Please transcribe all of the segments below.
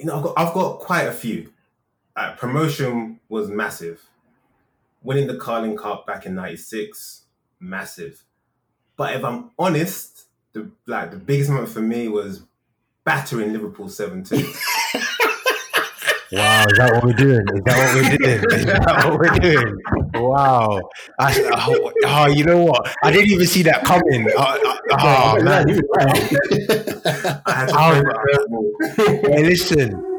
You know, I've got, I've got quite a few. Promotion was massive. Winning the Carling Cup back in '96, massive. But if I'm honest, the like the biggest moment for me was battering Liverpool seven two. Wow, is that what we're doing? Is that what we're doing? Is that what we're doing? Wow. I, oh, oh, oh, you know what? I didn't even see that coming. Uh, uh, oh, oh, man. I had to Oh, play. Hey, listen.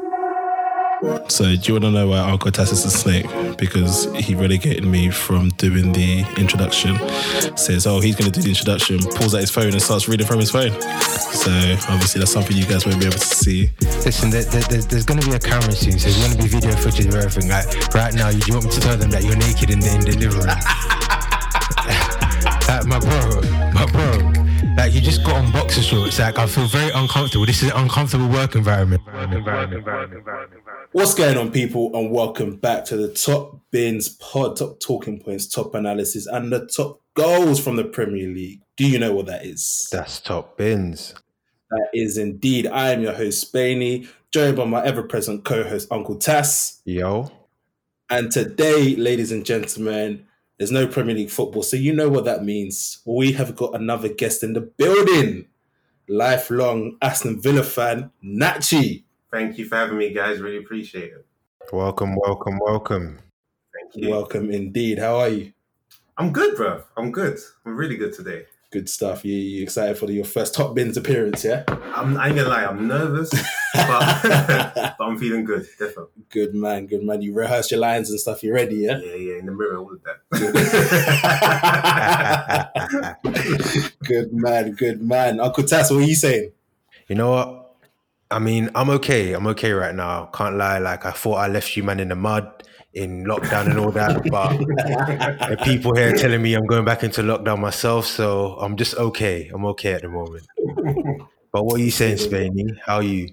So, do you want to know why Uncle Tass is a snake? Because he relegated me from doing the introduction. Says, oh, he's going to do the introduction, pulls out his phone and starts reading from his phone. So, obviously, that's something you guys won't be able to see. Listen, there, there, there's, there's going to be a camera soon, so there's going to be video footage of everything. Like, right now, you, you want me to tell them that you're naked in the, in the living room? my bro, my bro. Like, you just got on boxer shorts. Like, I feel very uncomfortable. This is an uncomfortable work environment. What's going on, people, and welcome back to the Top Bins Pod, top talking points, top analysis, and the top goals from the Premier League. Do you know what that is? That's top bins. That is indeed. I am your host, Spainy, joined by my ever present co host, Uncle Tass. Yo. And today, ladies and gentlemen, there's no Premier League football, so you know what that means. We have got another guest in the building. Lifelong Aston Villa fan, Nachi. Thank you for having me, guys. Really appreciate it. Welcome, welcome, welcome. Thank you. Welcome indeed. How are you? I'm good, bro. I'm good. I'm really good today. Good stuff. You, you excited for your first Top Bins appearance, yeah? I'm, I ain't gonna lie, I'm nervous, but, but I'm feeling good, definitely. Good man, good man. You rehearsed your lines and stuff. You ready, yeah? Yeah, yeah, in the mirror, all of that. good man, good man. Uncle Tass, what are you saying? You know what? I mean, I'm okay. I'm okay right now. Can't lie. Like I thought I left you man in the mud in lockdown and all that, but the people here telling me I'm going back into lockdown myself, so I'm just okay. I'm okay at the moment. But what are you saying, Spainy? How are you?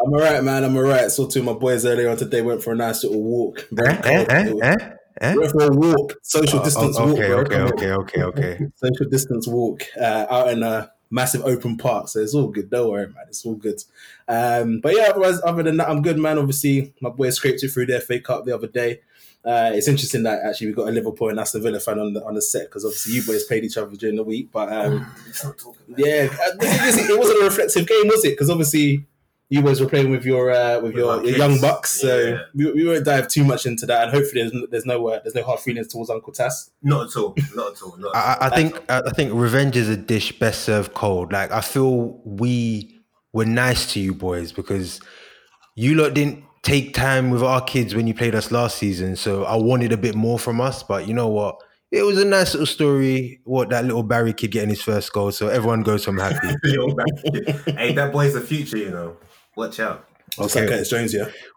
I'm all right, man. I'm all right. Saw two of my boys earlier on today. Went for a nice little walk. Eh, eh, eh, eh? Went for a walk. Social Oh, distance oh, walk. okay, okay, okay, okay, okay. Social distance walk uh, out in a massive open park. So it's all good. Don't worry, man. It's all good. Um, but yeah, otherwise, other than that, I'm good, man. Obviously, my boy scraped it through the FA Cup the other day. Uh, it's interesting that actually we got a Liverpool and Aston Villa fan on the on the set because obviously you boys played each other during the week. But um, Let's not talk about yeah, uh, it wasn't a reflective game, was it? Because obviously you boys were playing with your uh, with With your, your young bucks, so Yeah. we, we won't dive too much into that. And hopefully, there's, there's no uh, there's no hard feelings towards Uncle Tass. Not at all. Not at all. Not at I, all. I I think I I think revenge is a dish best served cold. Like I feel we were nice to you boys because you lot didn't take time with our kids when you played us last season. So I wanted a bit more from us. But you know what? It was a nice little story. What that little Barry kid getting his first goal. So everyone goes home happy. Hey, that boy's the future, you know. Watch out. Just like Okay. Curtis Jones, yeah.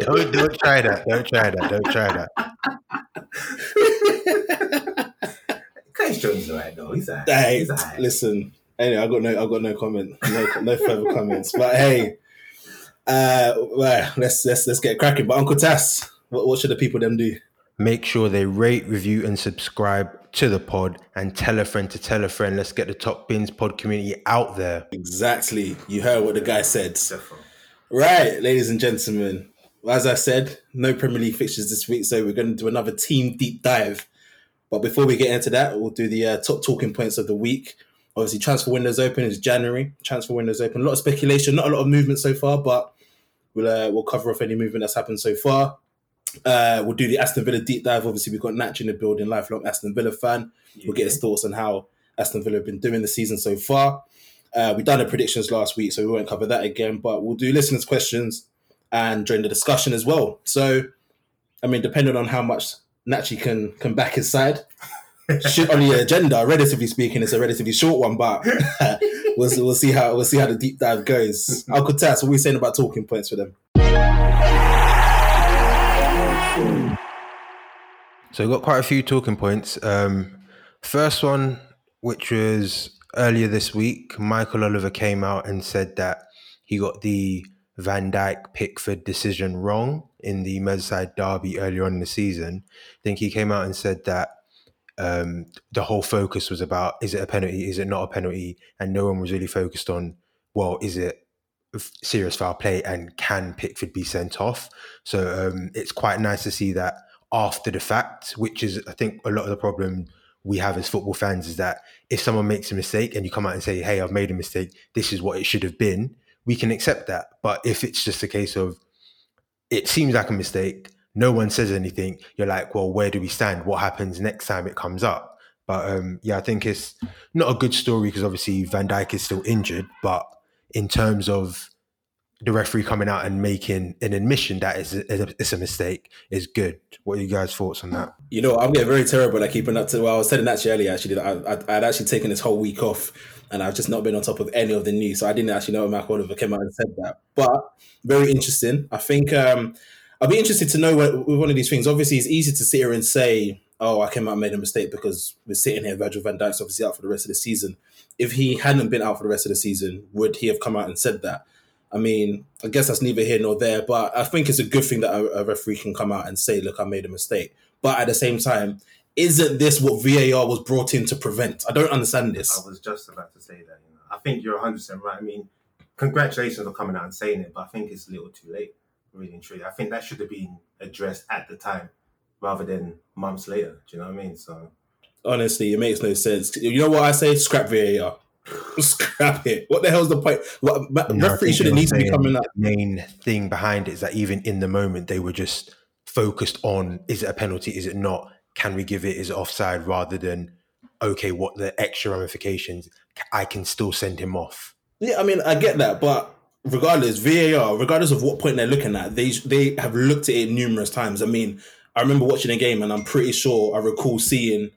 don't don't try that. Don't try that. Don't try that. Curtis Jones is alright though. He's alright. Hey, He's alright. listen. Anyway, I got no, I got no comment, no, no further comments. But hey, uh, well, let's let's let's get cracking. But Uncle Tass, what, what should the people them do? Make sure they rate, review, and subscribe to the pod and tell a friend to tell a friend. Let's get the Top Bins pod community out there. Exactly. You heard what the guy said. Definitely. Right, ladies and gentlemen. As I said, no Premier League fixtures this week, so we're going to do another team deep dive. But before we get into that, we'll do the uh, top talking points of the week. Obviously, transfer windows open is January. Transfer windows open. A lot of speculation, not a lot of movement so far, but we'll uh, we'll cover off any movement that's happened so far. Uh, we'll do the Aston Villa deep dive. Obviously, we've got Natch in the building, lifelong Aston Villa fan. We'll get his thoughts on how Aston Villa have been doing the season so far. Uh, we done the predictions last week, so we won't cover that again. But we'll do listeners' questions and during the discussion as well. So, I mean, depending on how much Nachi can can back his side, shit on the agenda. Relatively speaking, it's a relatively short one, but we'll we'll see how we'll see how the deep dive goes. Uncle Tass, what are we saying about talking points for them? So we've got quite a few talking points. Um, first one, which was earlier this week, Michael Oliver came out and said that he got the Van Dijk Pickford decision wrong in the Merseyside derby earlier on in the season. I think he came out and said that um, the whole focus was about is it a penalty, is it not a penalty, and no one was really focused on well, is it serious foul play and can Pickford be sent off? So um, it's quite nice to see that after the fact, which is I think a lot of the problem we have as football fans is that if someone makes a mistake and you come out and say, "Hey, I've made a mistake. This is what it should have been," we can accept that. But if it's just a case of it seems like a mistake, no one says anything, you're like, "Well, where do we stand? What happens next time it comes up?" But um, yeah, I think it's not a good story because obviously Van Dijk is still injured. But in terms of the referee coming out and making an admission that it's a, it's a mistake is good. What are you guys' thoughts on that? You know, I'm getting very terrible at keeping up to. Well, I was telling actually earlier, actually, that I, would actually taken this whole week off and I've just not been on top of any of the news. So I didn't actually know Mark Oliver came out and said that. But very interesting. I think um, I'll be interested to know what, with one of these things. Obviously, it's easy to sit here and say oh, I came out and made a mistake because we're sitting here. Virgil van Dijk's obviously out for the rest of the season. If he hadn't been out for the rest of the season, would he have come out and said that? I mean, I guess that's neither here nor there, but I think it's a good thing that a, a referee can come out and say, look, I made a mistake. But at the same time, isn't this what VAR was brought in to prevent? I don't understand this. I was just about to say that. You know, I think you're 100% right. I mean, congratulations on coming out and saying it, but I think it's a little too late, really and truly. I think that should have been addressed at the time rather than months later. Do you know what I mean? So honestly, it makes no sense. You know what I say? Scrap VAR. Scrap it. What the hell's the point? What no, referee shouldn't need to be coming up. Main thing behind it is that even in the moment they were just focused on is it a penalty? Is it not? Can we give it? Is it offside? Rather than okay, what the extra ramifications? I can still send him off. Yeah, I mean, I get that, but regardless, VAR, regardless of what point they're looking at, they they have looked at it numerous times. I mean, I remember watching a game and I'm pretty sure I recall seeing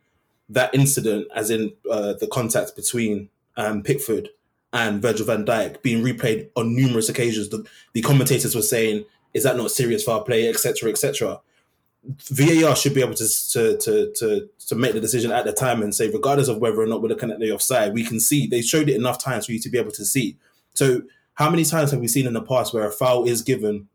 that incident, as in uh, the contact between um, Pickford and Virgil van Dijk, being replayed on numerous occasions. The, the commentators were saying, "Is that not serious foul play?" etc. etc. VAR should be able to, to to to to make the decision at the time and say, regardless of whether or not we're looking at the offside, we can see they showed it enough times for you to be able to see. So, how many times have we seen in the past where a foul is given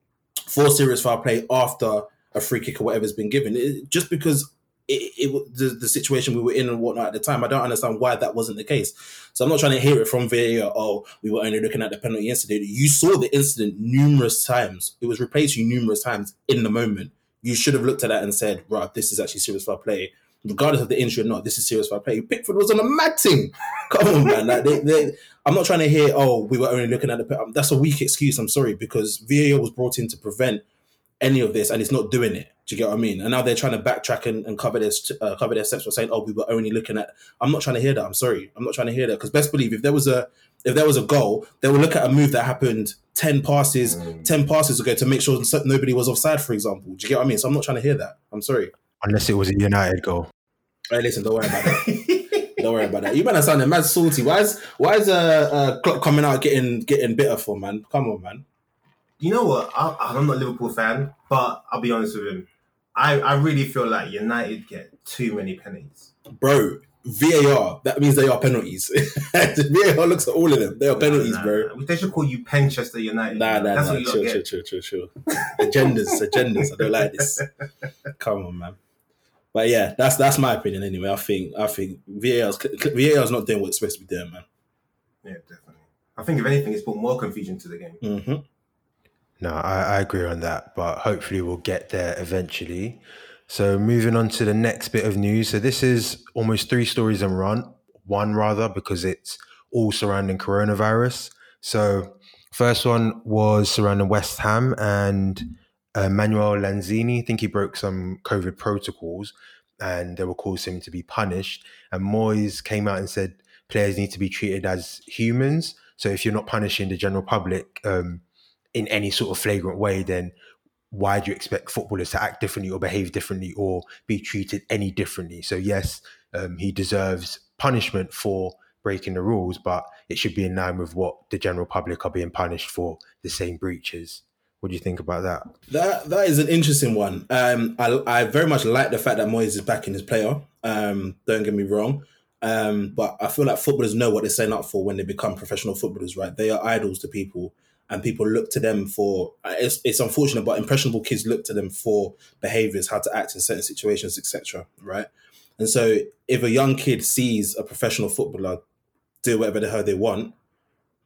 for serious foul play after a free kick or whatever's been given. It, just because it, it the, the, situation we were in and whatnot at the time, I don't understand why that wasn't the case. So I'm not trying to hear it from VAR. Oh, we were only looking at the penalty incident. You saw the incident numerous times. It was replaced you numerous times in the moment. You should have looked at that and said, "Right, this is actually serious foul play." Regardless of the injury or not, this is serious foul play. Pickford was on a mad team. Come on, man. Like they, they, I'm not trying to hear, oh, we were only looking at the. Um, that's a weak excuse. I'm sorry because VAR was brought in to prevent any of this and it's not doing it. Do you get what I mean? And now they're trying to backtrack and, and cover their uh, cover their steps by saying, "Oh, we were only looking at." I'm not trying to hear that. I'm sorry. I'm not trying to hear that because best believe if there was a if there was a goal, they will look at a move that happened ten passes mm. ten passes ago to make sure nobody was offside. For example, do you get what I mean? So I'm not trying to hear that. I'm sorry. Unless it was a United goal. Hey, listen, don't worry about that. don't worry about that. You better sound a mad salty. Why is why is uh, uh coming out getting getting bitter for man? Come on, man you know what? I, am not a Liverpool fan, but I'll be honest with him. I, I really feel like United get too many penalties. Bro, VAR, that means they are penalties. VAR looks at all of them. They are penalties, nah, bro. Nah. They should call you Penchester United. Nah, nah, That's nah. Sure, sure, sure, sure, sure. agendas, agendas. I don't like this. Come on, man. But yeah, that's that's my opinion anyway. I think I think VAR's VAR's not doing what it's supposed to be doing, man. Yeah, definitely. I think if anything, it's brought more confusion to the game. Mm-hmm. No, I, I agree on that, but hopefully we'll get there eventually. So moving on to the next bit of news. So this is almost three stories in run, one rather, because it's all surrounding coronavirus. So first one was surrounding West Ham and uh, Manuel Lanzini. I think he broke some COVID protocols and they were causing him to be punished. And Moyes came out and said players need to be treated as humans. So if you're not punishing the general public, um, in any sort of flagrant way, then why do you expect footballers to act differently or behave differently or be treated any differently? So yes, um, he deserves punishment for breaking the rules, but it should be in line with what the general public are being punished for the same breaches. What do you think about that? That that is an interesting one. Um, I I very much like the fact that Moyes is backing his player. Um, don't get me wrong. Um, but I feel like footballers know what they're signing up for when they become professional footballers, right? They are idols to people and people look to them for it's, it's unfortunate but impressionable kids look to them for behaviors how to act in certain situations etc right and so if a young kid sees a professional footballer do whatever the hell they want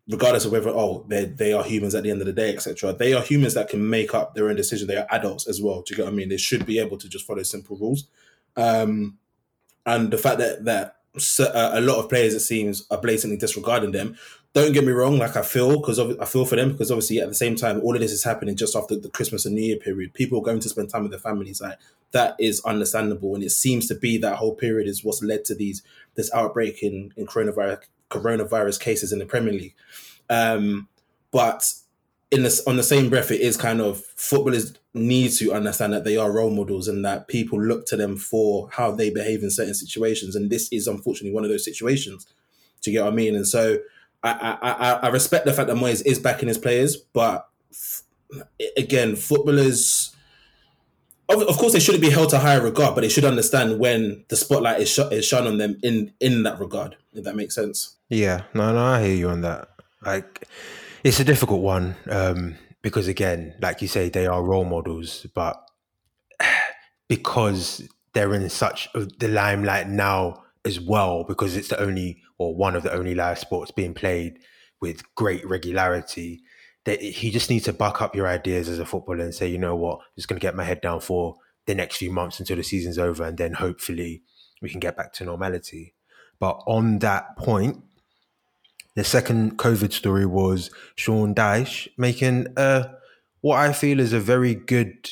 regardless of whether oh they they are humans at the end of the day, etc. They are humans that can make up their own decision. They are adults as well. Do you get what I mean? They should be able to just follow simple rules. Um, and the fact that that a lot of players it seems are blatantly disregarding them. Don't get me wrong, like I feel because I feel for them because obviously at the same time all of this is happening just after the Christmas and New Year period. People are going to spend time with their families. Like that is understandable, and it seems to be that whole period is what's led to these this outbreak in in coronavirus coronavirus cases in the Premier League. Um, but in this, on the same breath, it is kind of footballers need to understand that they are role models and that people look to them for how they behave in certain situations. And this is unfortunately one of those situations. To get what I mean? And so I I, I respect the fact that Moyes is backing his players, but f- again, footballers. Of, of course, they shouldn't be held to higher regard, but they should understand when the spotlight is, sh- is shone on them in in that regard. If that makes sense. Yeah, no, no, I hear you on that. Like, it's a difficult one um, because, again, like you say, they are role models, but because they're in such the limelight now as well, because it's the only or one of the only live sports being played with great regularity. That he just needs to buck up your ideas as a footballer and say, you know what, I'm just going to get my head down for the next few months until the season's over, and then hopefully we can get back to normality. But on that point, the second COVID story was Sean Dyche making a, what I feel is a very good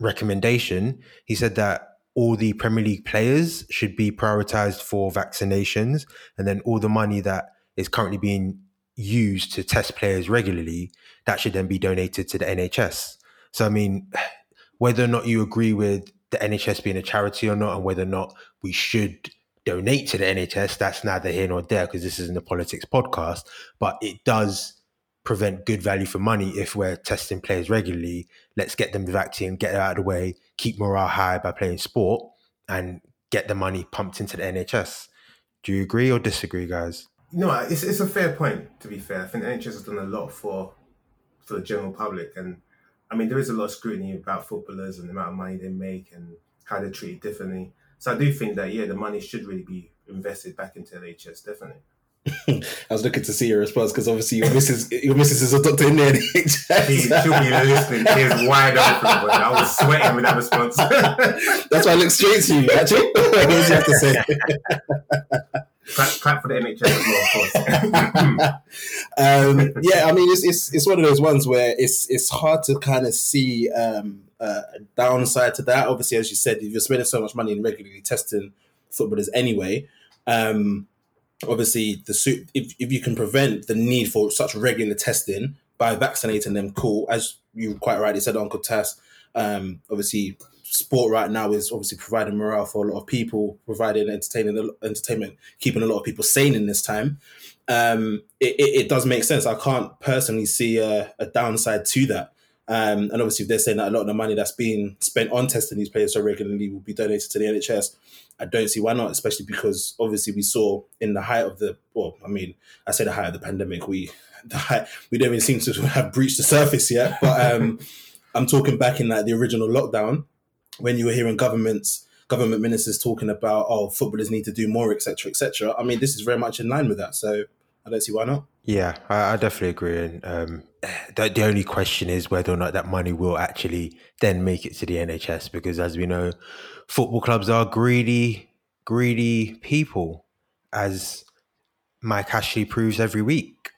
recommendation. He said that all the Premier League players should be prioritized for vaccinations, and then all the money that is currently being used to test players regularly that should then be donated to the NHS. So, I mean, whether or not you agree with the NHS being a charity or not, and whether or not we should donate to the NHS, that's neither here nor there because this isn't a politics podcast. But it does prevent good value for money if we're testing players regularly. Let's get them the vaccine, get it out of the way, keep morale high by playing sport, and get the money pumped into the NHS. Do you agree or disagree, guys? No, it's it's a fair point. To be fair, I think the NHS has done a lot for for the general public, and I mean there is a lot of scrutiny about footballers and the amount of money they make and how they're treated differently. So I do think that yeah, the money should really be invested back into NHS, definitely. I was looking to see your response because obviously your missus, your missus is a doctor in there. She, she'll be listening. Ears wide open, but I was sweating with that response. That's why I looked straight to you. Actually, what did you have to say? clap, clap for the NHS as well, of course. um, yeah, I mean, it's, it's it's one of those ones where it's it's hard to kind of see um, uh, a downside to that. Obviously, as you said, if you're spending so much money in regularly testing footballers anyway, um, obviously the suit if, if you can prevent the need for such regular testing by vaccinating them, cool. As you quite rightly said, Uncle Tass, um, obviously sport right now is obviously providing morale for a lot of people, providing entertaining entertainment, keeping a lot of people sane in this time. Um, it, it, it, does make sense. I can't personally see a, a downside to that. Um, and obviously, if they're saying that a lot of the money that's being spent on testing these players so regularly will be donated to the NHS, I don't see why not, especially because obviously we saw in the height of the, well, I mean, I say the height of the pandemic, we the height, we don't even seem to have breached the surface yet. But um, I'm talking back in like the original lockdown when you were hearing governments, government ministers talking about, oh, footballers need to do more, etc., etc. I mean, this is very much in line with that. So I don't see why not. Yeah, I, I definitely agree. And um, the, the only question is whether or not that money will actually then make it to the NHS, because as we know, football clubs are greedy, greedy people, as Mike Ashley proves every week.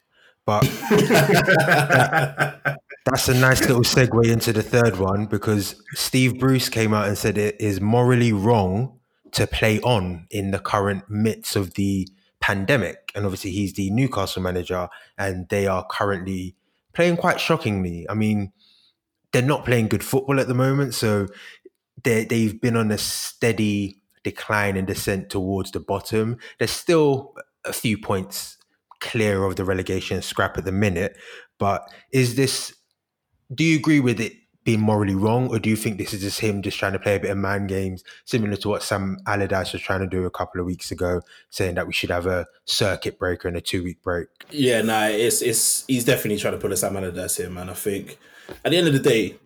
But that, that's a nice little segue into the third one because Steve Bruce came out and said it is morally wrong to play on in the current midst of the pandemic. And obviously, he's the Newcastle manager, and they are currently playing quite shockingly. I mean, they're not playing good football at the moment, so they they've been on a steady decline and descent towards the bottom. There's still a few points clear of the relegation scrap at the minute, but is this? Do you agree with it being morally wrong, or do you think this is just him just trying to play a bit of man games, similar to what Sam Allardyce was trying to do a couple of weeks ago, saying that we should have a circuit breaker and a two week break? Yeah, no, nah, it's it's he's definitely trying to pull a Sam Allardyce here, man. I think at the end of the day,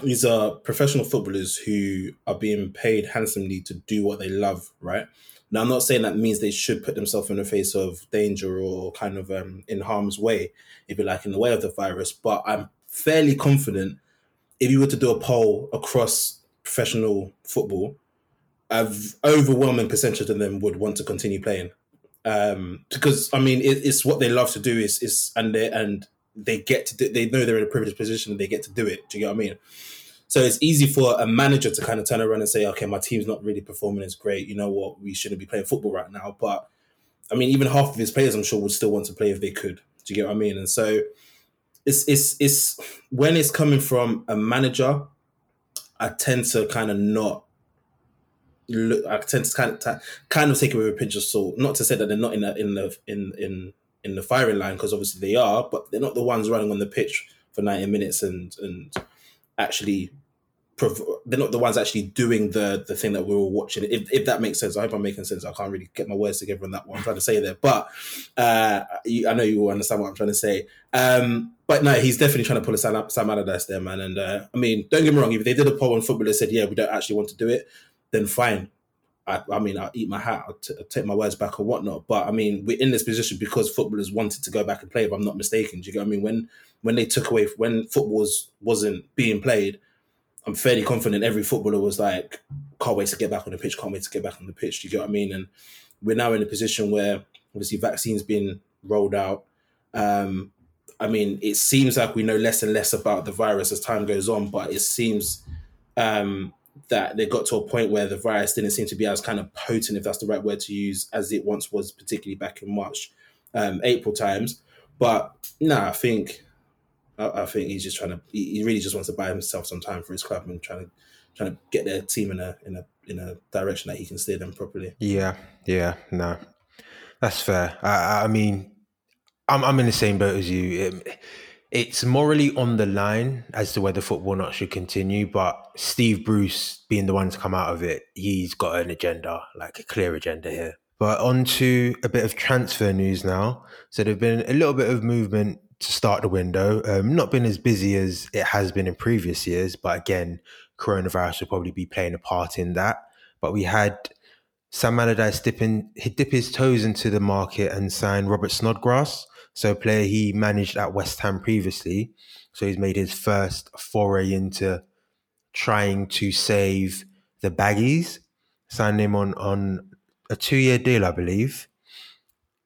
these are professional footballers who are being paid handsomely to do what they love, right? Now, I'm not saying that means they should put themselves in the face of danger or kind of um, in harm's way, if you like, in the way of the virus. But I'm fairly confident if you were to do a poll across professional football, a overwhelming percentage of them would want to continue playing. Um, because I mean, it, it's what they love to do. Is is and they and they get to do, they know they're in a privileged position and they get to do it. Do you get what I mean? So it's easy for a manager to kind of turn around and say, okay, my team's not really performing as great. You know what? We shouldn't be playing football right now. But I mean, even half of his players, I'm sure, would still want to play if they could. Do you get what I mean? And so it's it's it's when it's coming from a manager, I tend to kind of not look. I tend to kind of kind of take it with a pinch of salt. Not to say that they're not in the in the in in in the firing line because obviously they are, but they're not the ones running on the pitch for ninety minutes and and actually. They're not the ones actually doing the the thing that we're all watching. If, if that makes sense, I hope I'm making sense. I can't really get my words together on that one. I'm trying to say there, but uh, you, I know you will understand what I'm trying to say. Um, but no, he's definitely trying to pull a Sam, Sam Allardyce there, man. And uh, I mean, don't get me wrong. If they did a poll on football that said, "Yeah, we don't actually want to do it," then fine. I, I mean, I'll eat my hat, I'll, t- I'll take my words back or whatnot. But I mean, we're in this position because footballers wanted to go back and play. If I'm not mistaken, do you get what I mean? When when they took away when football was, wasn't being played, I'm fairly confident every footballer was like, can't wait to get back on the pitch, can't wait to get back on the pitch. Do you get what I mean? And we're now in a position where obviously vaccines being rolled out. Um, I mean, it seems like we know less and less about the virus as time goes on, but it seems um, that they got to a point where the virus didn't seem to be as kind of potent, if that's the right word to use, as it once was, particularly back in March, um, April times. But no, nah, I think I, I, think he's just trying to. He really just wants to buy himself some time for his club and trying to trying to get their team in a in a in a direction that he can steer them properly. Yeah, yeah, no, that's fair. I, I mean, I'm I'm in the same boat as you. It, it's morally on the line as to whether football not should continue, but Steve Bruce being the one to come out of it, he's got an agenda, like a clear agenda here. But on to a bit of transfer news now. So there's been a little bit of movement to start the window. Um, not been as busy as it has been in previous years, but again, coronavirus will probably be playing a part in that. But we had Sam Allardyce dipping, dip his toes into the market and sign Robert Snodgrass so, a player he managed at West Ham previously. So, he's made his first foray into trying to save the baggies. Signed him on, on a two year deal, I believe.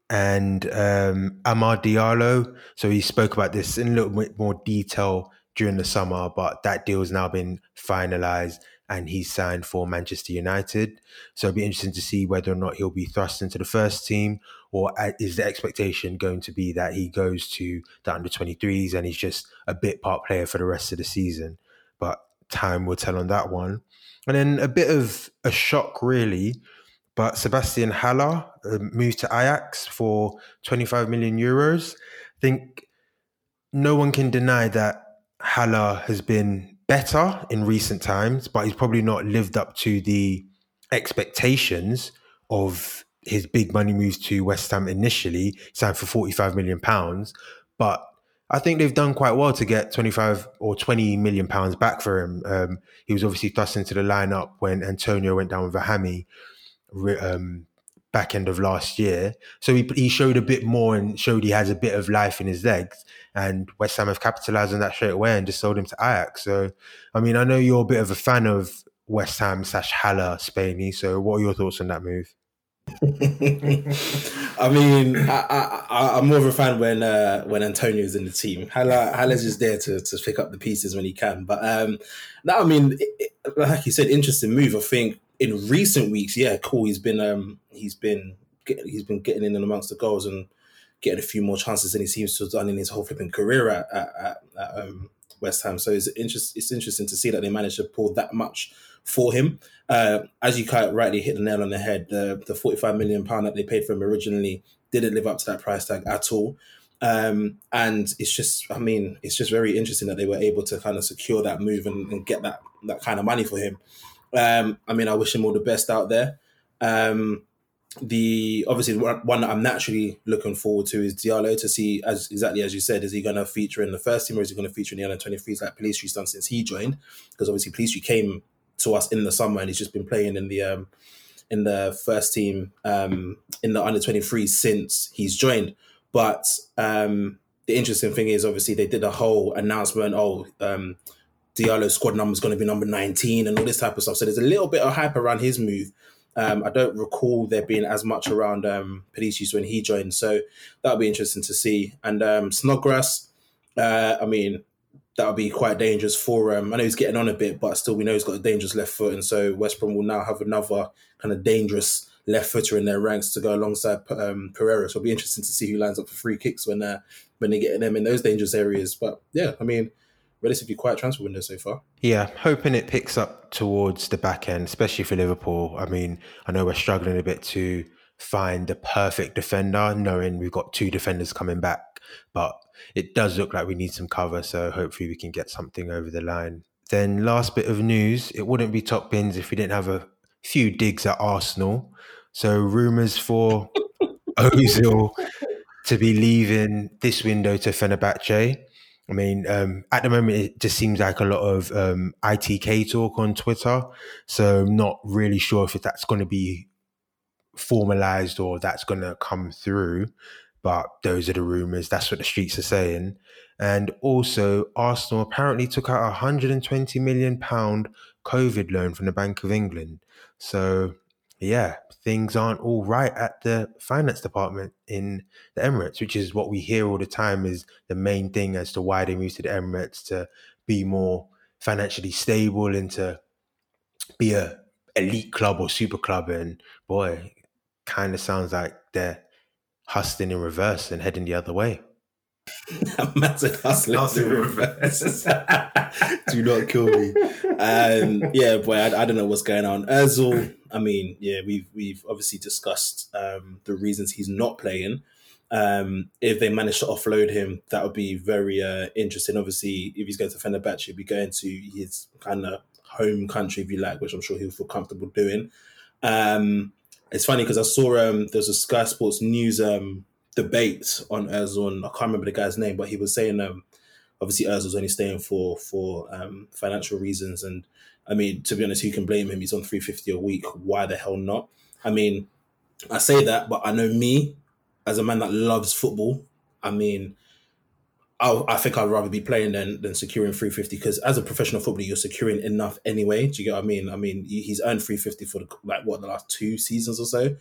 And um, Amad Diallo. So, he spoke about this in a little bit more detail during the summer, but that deal has now been finalized and he's signed for Manchester United. So it'll be interesting to see whether or not he'll be thrust into the first team or uh, is the expectation going to be that he goes to the under 23s and he's just a bit part player for the rest of the season? But time will tell on that one. And then a bit of a shock, really. But Sebastian Haller uh, moved to Ajax for 25 million euros. I think no one can deny that Haller has been better in recent times, but he's probably not lived up to the expectations of his big money moves to West Ham initially, signed for 45 million pounds. But I think they've done quite well to get 25 or 20 million pounds back for him. Um, he was obviously thrust into the lineup when Antonio went down with a hammy um, back end of last year. So he, he showed a bit more and showed he has a bit of life in his legs and West Ham have capitalised on that straight away and just sold him to Ajax. So, I mean, I know you're a bit of a fan of West Ham slash Haller Spainy. So, what are your thoughts on that move? I mean, I, am more of a fan when uh, when Antonio's in the team. Haller, Haller's just there to, to pick up the pieces when he can. But um, no, I mean, it, it, like you said, interesting move. I think in recent weeks, yeah, cool. He's been um, he's been he's been getting in and amongst the goals and getting a few more chances than he seems to have done in his whole flipping career at, at, at, at um, West Ham. So it's, interest, it's interesting to see that they managed to pull that much for him. Uh, as you quite rightly hit the nail on the head, the, the 45 million pound that they paid for him originally didn't live up to that price tag at all. Um, and it's just, I mean, it's just very interesting that they were able to kind of secure that move and, and get that that kind of money for him. Um, I mean, I wish him all the best out there. Um, the obviously one that I'm naturally looking forward to is Diallo to see as exactly as you said, is he going to feature in the first team or is he going to feature in the under 23s like Pellistri's done since he joined? Because obviously Pellistri came to us in the summer and he's just been playing in the um in the first team um, in the under 23 since he's joined. But um, the interesting thing is, obviously, they did a whole announcement. Oh, um, Diallo's squad number is going to be number 19 and all this type of stuff. So there's a little bit of hype around his move. Um, I don't recall there being as much around um, Perisic when he joined. So that'll be interesting to see. And um, Snodgrass, uh, I mean, that'll be quite dangerous for him. I know he's getting on a bit, but still, we know he's got a dangerous left foot. And so West Brom will now have another kind of dangerous left footer in their ranks to go alongside um, Pereira. So it'll be interesting to see who lines up for free kicks when uh, when they get them in those dangerous areas. But yeah, I mean, relatively quiet transfer window so far. Yeah, hoping it picks up towards the back end, especially for Liverpool. I mean, I know we're struggling a bit to find the perfect defender, knowing we've got two defenders coming back, but it does look like we need some cover. So hopefully we can get something over the line. Then, last bit of news it wouldn't be top bins if we didn't have a few digs at Arsenal. So, rumours for Ozil to be leaving this window to Fenerbahce. I mean, um, at the moment, it just seems like a lot of um, ITK talk on Twitter. So, not really sure if that's going to be formalized or that's going to come through. But those are the rumors. That's what the streets are saying. And also, Arsenal apparently took out a 120 million pound COVID loan from the Bank of England. So, yeah, things aren't all right at the finance department in the Emirates, which is what we hear all the time is the main thing as to why they moved to the Emirates to be more financially stable and to be a elite club or super club. And boy, kind of sounds like they're hustling in reverse and heading the other way. Massive hustling in reverse. Do not kill me. Um, yeah, boy, I, I, don't know what's going on. Özil, I mean, yeah, we've we've obviously discussed um, the reasons he's not playing. Um, if they manage to offload him, that would be very uh, interesting. Obviously, if he's going to Fenerbahce, he'll be going to his kind of home country, if you like, which I'm sure he'll feel comfortable doing. Um, it's funny because I saw um, there's a Sky Sports News um, debate on Özil. I can't remember the guy's name, but he was saying um, obviously Özil's only staying for for um, financial reasons, and I mean to be honest, who can blame him? He's on three fifty a week. Why the hell not? I mean, I say that, but I know me as a man that loves football. I mean, I, I think I'd rather be playing than than securing 350 because as a professional footballer, you're securing enough anyway. Do you get what I mean? I mean, he's earned 350 for the, like what the last two seasons or so.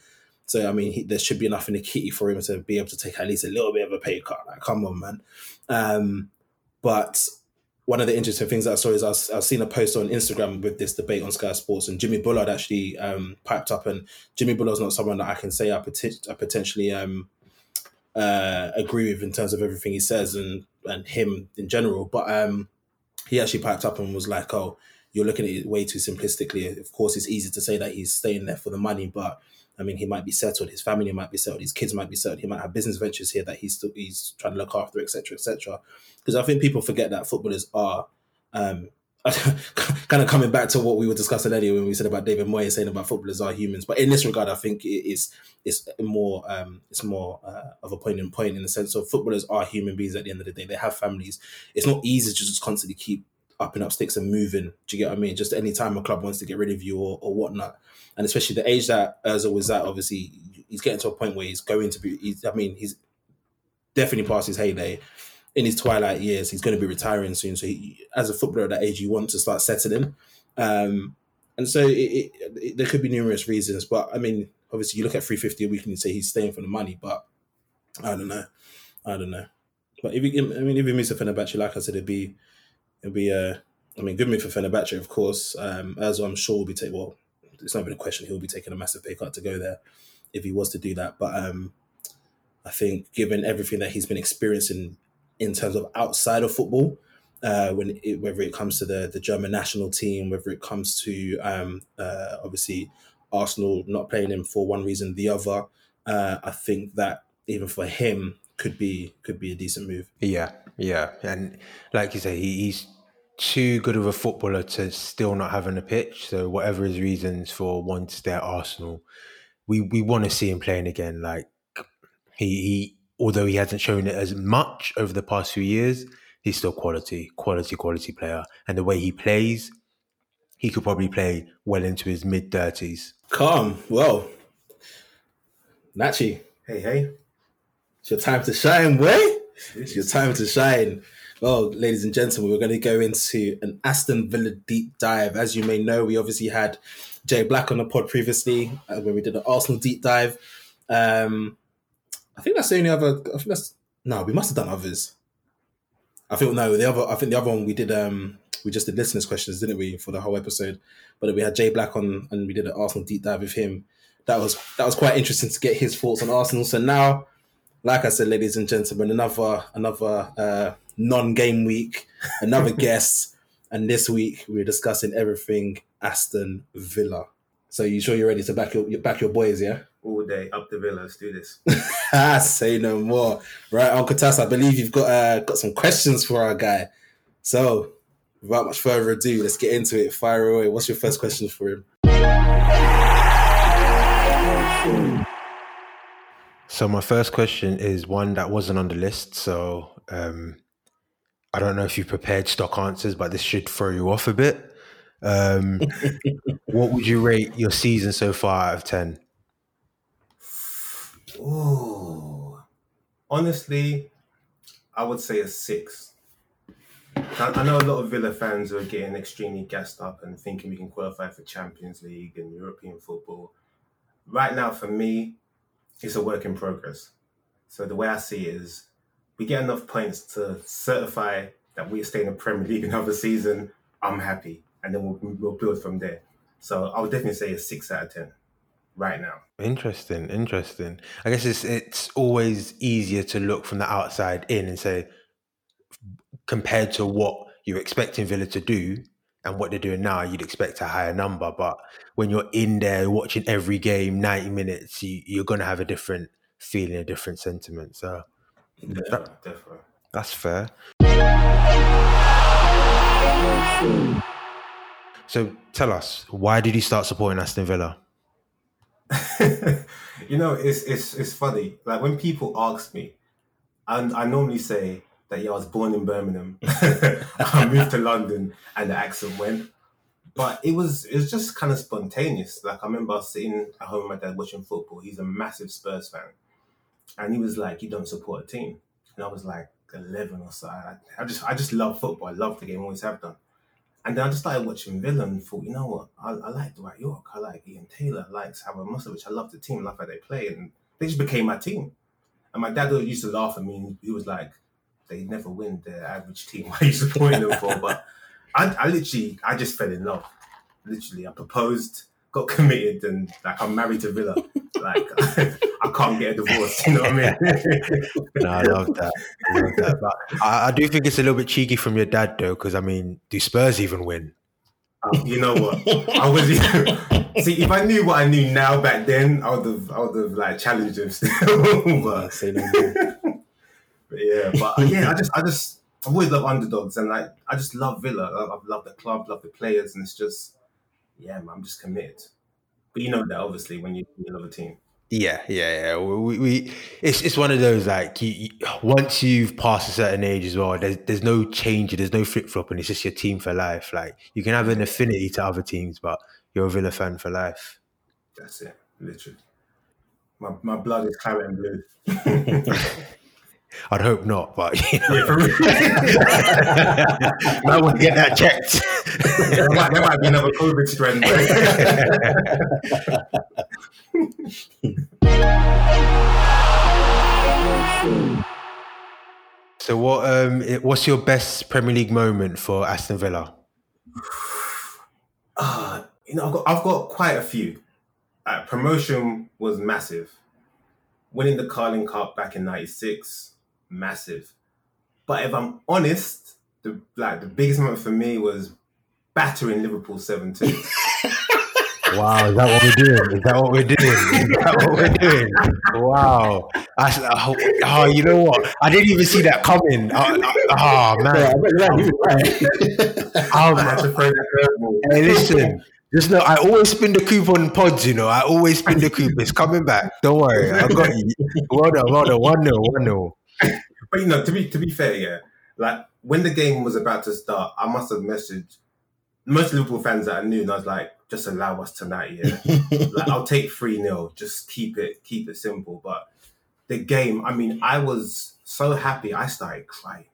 So I mean, he, there should be enough in the kitty for him to be able to take at least a little bit of a pay cut. Like, come on, man. Um, but one of the interesting things that I saw is I have seen a post on Instagram with this debate on Sky Sports, and Jimmy Bullard actually um, piped up. And Jimmy Bullard's not someone that I can say I, I potentially um, uh, agree with in terms of everything he says and and him in general. But um, he actually piped up and was like, "Oh, you're looking at it way too simplistically. Of course, it's easy to say that he's staying there for the money, but I mean, he might be settled. His family might be settled. His kids might be settled. He might have business ventures here that he's still he's trying to look after, etc., etc. Because I think people forget that footballers are um, kind of coming back to what we were discussing earlier when we said about David Moyes saying about footballers are humans. But in this regard, I think it is it's more um, it's more uh, of a point in point in the sense of footballers are human beings at the end of the day. They have families. It's not easy to just constantly keep upping up sticks and moving. Do you get what I mean? Just any time a club wants to get rid of you or, or whatnot, and especially the age that Özil was at, obviously he's getting to a point where he's going to be. He's, I mean, he's definitely past his heyday in his twilight years. He's going to be retiring soon. So, he, as a footballer at that age, you want to start settling. Um, and so, it, it, it, there could be numerous reasons. But I mean, obviously, you look at 350 a week and you say he's staying for the money. But I don't know. I don't know. But if he, I mean, if he moves to Fenerbahce, like I said, it'd be, it'd be, uh, I mean, good move for Fenerbahce, of course. Um, as I'm sure will be taking, well, it's not even a question. He'll be taking a massive pay cut to go there if he was to do that. But um, I think, given everything that he's been experiencing in terms of outside of football. Uh, when it, whether it comes to the the German national team, whether it comes to um, uh, obviously Arsenal not playing him for one reason the other, uh, I think that even for him could be could be a decent move. Yeah, yeah, and like you say, he, he's too good of a footballer to still not have on the pitch. So whatever his reasons for wanting to stay at Arsenal, we we want to see him playing again. Like he he although he hasn't shown it as much over the past few years, he's still quality, quality, quality player. And the way he plays, he could probably play well into his mid thirties. Calm. Well, Nachi, Hey, hey. it's your time to shine, boy. It's your time to shine. Well, ladies and gentlemen, we're going to go into an Aston Villa deep dive. As you may know, we obviously had Jay Black on the pod previously uh, when we did an Arsenal deep dive. Um, I think that's the only other. I think that's no. We must have done others. I think no. The other. I think the other one we did. Um, we just did listeners' questions, didn't we, for the whole episode? But we had Jay Black on, and we did an Arsenal deep dive with him. That was that was quite interesting to get his thoughts on Arsenal. So now, like I said, ladies and gentlemen, another another uh, non-game week, another guest, and this week we're discussing everything Aston Villa. So you sure you're ready to back your back your boys? Yeah. All day up the villa. Let's do this. Ah, Say no more. Right, Uncle Tass, I believe you've got uh, got some questions for our guy. So, without much further ado, let's get into it. Fire away. What's your first question for him? So my first question is one that wasn't on the list. So um, I don't know if you've prepared stock answers, but this should throw you off a bit. Um, what would you rate your season so far out of ten? Ooh. Honestly, I would say a six. I know a lot of Villa fans are getting extremely gassed up and thinking we can qualify for Champions League and European football. Right now, for me, it's a work in progress. So the way I see it is, we get enough points to certify that we stay in the Premier League another season. I'm happy, and then we'll, we'll build from there. So I would definitely say a six out of ten right now. Interesting, interesting. I guess it's it's always easier to look from the outside in and say, compared to what you're expecting Villa to do and what they're doing now, you'd expect a higher number. But when you're in there watching every game, 90 minutes, you, you're going to have a different feeling, a different sentiment. So Definitely, definitely. that's fair. So tell us, why did you start supporting Aston Villa? you know, it's it's it's funny. Like when people ask me, and I normally say that yeah, I was born in Birmingham, I moved to London, and the accent went. But it was it was just kind of spontaneous. Like I remember sitting at home with my dad watching football. He's a massive Spurs fan, and he was like, "You don't support a team," and I was like eleven or so. I, I just I just love football. I love the game. Always have done. And then I just started watching Villa and thought, you know what? I, I like Dwight Yorke. I like Ian Taylor. I like Savo Milosevic. I love the team. I love how they play. And they just became my team. And my dad used to laugh at me. He was like, they never win their average team. Why are you supporting them for? But I, I literally, I just fell in love. Literally, I proposed, got committed, and like I'm married to Villa. Like I can't get a divorce. You know what I mean? No, I love that. I love that. But I, I do think it's a little bit cheeky from your dad, though, because I mean, do Spurs even win? Um, you know what? I was see if I knew what I knew now back then, I would have I would have like challenged him still. but, Say no more. but yeah, but yeah, I just I just I always love underdogs and like I just love Villa. I, I love the club, love the players, and it's just yeah, man, I'm just committed. But you know that obviously when you love a team. Yeah, yeah, yeah. We, we it's it's one of those like you, you, once you've passed a certain age as well, there's there's no change, there's no flip flop, and it's just your team for life. Like you can have an affinity to other teams, but you're a Villa fan for life. That's it, literally. My my blood is claret and blue. I'd hope not, but you know, yeah, for real. might want to get that checked. there, might, there might be another COVID strain. so what um what's your best Premier League moment for Aston Villa? Ah, you know, I've got, I've got quite a few. Uh, promotion was massive. Winning the Carling Cup back in '96, massive. But if I'm honest, the like the biggest moment for me was battering Liverpool seven two. Wow, is that what we're doing? Is that what we're doing? Is that what we're doing? Wow. I, s- oh, oh, you know what? I didn't even see that coming. Oh, oh, man. I bet you're right, you were right. Oh, I had to throw that curveball. Hey, listen. Just know I always spin the coupon pods, you know. I always spin the coup. It's coming back. Don't worry. I got you. Well done, well done. One nil, one nil. But you know, to be to be fair, yeah, like when the game was about to start, I must have messaged most Liverpool fans that I knew, and I was like, just allow us tonight, yeah. like I'll take 3 0. Just keep it, keep it simple. But the game, I mean, I was so happy I started crying.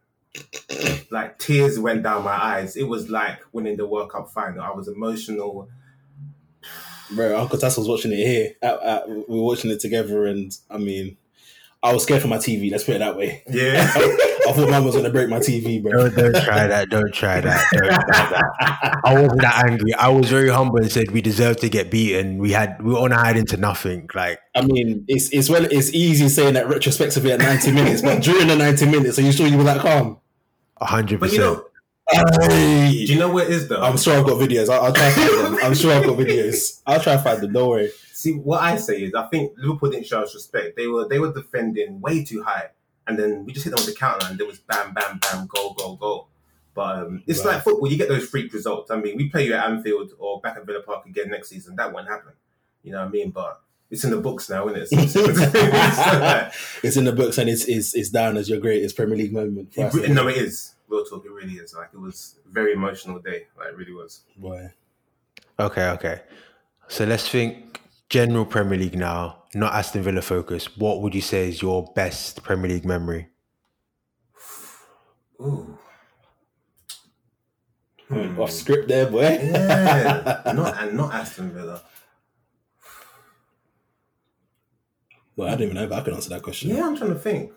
like tears went down my eyes. It was like winning the World Cup final. I was emotional. Bro, Uncle Tass was watching it here. At, at, we were watching it together, and I mean, I was scared for my TV. Let's put it that way. Yeah. I thought mum was gonna break my TV, bro. Don't, don't try that. Don't try that. Don't try that. I wasn't that angry. I was very humble and said we deserve to get beaten. We had we were on a hide into nothing. Like I mean, it's it's well, it's easy saying that retrospectively at ninety minutes, but during the ninety minutes, are you sure you were that calm? hundred percent. know, do you know what it is though? I'm sure I've got videos. I'll, I'll try. Find them. I'm sure I've got videos. I'll try to find them. Don't worry. See, what I say is, I think Liverpool didn't show us respect. They were they were defending way too high, and then we just hit them with the counter, and there was bam, bam, bam, goal, goal, goal. But um, it's Right. like football. You get those freak results. I mean, we play you at Anfield or back at Villa Park again next season. That won't happen. You know what I mean? But it's in the books now, isn't it? So- it's like- It's in the books and it's it's, it's down as your greatest Premier League moment. For it us. no, it is. Real talk, it really is. Like it was a very emotional day. Like it really was. Boy. Okay, okay. So let's think general Premier League now, not Aston Villa focus. What would you say is your best Premier League memory? Ooh. Hmm. Off script there, boy. Yeah, not and not Aston Villa. Well, I don't even know if I can answer that question. Yeah, I'm trying to think.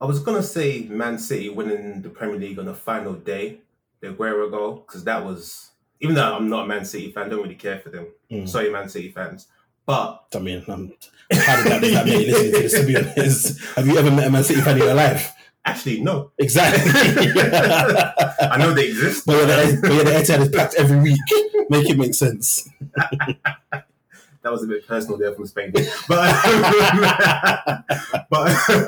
I was gonna say Man City winning the Premier League on the final day, the Aguero goal, because that was even though I'm not a Man City fan, don't really care for them. Mm. Sorry, Man City fans, but I mean, I'm, how did that, that make you listening to this? To be honest, have you ever met a Man City fan in your life? actually no, Exactly. I know they exist. But yeah, the, but yeah, the Etihad is packed every week. Make it make sense. that was a bit personal there from Spain, but but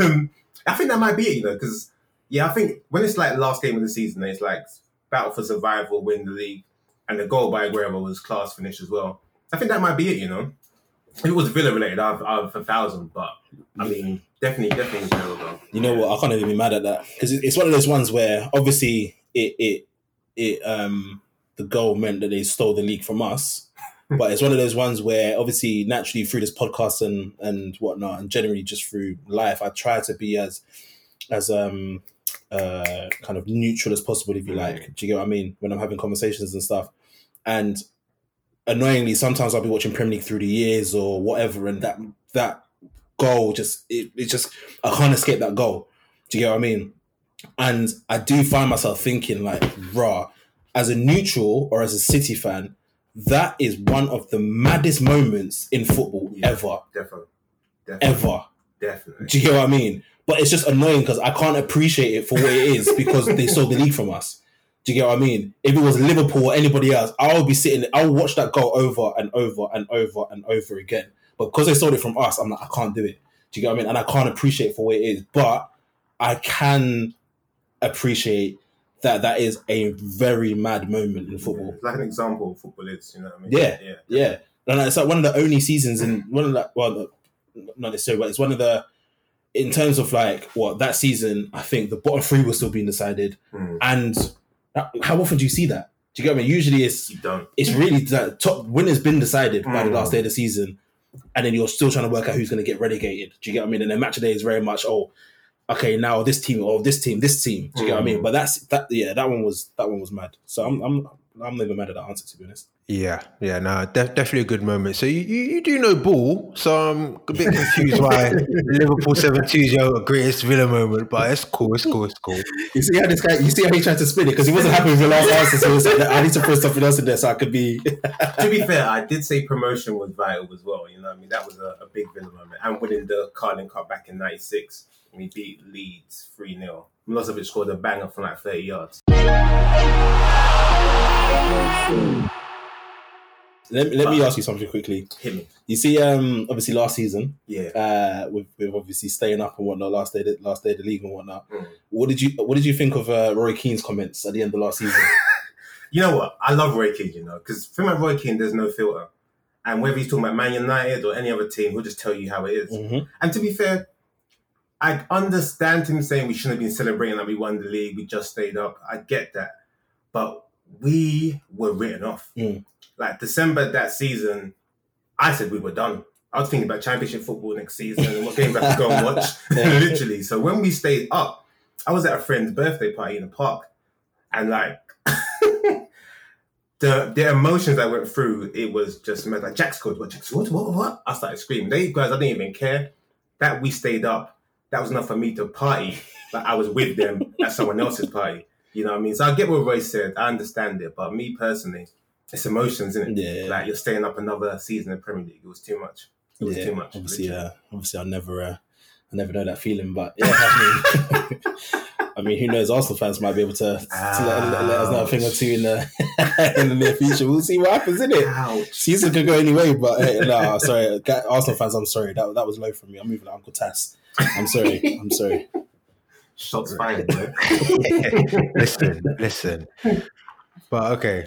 um, I think that might be it, you know, because yeah, I think when it's like last game of the season, it's like battle for survival, win the league, and the goal by Aguero was class finish as well. I think that might be it, you know. If it was Villa related, I've I've a thousand, but I mean, definitely, definitely Villa though. You know what? I can't even be mad at that because it's one of those ones where obviously it it it um the goal meant that they stole the league from us, but it's one of those ones where obviously naturally through this podcast and and whatnot and generally just through life, I try to be as as um uh kind of neutral as possible, if you like. Do you get what I mean? When I'm having conversations and stuff, and annoyingly, sometimes I'll be watching Premier League through the years or whatever, and that that goal just it, it just I can't escape that goal. Do you get what I mean? And I do find myself thinking like, rah, as a neutral or as a City fan, that is one of the maddest moments in football Yeah. ever, Definitely, definitely, ever. definitely. Do you get what I mean? But it's just annoying because I can't appreciate it for what it is because they stole the league from us. Do you get what I mean? If it was Liverpool or anybody else, I would be sitting, I would watch that goal over and over and over and over again. But because they stole it from us, I'm like, I can't do it. Do you get what I mean? And I can't appreciate it for what it is. But I can appreciate that that is a very mad moment in football. It's like an example of football is, you know what I mean? Yeah. yeah. Yeah, and it's like one of the only seasons in one of the well, not necessarily, but it's one of the in terms of like what that season. I think the bottom three was still being decided, Hmm. and how how often do you see that? Do you get what I mean? Usually, it's You don't. it's really the top winner's been decided by the Mm. last day of the season, and then you're still trying to work out who's going to get relegated. Do you get what I mean? And then match day is very much oh. Okay, now this team, or this team, this team. Do you get what I mean? Mm. But that's that. Yeah, that one was that one was mad. So I'm I'm I'm never mad at that answer to be honest. Yeah, yeah, no, def- definitely a good moment. So you, you, you do know ball, so I'm a bit confused why Liverpool 7 2 is your greatest Villa moment, but it's cool, it's cool, it's cool. You see how this guy, you see how he tried to spin it because he wasn't happy with the last answer. So he said, I need to put something else in there so I could be. to be fair, I did say promotion was vital as well. You know, what I mean that was a, a big Villa moment, and winning the Carling Cup back in '96 when we beat Leeds three 0 Milosevic scored a banger from like 30 yards. Let, let me ask you something quickly. Hit me, You see, um, obviously last season, yeah. uh, with, with obviously staying up and whatnot, last day, last day of the league and whatnot. Mm. What did you, what did you think of uh, Roy Keane's comments at the end of last season? You know what? I love Roy Keane. You know, because for my Roy Keane, there's no filter, and whether he's talking about Man United or any other team, he'll just tell you how it is. Mhm. And to be fair, I understand him saying we shouldn't have been celebrating that we won the league, we just stayed up. I get that. but we were written off. Mm. Like December that season, I said we were done. I was thinking about championship football next season and what games I to go and watch. Literally. So when we stayed up, I was at a friend's birthday party in the park, and like the the emotions I went through, it was just mad. Like Jack scored, what Jack scored, what, what? I started screaming. They guys, I didn't even care. That we stayed up, that was enough for me to party. But I was with them at someone else's party. You know what I mean? So I get what Roy said. I understand it, but me personally, it's emotions, isn't it? Yeah. Like you're staying up another season in Premier League. It was too much. It was yeah, too much. Obviously, literally. uh, obviously, I'll never, uh, I never know that feeling. But yeah, I mean, I mean, who knows? Arsenal fans might be able to, to let, let- let us know a thing or two in the in the near future. We'll see what happens, in it? Ouch. Season could go anyway, but hey, no, sorry, Arsenal fans. I'm sorry. That that was low from me. I'm moving to Uncle Tass. I'm sorry. I'm sorry. Shots fired, bro. listen, listen. But okay.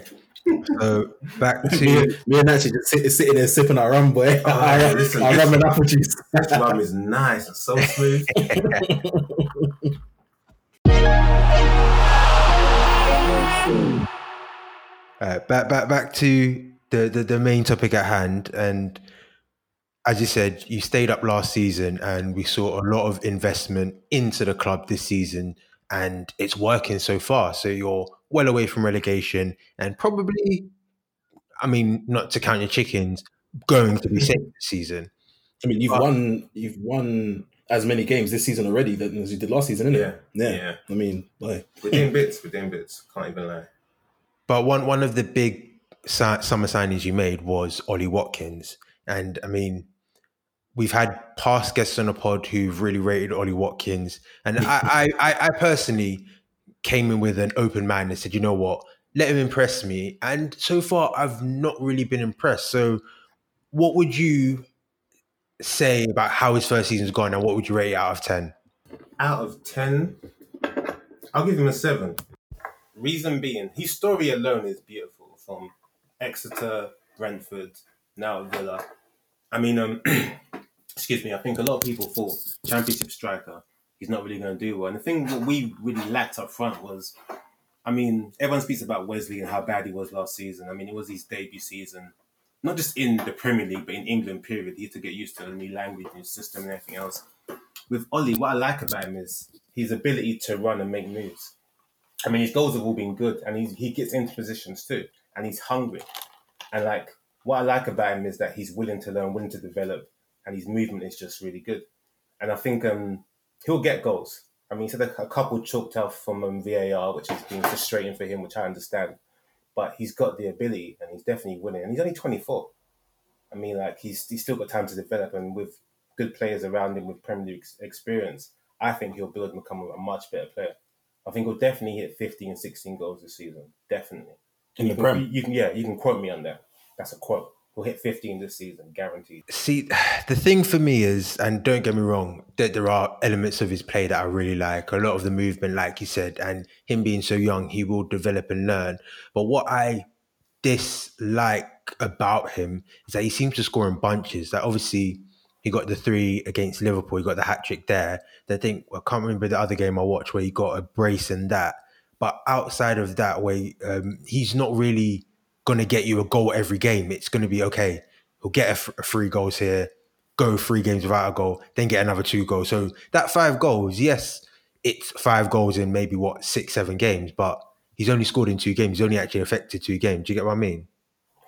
So back to me and actually just sit, sitting there sipping our rum, boy. Oh, our, listen, our rum and apple juice. This rum is nice and so smooth. uh, back back back to the, the the main topic at hand and as you said you stayed up last season and we saw a lot of investment into the club this season and it's working so far so you're well away from relegation and probably i mean not to count your chickens going to be safe mm-hmm. this season I mean, you've But- won. You've won as many games this season already than as you did last season, isn't Yeah, it? Yeah. yeah. I mean, boy. We're doing bits. We're doing bits. Can't even lie. But one one of the big summer signings you made was Ollie Watkins, and I mean, we've had past guests on the pod who've really rated Ollie Watkins, and I, I, I, I personally came in with an open mind and said, you know what, let him impress me, and so far I've not really been impressed. So, what would you say about how his first season's gone, and what would you rate out of ten? Out of 10, I'll give him a 7. Reason being, his story alone is beautiful. From Exeter, Brentford, now Villa. I mean, um, excuse me, I think a lot of people thought championship striker, he's not really going to do well. And the thing that we really lacked up front was, I mean, everyone speaks about Wesley and how bad he was last season. I mean, it was his debut season, not just in the Premier League, but in England, period. He had to get used to a new language, new system, and everything else. With Ollie, what I like about him is his ability to run and make moves. I mean, his goals have all been good, and he's, he gets into positions too, and he's hungry. And like, what I like about him is that he's willing to learn, willing to develop, and his movement is just really good. And I think um, he'll get goals. I mean, he's had a, a couple chalked out from um, VAR, which has been frustrating for him, which I understand. But he's got the ability, and he's definitely winning. And he's only 24. I mean, like he's he's still got time to develop, and with good players around him with Premier League experience, I think he'll build and become a much better player. I think he'll definitely hit 15, 16 goals this season. Definitely. In you the can, Prem? You can, yeah, you can quote me on that. That's a quote. He'll hit 15 this season, guaranteed. See, the thing for me is, and don't get me wrong, that there are elements of his play that I really like. A lot of the movement, like you said, and him being so young, he will develop and learn. But what I dislike about him is that he seems to score in bunches. Like obviously, he got the three against Liverpool. He got the hat trick there. I think I can't remember the other game I watched where he got a brace and that. But outside of that, way um, he's not really going to get you a goal every game. It's going to be okay. He'll get a, f- a three goals here, go three games without a goal, then get another two goals. So that five goals, yes, it's five goals in maybe what six, seven games, but he's only scored in two games. He's only actually affected two games. Do you get what I mean?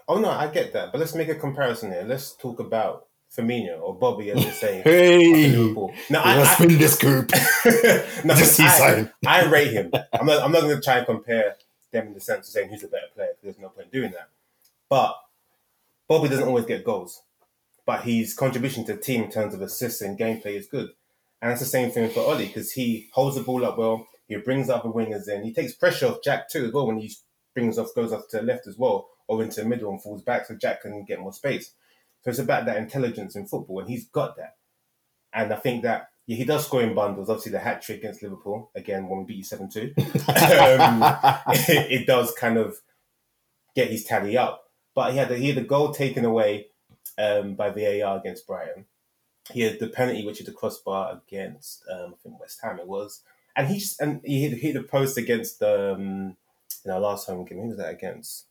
Oh, no, I get that. But let's make a comparison here. Let's talk about Firmino or Bobby, as they say. of Hey, Now, I, let's I, win this group. no, Just see I. I rate him. I'm not. I'm not going to try and compare them in the sense of saying who's a better player. There's no point in doing that. But Bobby doesn't always get goals, but his contribution to the team in terms of assists and gameplay is good. And it's the same thing for Ollie because he holds the ball up well. He brings other wingers in. He takes pressure off Jack too as well when he brings off goes off to the left as well or into the middle and falls back so Jack can get more space. So it's about that intelligence in football, and he's got that. And I think that yeah, he does score in bundles. Obviously, the hat trick against Liverpool again when we beat you seven two, um, it, it does kind of get his tally up. But he had a, he had a goal taken away um, by VAR against Brighton. He had the penalty, which is the crossbar against um, I think West Ham it was, and he just and he hit, hit the post against um, in our last home game. Who was that against?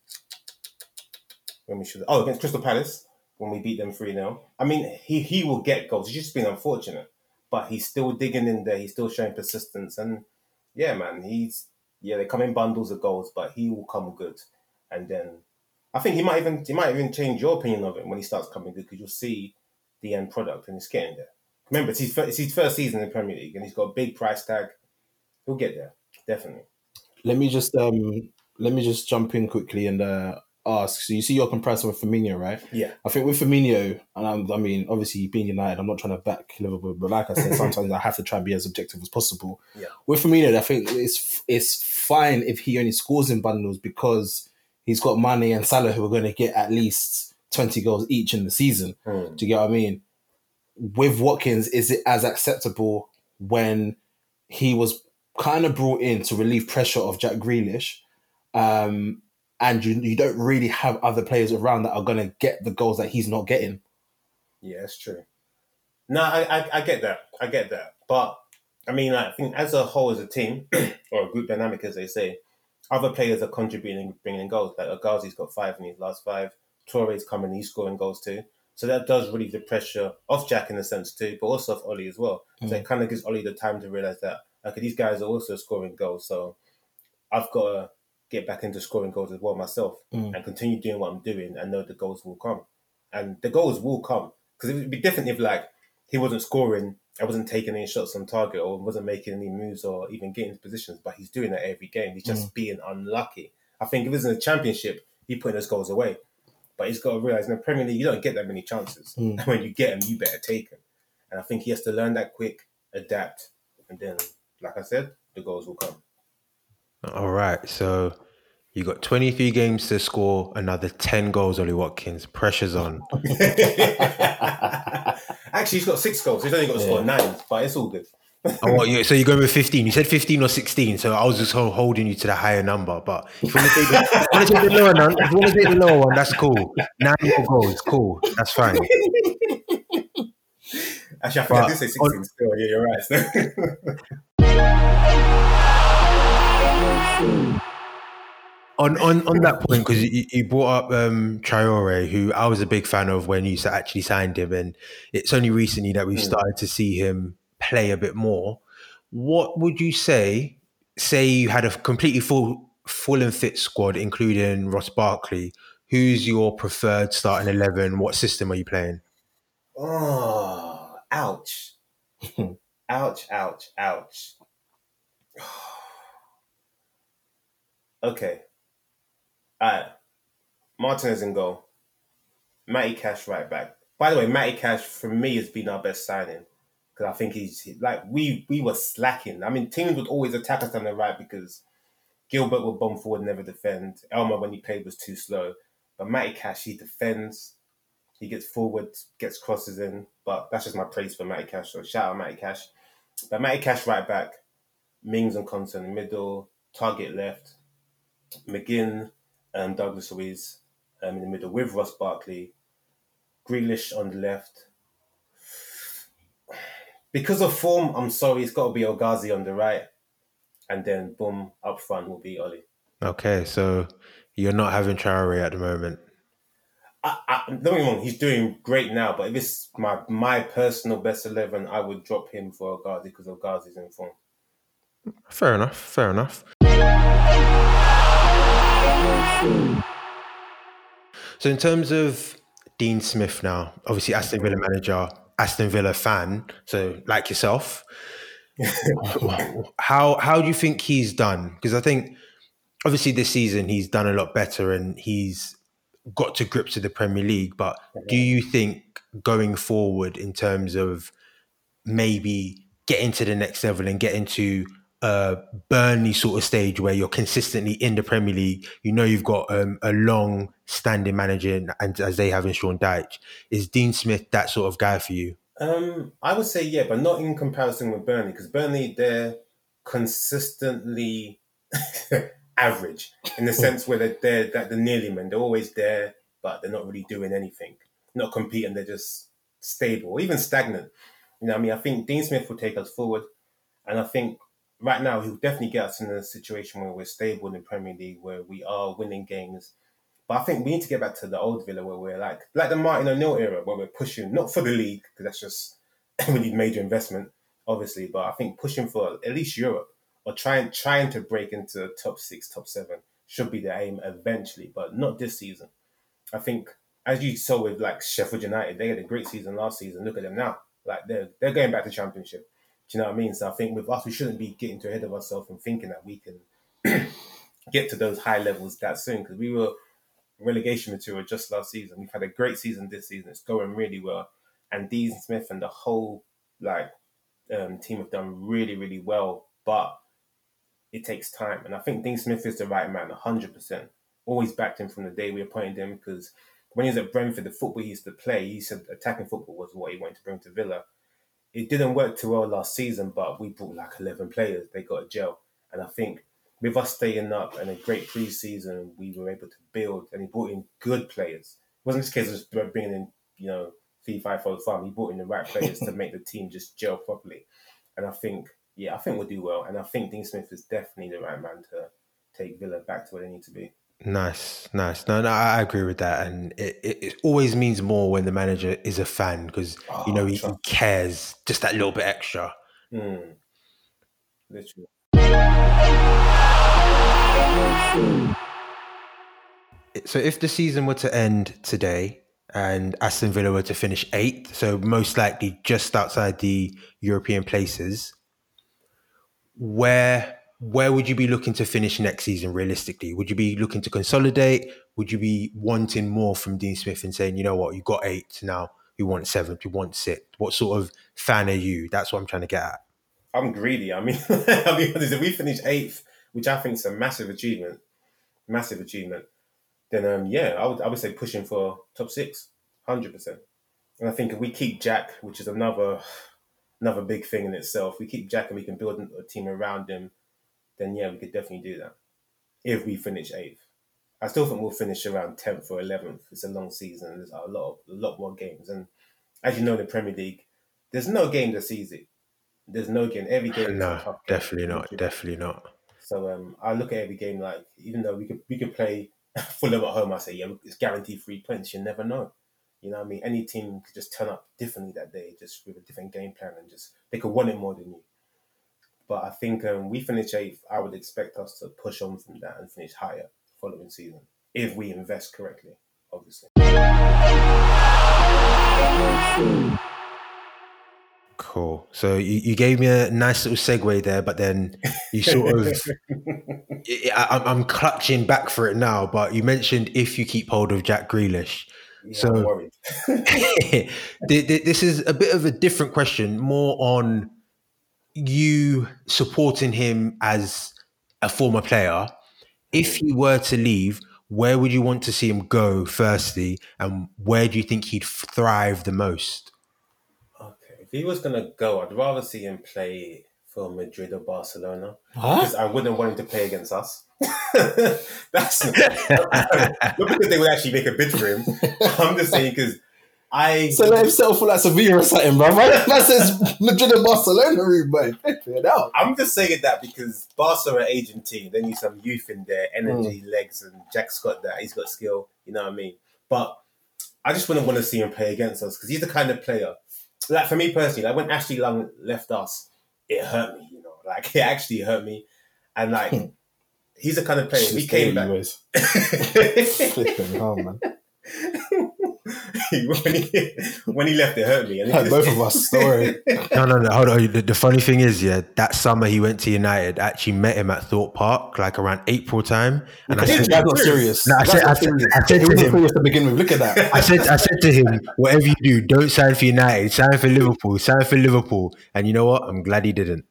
When we should oh against Crystal Palace when we beat them three 0 I mean he he will get goals. He's just been unfortunate, but he's still digging in there. He's still showing persistence, and yeah, man, he's yeah they come in bundles of goals, but he will come good, and then I think he might even he might even change your opinion of him when he starts coming good because you'll see the end product and it's getting there. Remember, it's his, first, it's his first season in the Premier League, and he's got a big price tag. He'll get there, definitely. Let me just um let me just jump in quickly and uh, ask. So you see your comparison with Firmino, right? Yeah. I think with Firmino, and I'm, I mean, obviously being United, I'm not trying to back Liverpool, but like I said, sometimes I have to try and be as objective as possible. Yeah. With Firmino, I think it's it's fine if he only scores in bundles because he's got Mane and Salah who are going to get at least 20 goals each in the season. Hmm. Do you get what I mean? With Watkins, is it as acceptable when he was kind of brought in to relieve pressure of Jack Grealish? Um, and you, you don't really have other players around that are going to get the goals that he's not getting. Yeah, that's true. No, I, I, I get that. I get that. But I mean, I think as a whole, as a team or a group dynamic, as they say, other players are contributing, bringing in goals. Like El Ghazi's got five in his last five. Torre's coming, he's scoring goals too. So that does relieve the pressure off Jack in a sense too, but also off Ollie as well. So mm. it kind of gives Ollie the time to realize that okay, these guys are also scoring goals. So I've got to get back into scoring goals as well myself Mm. and continue doing what I'm doing and know the goals will come. And the goals will come because it would be different if like he wasn't scoring, I wasn't taking any shots on target or wasn't making any moves or even getting positions, but he's doing that every game. He's just being unlucky. I think if it was in the championship, he putting those goals away. But he's got to realize in the Premier League, you don't get that many chances. Mm. And when you get them, you better take them. And I think he has to learn that quick, adapt, and then, like I said, the goals will come. All right. So you got 23 games to score another 10 goals, Ollie Watkins. Pressure's on. Actually, he's got six goals. He's only got to score nine, but it's all good. Oh, what, you, so you're going with 15. You said 15 or 16. So I was just holding you to the higher number. But if you want to take the, wanna take the lower one, if you want to take the lower one, that's cool. Nine more goals. Cool. That's fine. Actually, I think I But did say 16 still. Yeah, you're right. On on, on that point, because you, you brought up um, Traore, who I was a big fan of when you actually signed him, and it's only recently that we've started to see him play a bit more. What would you say? Say you had a completely full full and fit squad, including Ross Barkley. Who's your preferred starting eleven? What system are you playing? oh, ouch. ouch, ouch, ouch. okay. All right. Martinez in goal. Matty Cash right back. By the way, Matty Cash for me has been our best signing because I think he's like we we were slacking. I mean, teams would always attack us on the right because Guilbert would bomb forward, never defend. Elmer when he played was too slow, but Matty Cash he defends. He gets forward, gets crosses in, but that's just my praise for Matty Cash. So shout out Matty Cash. But Matty Cash right back, Mings and Conson in the middle, Targett left, McGinn and Douglas Luiz um, in the middle with Ross Barkley, Grealish on the left. Because of form, I'm sorry, it's got to be El Ghazi on the right, and then boom up front will be Ollie. Okay, so you're not having Traore at the moment. I, I, don't get me wrong, he's doing great now, but if it's my my personal best eleven, I would drop him for El Ghazi because El Ghazi's in form. Fair enough. Fair enough. So, in terms of Dean Smith now, obviously Aston Villa manager, Aston Villa fan, so like yourself, how how do you think he's done? Because I think obviously this season he's done a lot better and he's got to grips with the Premier League. But do you think going forward in terms of maybe getting to the next level and getting to a Burnley sort of stage where you're consistently in the Premier League, you know you've got um, a long standing manager, and, and as they have in Sean Dyche, is Dean Smith that sort of guy for you? Um, I would say yeah, but not in comparison with Burnley because Burnley they're consistently average in the sense where they're, they're that the nearly men they're always there, but they're not really doing anything, not competing. They're just stable, or even stagnant. You know, what I mean, I think Dean Smith will take us forward, and I think right now he'll definitely get us in a situation where we're stable in the Premier League, where we are winning games. But I think we need to get back to the old Villa where we're like like the Martin O'Neill era, where we're pushing not for the league because that's just we need major investment, obviously. But I think pushing for at least Europe or trying trying to break into top six, top seven should be the aim eventually, but not this season. I think as you saw with like Sheffield United, they had a great season last season. Look at them now, like they're they're going back to Championship. You know what I mean? So I think with us, we shouldn't be getting too ahead of ourselves and thinking that we can get to those high levels that soon because we were relegation material just last season. We've had a great season this season. It's going really well, and Dean Smith and the whole like um, team have done really really well. But it takes time, and I think Dean Smith is the right man, hundred percent. Always backed him from the day we appointed him because when he was at Brentford, the football he used to play, he said attacking football was what he wanted to bring to Villa. It didn't work too well last season, but we brought like 11 players. They got a gel. And I think with us staying up and a great preseason, we were able to build and he brought in good players. It wasn't just case of just bringing in, you know, fee, five, four, farm. He brought in the right players to make the team just gel properly. And I think, yeah, I think we'll do well. And I think Dean Smith is definitely the right man to take Villa back to where they need to be. Nice, nice. No, no, I agree with that, and it, it, it always means more when the manager is a fan because you know he, he cares just that little bit extra. Mm. Literally. So, if the season were to end today and Aston Villa were to finish eighth, so most likely just outside the European places, where where would you be looking to finish next season realistically? Would you be looking to consolidate? Would you be wanting more from Dean Smith and saying, you know what, you got eight now, you want seventh, you want sixth? What sort of fan are you? That's what I'm trying to get at. I'm greedy. I mean, I mean, if we finish eighth, which I think is a massive achievement, massive achievement, then um, yeah, I would I would say pushing for top six, hundred percent. And I think if we keep Jack, which is another another big thing in itself, we keep Jack and we can build a team around him then yeah, we could definitely do that if we finish eighth. I still think we'll finish around tenth or eleventh. It's a long season. There's a lot, of, a lot more games, and as you know, in the Premier League, there's no game that's easy. There's no game. Every game. No, definitely not. Definitely not. So um, I look at every game like, even though we could we could play Fulham at home, I say yeah, it's guaranteed three points. You never know. You know what I mean? Any team could just turn up differently that day, just with a different game plan, and just they could want it more than you. But I think um, we finish eighth. I would expect us to push on from that and finish higher following season if we invest correctly, obviously. Cool. So you, you gave me a nice little segue there, but then you sort of, I, I'm clutching back for it now. But you mentioned if you keep hold of Jack Grealish. Yeah, so this is a bit of a different question, more on you supporting him as a former player, if he were to leave, where would you want to see him go firstly, and where do you think he'd thrive the most? Okay, if he was gonna go, I'd rather see him play for Madrid or Barcelona huh? because I wouldn't want him to play against us. That's not because they would actually make a bid for him. I'm just saying because I so let him settle for like Sevilla or something, bro. That says Madrid and Barcelona room, man. I'm just saying that because Barcelona aging team, they need some youth in there, energy, mm. legs, and Jack's got that. He's got skill. You know what I mean? But I just wouldn't want to see him play against us because he's the kind of player. Like for me personally, like when Ashley Young left us, it hurt me. You know, like it actually hurt me, and like. Hmm. He's the kind of player. He came back. Flipping hell, man. when he when he left, it hurt me. Like both of us. Story. no, no, no. Hold on. The, the, funny thing is, yeah, that summer he went to United. Actually met him at Thorpe Park, like around April time. And I said, "That's not serious." No, I said, I said, I said to him to begin with. Look at that. I said, I said to him, "Whatever you do, don't sign for United. Sign for Liverpool. Sign for Liverpool." And you know what? I'm glad he didn't.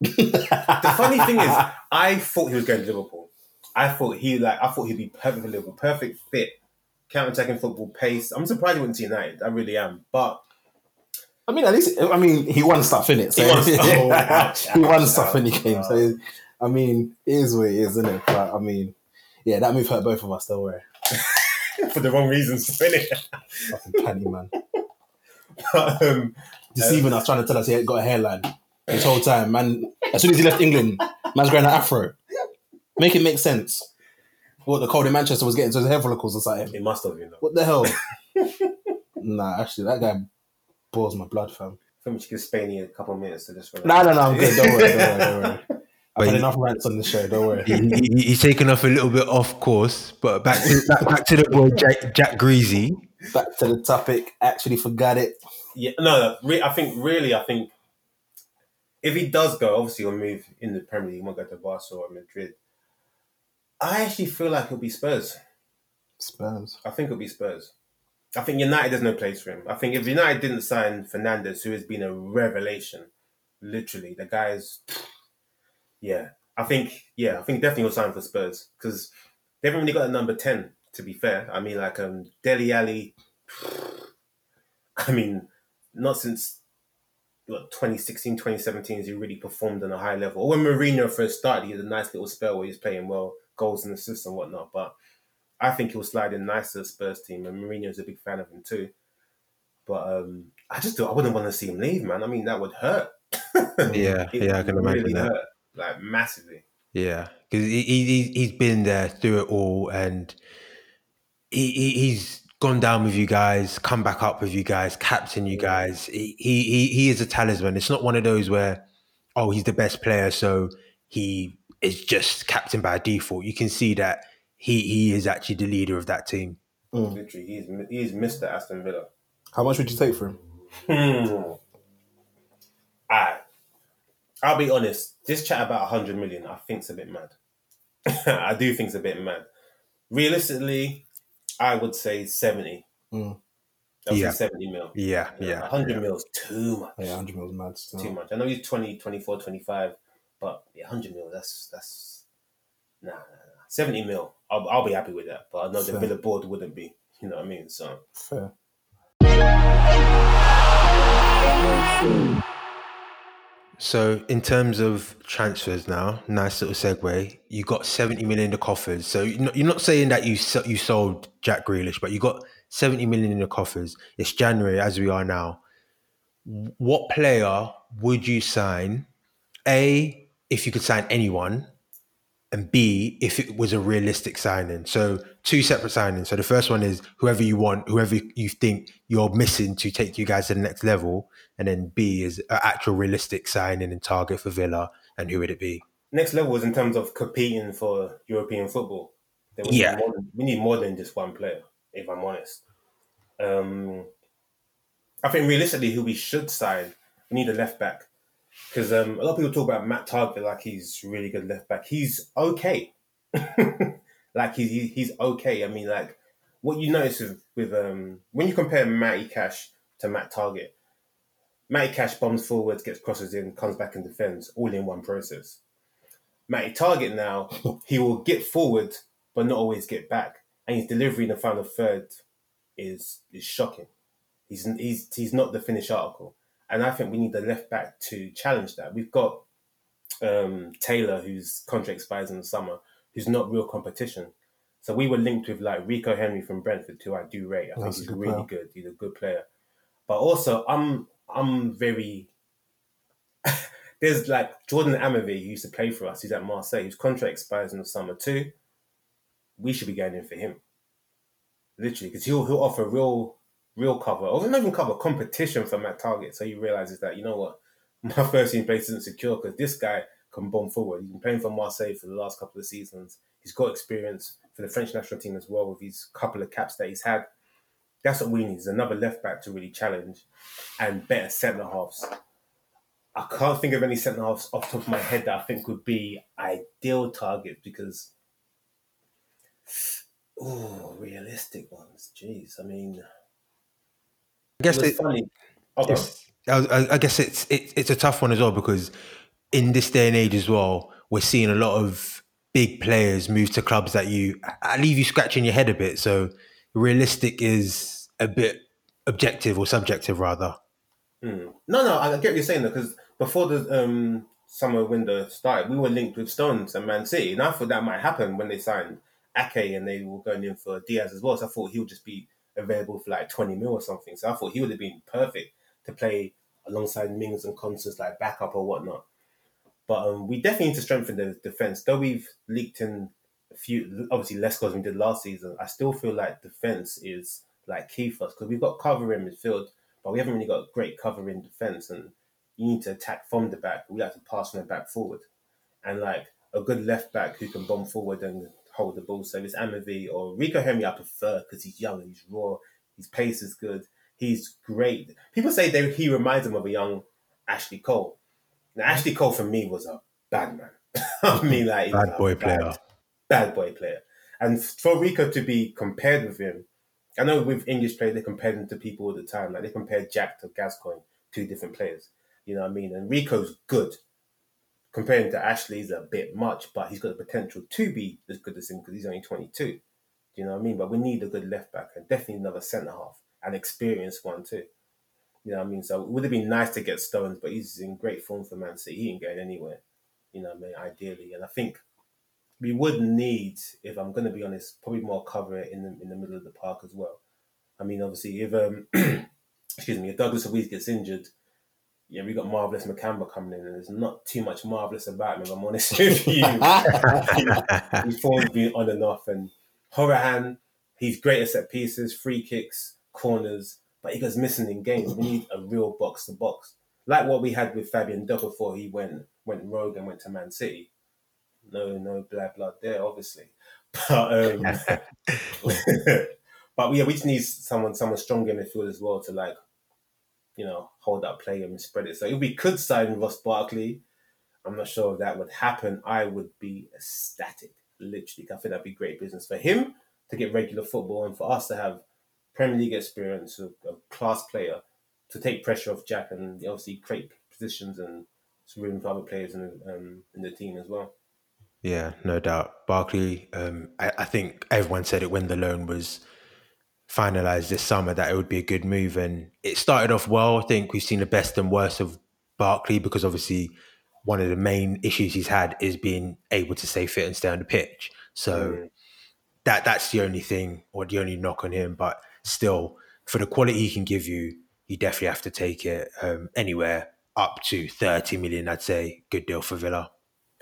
the funny thing is, I thought he was going to Liverpool. I thought he like I thought he'd be perfect for Liverpool, perfect fit counter-attacking football, pace. I'm surprised he went to United. I really am. But I mean, at least I mean he won stuff in it. So he won, oh, ouch, he won stuff when he came. So I mean, it is what it is, isn't it? But I mean, yeah, that move hurt both of us. Don't worry. For the wrong reasons, to finish. Fucking panty man. But, um, Deceiving um, us, trying to tell us he got a hairline this whole time, man. As soon as he left England, man's growing an afro. Make it make sense. What the cold in Manchester was getting to his hair follicles or something. It must have, you know. What the hell? nah, actually, that guy boils my blood, fam. I think we should give Spainy a couple of minutes to just. No, no, no, I'm good. Don't worry, don't worry, don't worry. I've had enough rants on the show. Don't worry. he, he- he's taken off a little bit off course, but back to back, back to the boy Jack, Jack Greasy. Back to the topic. Actually, forgot it. Yeah, no, no re- I think really, I think if he does go, obviously he'll move in the Premier League. He won't go to Barcelona or Madrid. I actually feel like it'll be Spurs. Spurs. I think it'll be Spurs. I think United there's no place for him. I think if United didn't sign Fernandes, who has been a revelation, literally, the guy's, yeah. I think, yeah, I think definitely he'll sign for Spurs because they haven't really got a number ten. To be fair, I mean, like um, Dele Alli. I mean, not since what 2016, 2017 has he really performed on a high level. Or when Mourinho first started, he had a nice little spell where he was playing well, goals and assists and whatnot. But I think he'll slide in nice to the Spurs team, and Mourinho's a big fan of him too. But um, I just do I wouldn't want to see him leave, man. I mean, that would hurt. Yeah, yeah, I can imagine really that. hurt, like massively. Yeah, because he, he he's been there through it all, and he, he he's gone down with you guys, come back up with you guys, captain you guys. He he, he is a talisman. It's not one of those where oh he's the best player, so he is just captain by default. You can see that he he is actually the leader of that team. Literally, he's he's Mr. Aston Villa. How much would you take for him? Hmm. I, I'll be honest. This chat about hundred million, I think's a bit mad. I do think's a bit mad. Realistically, I would say seventy. Mm. I would Yeah. seventy mil. Yeah, yeah, hundred yeah. mil is too much. Yeah, 100 mils mad. Still. Too much. I know he's 20, 24, 25, but yeah, hundred mil. That's that's nah, nah, nah. Seventy mil. I'll, I'll be happy with that. But I know the Fair. Villa board wouldn't be. You know what I mean? So Fair. So, in terms of transfers now, nice little segue. You got 70 million in the coffers. So, you're not, you're not saying that you you sold Jack Grealish, but you got 70 million in the coffers. It's January as we are now. What player would you sign? A, if you could sign anyone, and B, if it was a realistic signing. So, two separate signings. So, the first one is whoever you want, whoever you think you're missing to take you guys to the next level. And then B is an actual realistic signing and target for Villa. And who would it be? next level is in terms of competing for European football. We Yeah. need more, we need more than just one player, if I'm honest. Um, I think realistically, who we should sign, we need a left back because um, a lot of people talk about Matt Targett like he's really good left back. He's okay, like he's he- he's okay. I mean, like what you notice with, with um, when you compare Matty Cash to Matt Targett, Matty Cash bombs forwards, gets crosses in, comes back and defends, all in one process. Matty Targett now, he will get forward but not always get back, and his delivery in the final third is is shocking. He's he's he's not the finished article, and I think we need the left back to challenge that. We've got um, Taylor, whose contract expires in the summer, who's not real competition. So we were linked with like Rico Henry from Brentford, who I do rate. I That's think he's good really player. good. He's a good player, but also I'm I'm very there's like Jordan Amavi who used to play for us. He's at Marseille. His contract expires in the summer too. We should be going in for him, literally, because he'll he'll offer real real cover, or not even cover, competition for Matt Targett. So he realizes that you know what, my first team place isn't secure because this guy can bomb forward. He's been playing for Marseille for the last couple of seasons. He's got experience for the French national team as well with these couple of caps that he's had. That's what we need is another left back to really challenge and better centre halves. I can't think of any centre halves off the top of my head that I think would be ideal targets because, oh, realistic ones. Jeez, I mean, I guess it funny. Oh, go on. it's, I, I- I guess it's it, it's a tough one as well because in this day and age as well, we're seeing a lot of big players move to clubs that you I leave you scratching your head a bit. So realistic is a bit objective or subjective rather. Mm. No, no, I get what you're saying though, because before the um, summer window started, we were linked with Stones and Man City, and I thought that might happen when they signed Ake and they were going in for Dias as well. So I thought he would just be available for like 20 mil or something. So I thought he would have been perfect to play alongside Mings and Constance, like backup or whatnot. But um, we definitely need to strengthen the defense. Though we've leaked in a few, obviously less goals than we did last season. I still feel like defense is like key for us because we've got cover in midfield, but we haven't really got great cover in defense. And you need to attack from the back. We have to pass from the back forward, and like a good left back who can bomb forward and hold the ball. So it's Amavi or Rico Henry, I prefer because he's young and he's raw. His pace is good. He's great. People say they, he reminds them of a young Ashley Cole. Now, mm. Ashley Cole for me was a bad man. I mm-hmm. mean, like Bad boy player. bad boy player. And for Rico to be compared with him, I know with English players they compare him to people all the time. Like they compare Jack to Gascoigne, two different players. You know what I mean? And Rico's good. Comparing to Ashley is a bit much, but he's got the potential to be as good as him because he's only 22. Do you know what I mean? But we need a good left back and definitely another centre half, an experienced one too. You know what I mean? So it would have been nice to get Stones, but he's in great form for Man City. He ain't going anywhere. You know what I mean? Ideally. And I think we would need, if I'm going to be honest, probably more cover in the in the middle of the park as well. I mean, obviously, if um, excuse me, if Douglas Luiz gets injured, yeah, we got marvelous Nakamba coming in, and there's not too much marvelous about him. If I'm honest with you, his form's been on and off, and Hourihane, he's great at set pieces, free kicks, corners, but he goes missing in games. We need a real box to box, like what we had with Fabian Delph before he went went rogue and went to Man City no no bad blood there, obviously. But um, but yeah, we just need someone someone strong in the field as well to like, you know, hold up play and spread it. So if we could sign Ross Barkley, I'm not sure if that would happen. I would be ecstatic, literally. I think that'd be great business for him to get regular football and for us to have Premier League experience of a class player to take pressure off Jack and obviously create positions and some room for other players in the, um, in the team as well. Yeah, no doubt. Barkley, um, I, I think everyone said it when the loan was finalized this summer that it would be a good move. And it started off well. I think we've seen the best and worst of Barkley because obviously one of the main issues he's had is being able to stay fit and stay on the pitch. So Mm. that that's the only thing or the only knock on him. But still, for the quality he can give you, you definitely have to take it um, anywhere up to 30 million, I'd say. Good deal for Villa.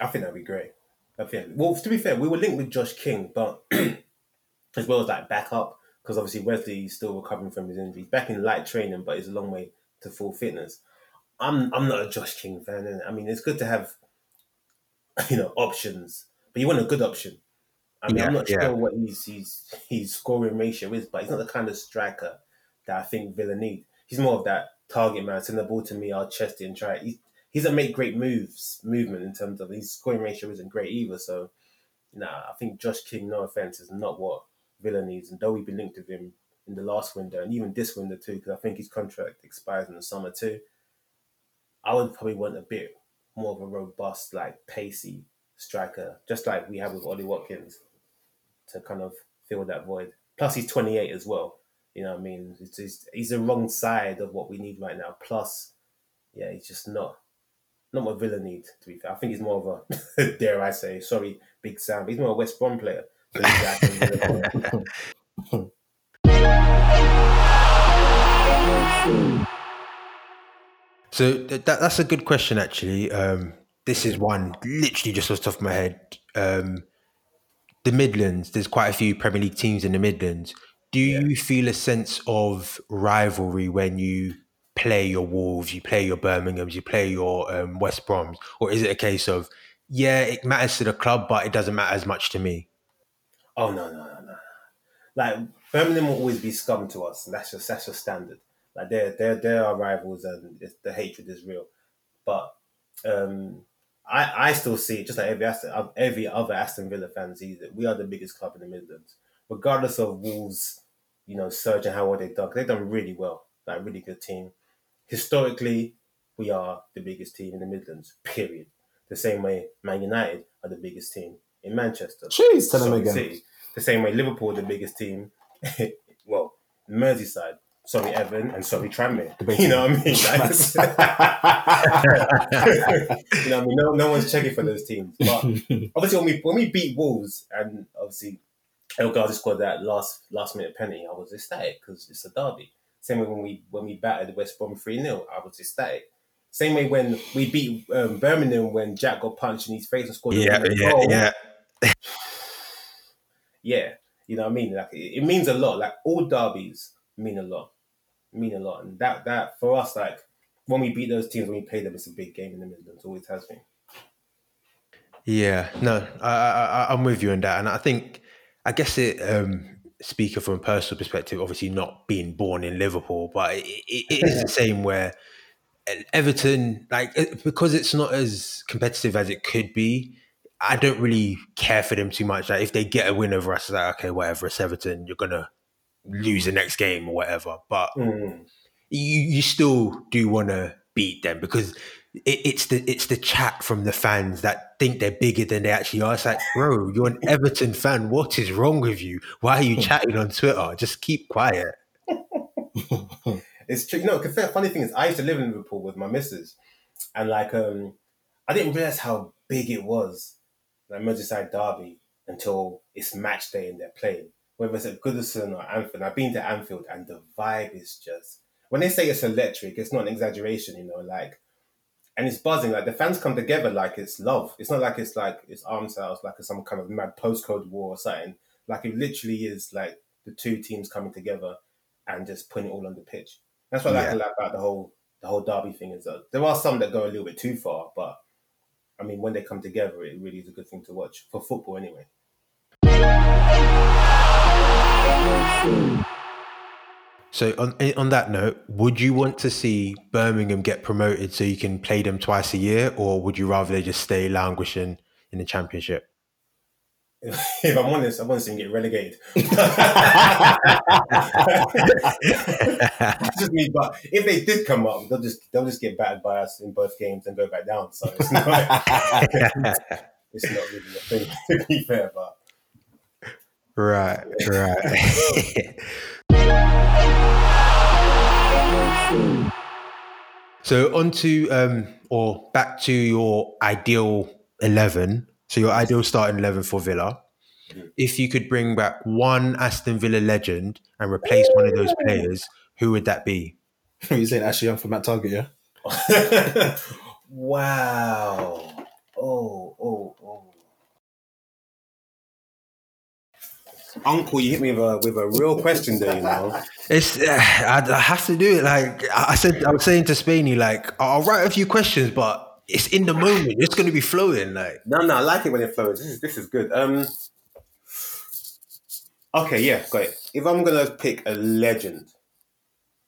I think that'd be great. I think. Well, to be fair, we were linked with Josh King, but as well as that backup, because obviously Wesley's still recovering from his injury. He's back in light training, but it's a long way to full fitness. I'm I'm not a Josh King fan. innit? I mean, it's good to have you know options, but you want a good option. I mean, I'm not yeah. sure what his his his scoring ratio is, but he's not the kind of striker that I think Villa need. He's more of that target man, send the ball to me, I'll chest it and try it. He, he doesn't make great moves, movement in terms of his scoring ratio isn't great either. So, nah, I think Josh King, no offense, is not what Villa needs. And though we've been linked with him in the last window and even this window too, because I think his contract expires in the summer too, I would probably want a bit more of a robust, like pacey striker, just like we have with Ollie Watkins, to kind of fill that void. Plus, he's 28 as well. You know what I mean? He's, he's the wrong side of what we need right now. Plus, yeah, he's just not not what Villa need. To be fair, I think he's more of a dare I say, sorry, Big Sam. He's more a West Brom player. Than he's actually a Villa player. So that, that's a good question, actually. Um, this is one literally just off the top of my head. Um, the Midlands, there's quite a few Premier League teams in the Midlands. Do you feel a sense of rivalry when you play your Wolves, you play your Birminghams, you play your um, West Broms? Or is it a case of, yeah, it matters to the club, but it doesn't matter as much to me? Oh no, no, no, no. Like Birmingham will always be scum to us, and that's just that's just standard. Like they're they're they're our rivals, and it's, the hatred is real. But um, I I still see it just like every Aston, every other Aston Villa fan sees it. We are the biggest club in the Midlands, regardless of Wolves. You know, Surge and how well they've done. They've done really well. Like really good team. Historically, we are the biggest team in the Midlands. Period. The same way Man United are the biggest team in Manchester. Jeez, tell Sorry, again. City. The same way Liverpool the biggest team. well, Merseyside. Sorry, Evan, and sorry, Tranmere. You know what I mean? You know what I mean? No, no one's checking for those teams. But obviously, when we when we beat Wolves, and obviously El Ghazi scored that last last minute penalty, I was ecstatic because it's a derby. Same way when we when we battered West Brom three 0 I was ecstatic. Same way when we beat um, Birmingham when Jack got punched in his face and scored. a Yeah, yeah, goal. yeah. Yeah. You know what I mean? Like it, it means a lot. Like all derbies mean a lot, mean a lot, and that that for us, like when we beat those teams, when we play them, it's a big game in the Midlands. Always has been. Yeah, no, I, I, I'm with you on that, and I think, I guess it. Um, speaking from a personal perspective, obviously not being born in Liverpool, but it, it, it is the same where Everton, like, because it's not as competitive as it could be. I don't really care for them too much. Like, if they get a win over us, it's like okay, whatever, it's Everton. You're gonna lose the next game or whatever, but Mm. you, you still do want to beat them because it, it's the it's the chat from the fans that think they're bigger than they actually are. It's like, bro, you're an Everton fan. What is wrong with you? Why are you chatting on Twitter? Just keep quiet. It's true. You know, 'cause the funny thing is, I used to live in Liverpool with my missus, and like, um, I didn't realize how big it was, like Merseyside derby, until it's match day and they're playing. Whether it's at Goodison or Anfield, I've been to Anfield, and the vibe is just when they say it's electric, it's not an exaggeration. You know, like, and it's buzzing. Like the fans come together like it's love. It's not like it's like it's arms sales, like it's some kind of mad postcode war or something. Like it literally is like the two teams coming together and just putting it all on the pitch. That's what I Yeah. like about the whole the whole derby thing is that there are some that go a little bit too far, but I mean when they come together, it really is a good thing to watch for football anyway. So on eh, on that note, would you want to see Birmingham get promoted so you can play them twice a year, or would you rather they just stay languishing in the championship? if I'm honest, I want to see them get relegated. just me, but if they did come up, they'll just they'll just get battered by us in both games and go back down. So it's not it's not really a thing to be fair, but Right, right. so on to um or back to your ideal eleven. So your ideal starting eleven for Villa. If you could bring back one Aston Villa legend and replace one of those players, who would that be? you saying Ashley Young for Matt Targett, yeah? wow. Oh, oh, oh. Uncle, you hit me with a with a real question there, you know. It's uh, I, I have to do it. Like I said, I was saying to Spainy, like I'll write a few questions, but it's in the moment. It's going to be flowing. Like No, no, I like it when it flows. This is this is good. Um Okay, yeah, got it. If I'm gonna pick a legend,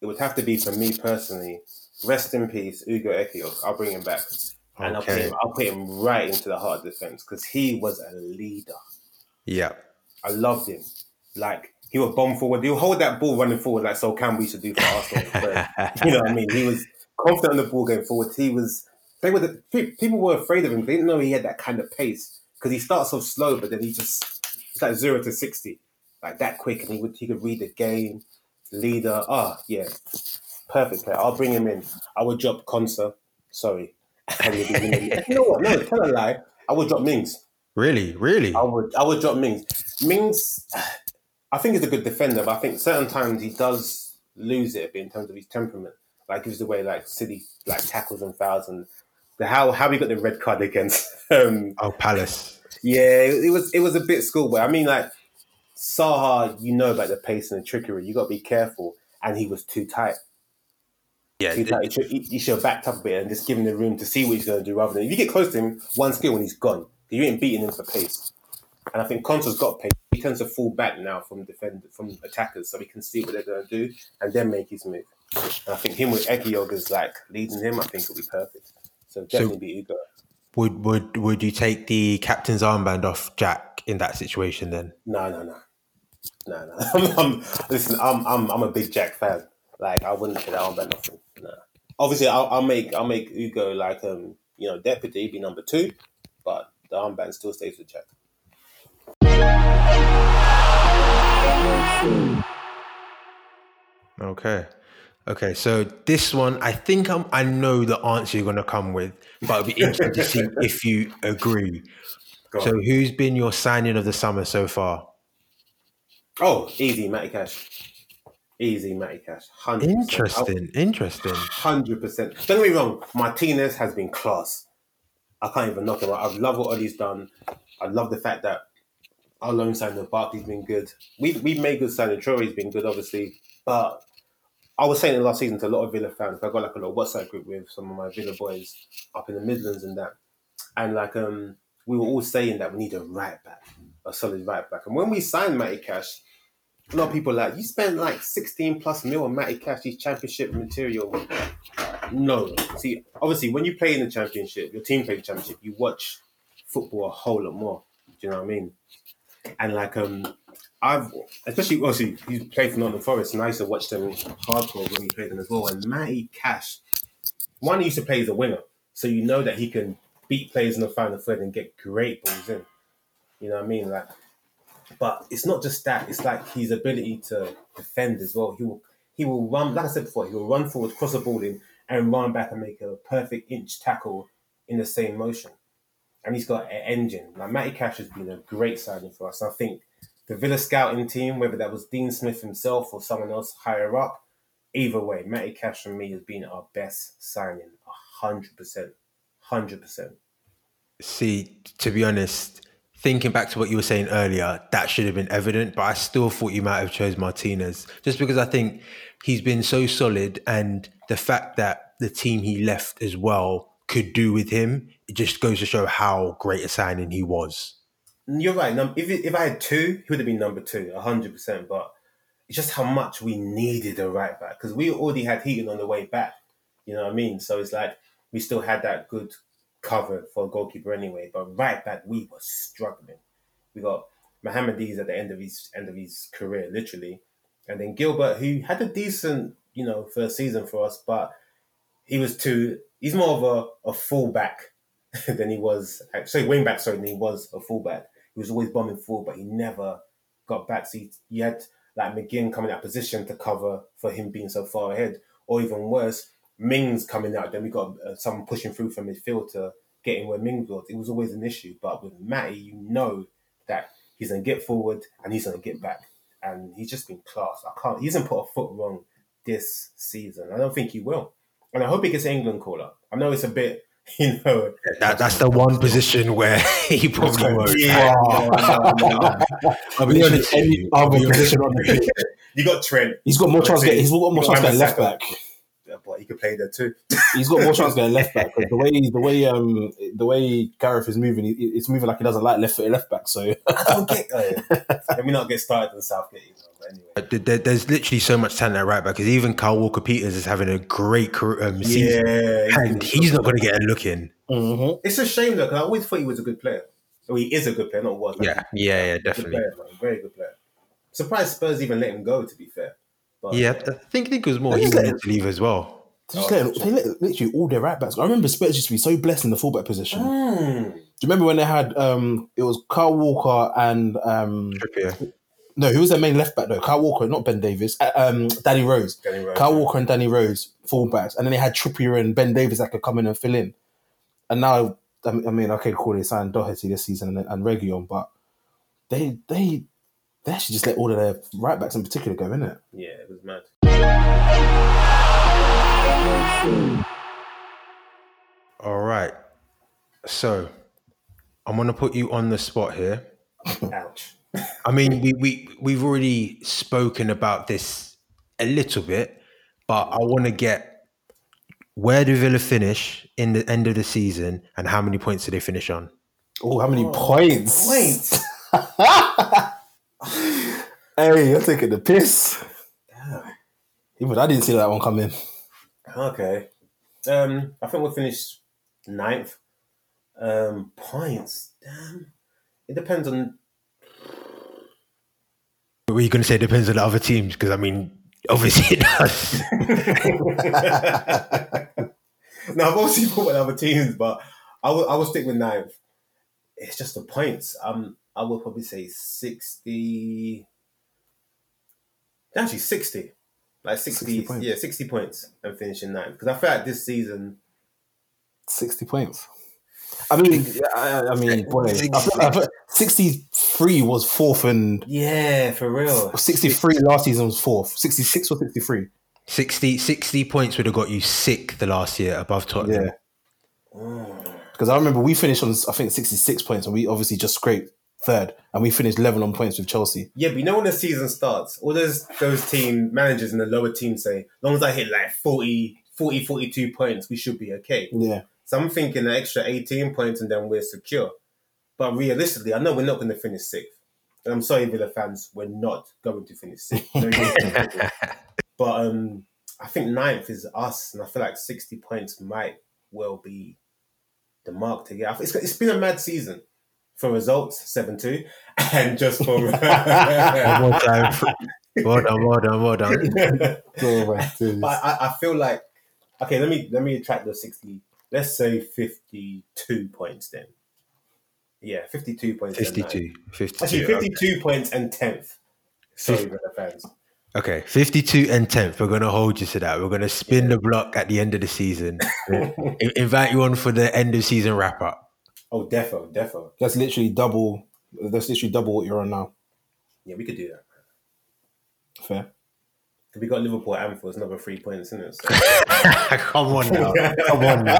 it would have to be for me personally. Rest in peace, Ugo Ehiogu. I'll bring him back. And I'll put him I'll put him right into the heart of defense because he was a leader. yeah, I loved him. Like he would bomb forward. He'll hold that ball running forward like Sol Campbell used to do for Arsenal. But, you know what I mean? He was confident on the ball going forward. He was. They were the people were afraid of him. They didn't know he had that kind of pace because he starts so slow, but then he just it's like zero to sixty, like that quick, and he would he could read the game, leader. Ah, yeah, perfect player. I'll bring him in. I would drop Konsa. Sorry, And he'd be winning. you know what? No, tell a lie. I would drop Mings. really, really. I would I would drop Mings. Mings, I think he's a good defender, but I think certain times he does lose it a bit in terms of his temperament. Like gives the way like City like tackles and fouls and the how how he got the red card against. Um, Oh, Palace. yeah, it, it was it was a bit schoolboy. I mean, like Zaha, you know about the pace and the trickery. You got to be careful, and he was too tight. Yeah, Too tight. He should, he, he should have backed up a bit and just given the room to see what he's going to do. Rather than if you get close to him, one skill and he's gone. You ain't beating him for pace. And I think Konsa's got pace. He tends to fall back now from defend from attackers, so he can see what they're going to do and then make his move. And I think him with Ehiogu is like leading him. I think it'll be perfect. So definitely be Ugo. would would would you take the captain's armband off Jack in that situation? Then No, no, no, no, no. I'm, I'm, listen, I'm, I'm, I'm a big Jack fan. Like, I wouldn't take that armband off him. No. Obviously, I'll, I'll make, I'll make Ugo like, um, you know, deputy, be number two, but the armband still stays with Jack. okay, okay. So this one, I think I'm, I know the answer you're going to come with, but it'll be interesting to see if you agree. Go So on. who's been your signing of the summer so far? Oh, easy, Matty Cash. Easy, Matty Cash. 100%. Interesting. Interesting. Hundred percent. Don't get me wrong. Martinez has been class. I can't even knock him. I love what Ollie's done. I love the fact that our loan signing of Barkley's been good. We we made good signing. Troy's been good, obviously. But I was saying it last season to a lot of Villa fans. I got like a little WhatsApp group with some of my Villa boys up in the Midlands and that, and like um we were all saying that we need a right back, a solid right back. And when we signed Matty Cash, a lot of people like you spent like sixteen plus mil on Matty Cash, his championship material. No, see, obviously when you play in the championship, your team plays the championship. You watch football a whole lot more. Do you know what I mean? And like um, I've especially obviously he's played for Nottingham Forest, and I used to watch them hardcore when he played them as well. And Matty Cash, one he used to play as a winger, so you know that he can beat players in the final third and get great balls in. You know what I mean? Like, but it's not just that; it's like his ability to defend as well. He will he will run, like I said before, he will run forward, cross the ball in, and run back and make a perfect inch tackle in the same motion. And he's got an engine. Like Matty Cash has been a great signing for us. I think the Villa scouting team, whether that was Dean Smith himself or someone else higher up, either way, Matty Cash for me has been our best signing, hundred percent, hundred percent. See, to be honest, thinking back to what you were saying earlier, that should have been evident, but I still thought you might have chose Martinez just because I think he's been so solid and the fact that the team he left as well could do with him, it just goes to show how great a signing he was. You're right. If if I had two, he would have been number two, hundred percent. But it's just how much we needed a right back because we already had Heaton on the way back. You know what I mean? So it's like we still had that good cover for a goalkeeper anyway. But right back, we were struggling. We got Mohamed Elmohamady at the end of his end of his career, literally, and then Guilbert, who had a decent, you know, first season for us, but he was too. He's more of a, a fullback than he was. Sorry, wing back. Sorry, than he was a fullback. He was always bombing forward, but he never got back. So he, you had like McGinn coming out of position to cover for him being so far ahead, or even worse, Mings coming out. Then we got uh, someone pushing through from midfield to get in where Mings was. It was always an issue. But with Matty, you know that he's gonna get forward and he's gonna get back, and he's just been class. I can't. He hasn't put a foot wrong this season. I don't think he will, and I hope he gets an England call up. I know it's a bit. You know, That, that's the one position where he probably won't. yeah, Wow. no, no, no. I'll be honest Any you. other position on the pitch. You got Trent, He's got more chance. Get, he's got more chance got getting left Wan-Bissaka. back. Yeah, but he could play there too. He's got more chance getting left back the way the way um the way Gareth is moving, he- it's moving like he doesn't like left foot left back. So I don't get. Uh, let me not get started on Southgate. You know, but anyway. There- there- There's literally so much talent at right back because even Kyle Walker Peters is having a great career, um, season, Yeah, and he's not going to get a look in. Mhm. It's a shame though, because I always thought he was a good player. Well, he is a good player, not was. like, Yeah, yeah, yeah, good definitely. player, very good player. Surprised Spurs even let him go. To be fair, but, Yeah, I think, think it was more he He's like- wanted to leave as well. They just let, they let literally all their right backs. I remember Spurs used to be so blessed in the fullback position. Do Mm. you remember when they had um it was Kyle Walker and um Trippier. no who was their main left back though? Kyle Walker, not Ben Davies. Uh, um, Danny Rose. Danny Rose. Kyle Walker and Danny Rose fullbacks, and then they had Trippier and Ben Davies that could come in and fill in. And now, I mean, okay, cool, they signed Doherty this season and, and Reguilon, but they they they actually just let all of their right backs in particular go, in it. Yeah, it was mad. All right. So I'm going to put you on the spot here. Ouch. I mean, we, we, we've already spoken about this a little bit, but I want to get where do Villa finish in the end of the season and how many points do they finish on? Oh, how many oh, points? Points. Hey, you're taking the piss. Damn. Even I didn't see that one coming. Okay. Um, I think we'll finish ninth. Um, points. Damn. It depends on. Were you going to say it depends on the other teams? Because I mean, obviously it does. no, I've obviously thought about other teams, but I will. I will stick with ninth. It's just the points. Um, I will probably say sixty. Actually, sixty. Like 60, 60 points. yeah, 60 points and finishing ninth. Because I feel like this season, 60 points. I mean, I, I mean, boy, I feel, I feel 63 was fourth and Yeah, for real. 63 last season was fourth. 66 or 63. 60, 60 points would have got you sick the last year above Tottenham. Yeah. Mm. Because I remember we finished on, I think, 66 points and we obviously just scraped third and we finished level on points with Chelsea. Yeah, but you know when the season starts, all those those team managers in the lower team say, as long as I hit like 40, 40 42 points, we should be okay. Yeah. So I'm thinking an extra 18 points and then we're secure. But realistically, I know we're not going to finish sixth. And I'm sorry, Villa fans, we're not going to finish sixth. No, but um, I think ninth is us, and I feel like 60 points might well be the mark to get. It's, it's been a mad season for results, 7 2, and just for. One more time. Well done, well done, well done. My goodness. But I, I feel like okay. Let me let me track the sixty. Let's say fifty-two points then. Yeah, fifty-two points. and 52. 52. Actually, fifty-two points and tenth. Sorry, Villa fans. Okay, 52 and 10th. We're going to hold you to that. We're going to spin the block at the end of the season. Invite you on for the end of season wrap up. Oh, defo, defo. That's literally double. That's literally double what you're on now. Yeah, we could do that. Fair. We got Liverpool at Anfield. It's another three points, isn't it? So, Come on now. Come on now.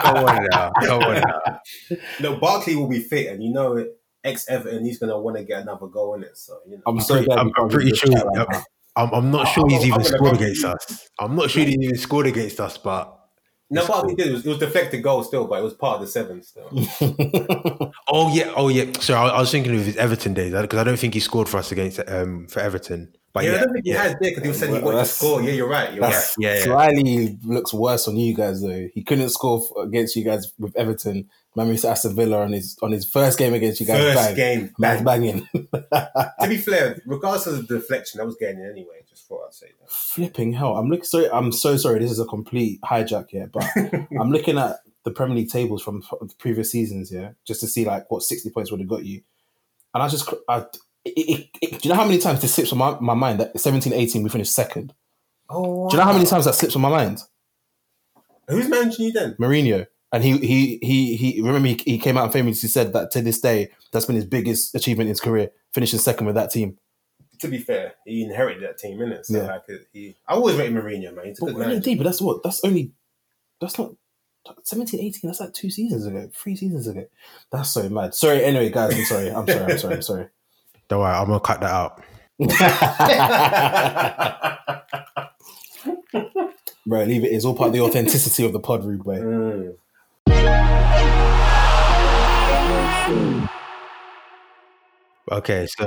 Come on now. Come on now. no, Barkley will be fit, and you know, it. ex Everton, he's gonna want to get another goal in it. So you know, I'm so pretty- glad I'm- I'm pretty sure- right I'm- I'm, I'm not sure I'm- he's I'm even gonna scored against you. us. I'm not sure he's even scored against us, but no, but he did. It was, it was deflected goal still, but it was part of the seven still. oh yeah, oh yeah. Sorry, I, I was thinking of his Everton days because I don't think he scored for us against um for Everton. But yeah, yeah, I don't think he yeah. has there because he was saying he Well, wanted to score. Yeah, you're right. You're right. That's Yeah, yeah. slightly looks worse on you guys though. He couldn't score against you guys with Everton. Man, we to Aston Villa on his on his first game against you guys. First bang. game, Man's bang. banging. to be fair, regardless of the deflection, that was getting in anyway. Just thought I'd say that. Flipping hell! I'm looking. Sorry, I'm so sorry. This is a complete hijack here, but I'm looking at the Premier League tables from previous seasons here, just to see like what 60 points would have got you. And I just, I, it, it, it- do you know how many times this slips on my, my mind that 17, 18 we finished second? Oh, Do you know how many times that slips on my mind? Who's managing you then? Mourinho. And he he he he remember he, he came out and famously said that to this day that's been his biggest achievement in his career, finishing second with that team. To be fair, he inherited that team, innit? So Yeah. like, he, I always rated Mourinho, man. He's a But good really manager. but that's what that's only that's not 17, 18, that's like two seasons ago, three seasons ago. That's so mad. Sorry, anyway, guys, I'm sorry. I'm sorry, I'm sorry, I'm sorry. don't worry, I'm gonna cut that out. Bro, leave it. It's all part of the authenticity of the pod, rude boy. Mm. Okay, so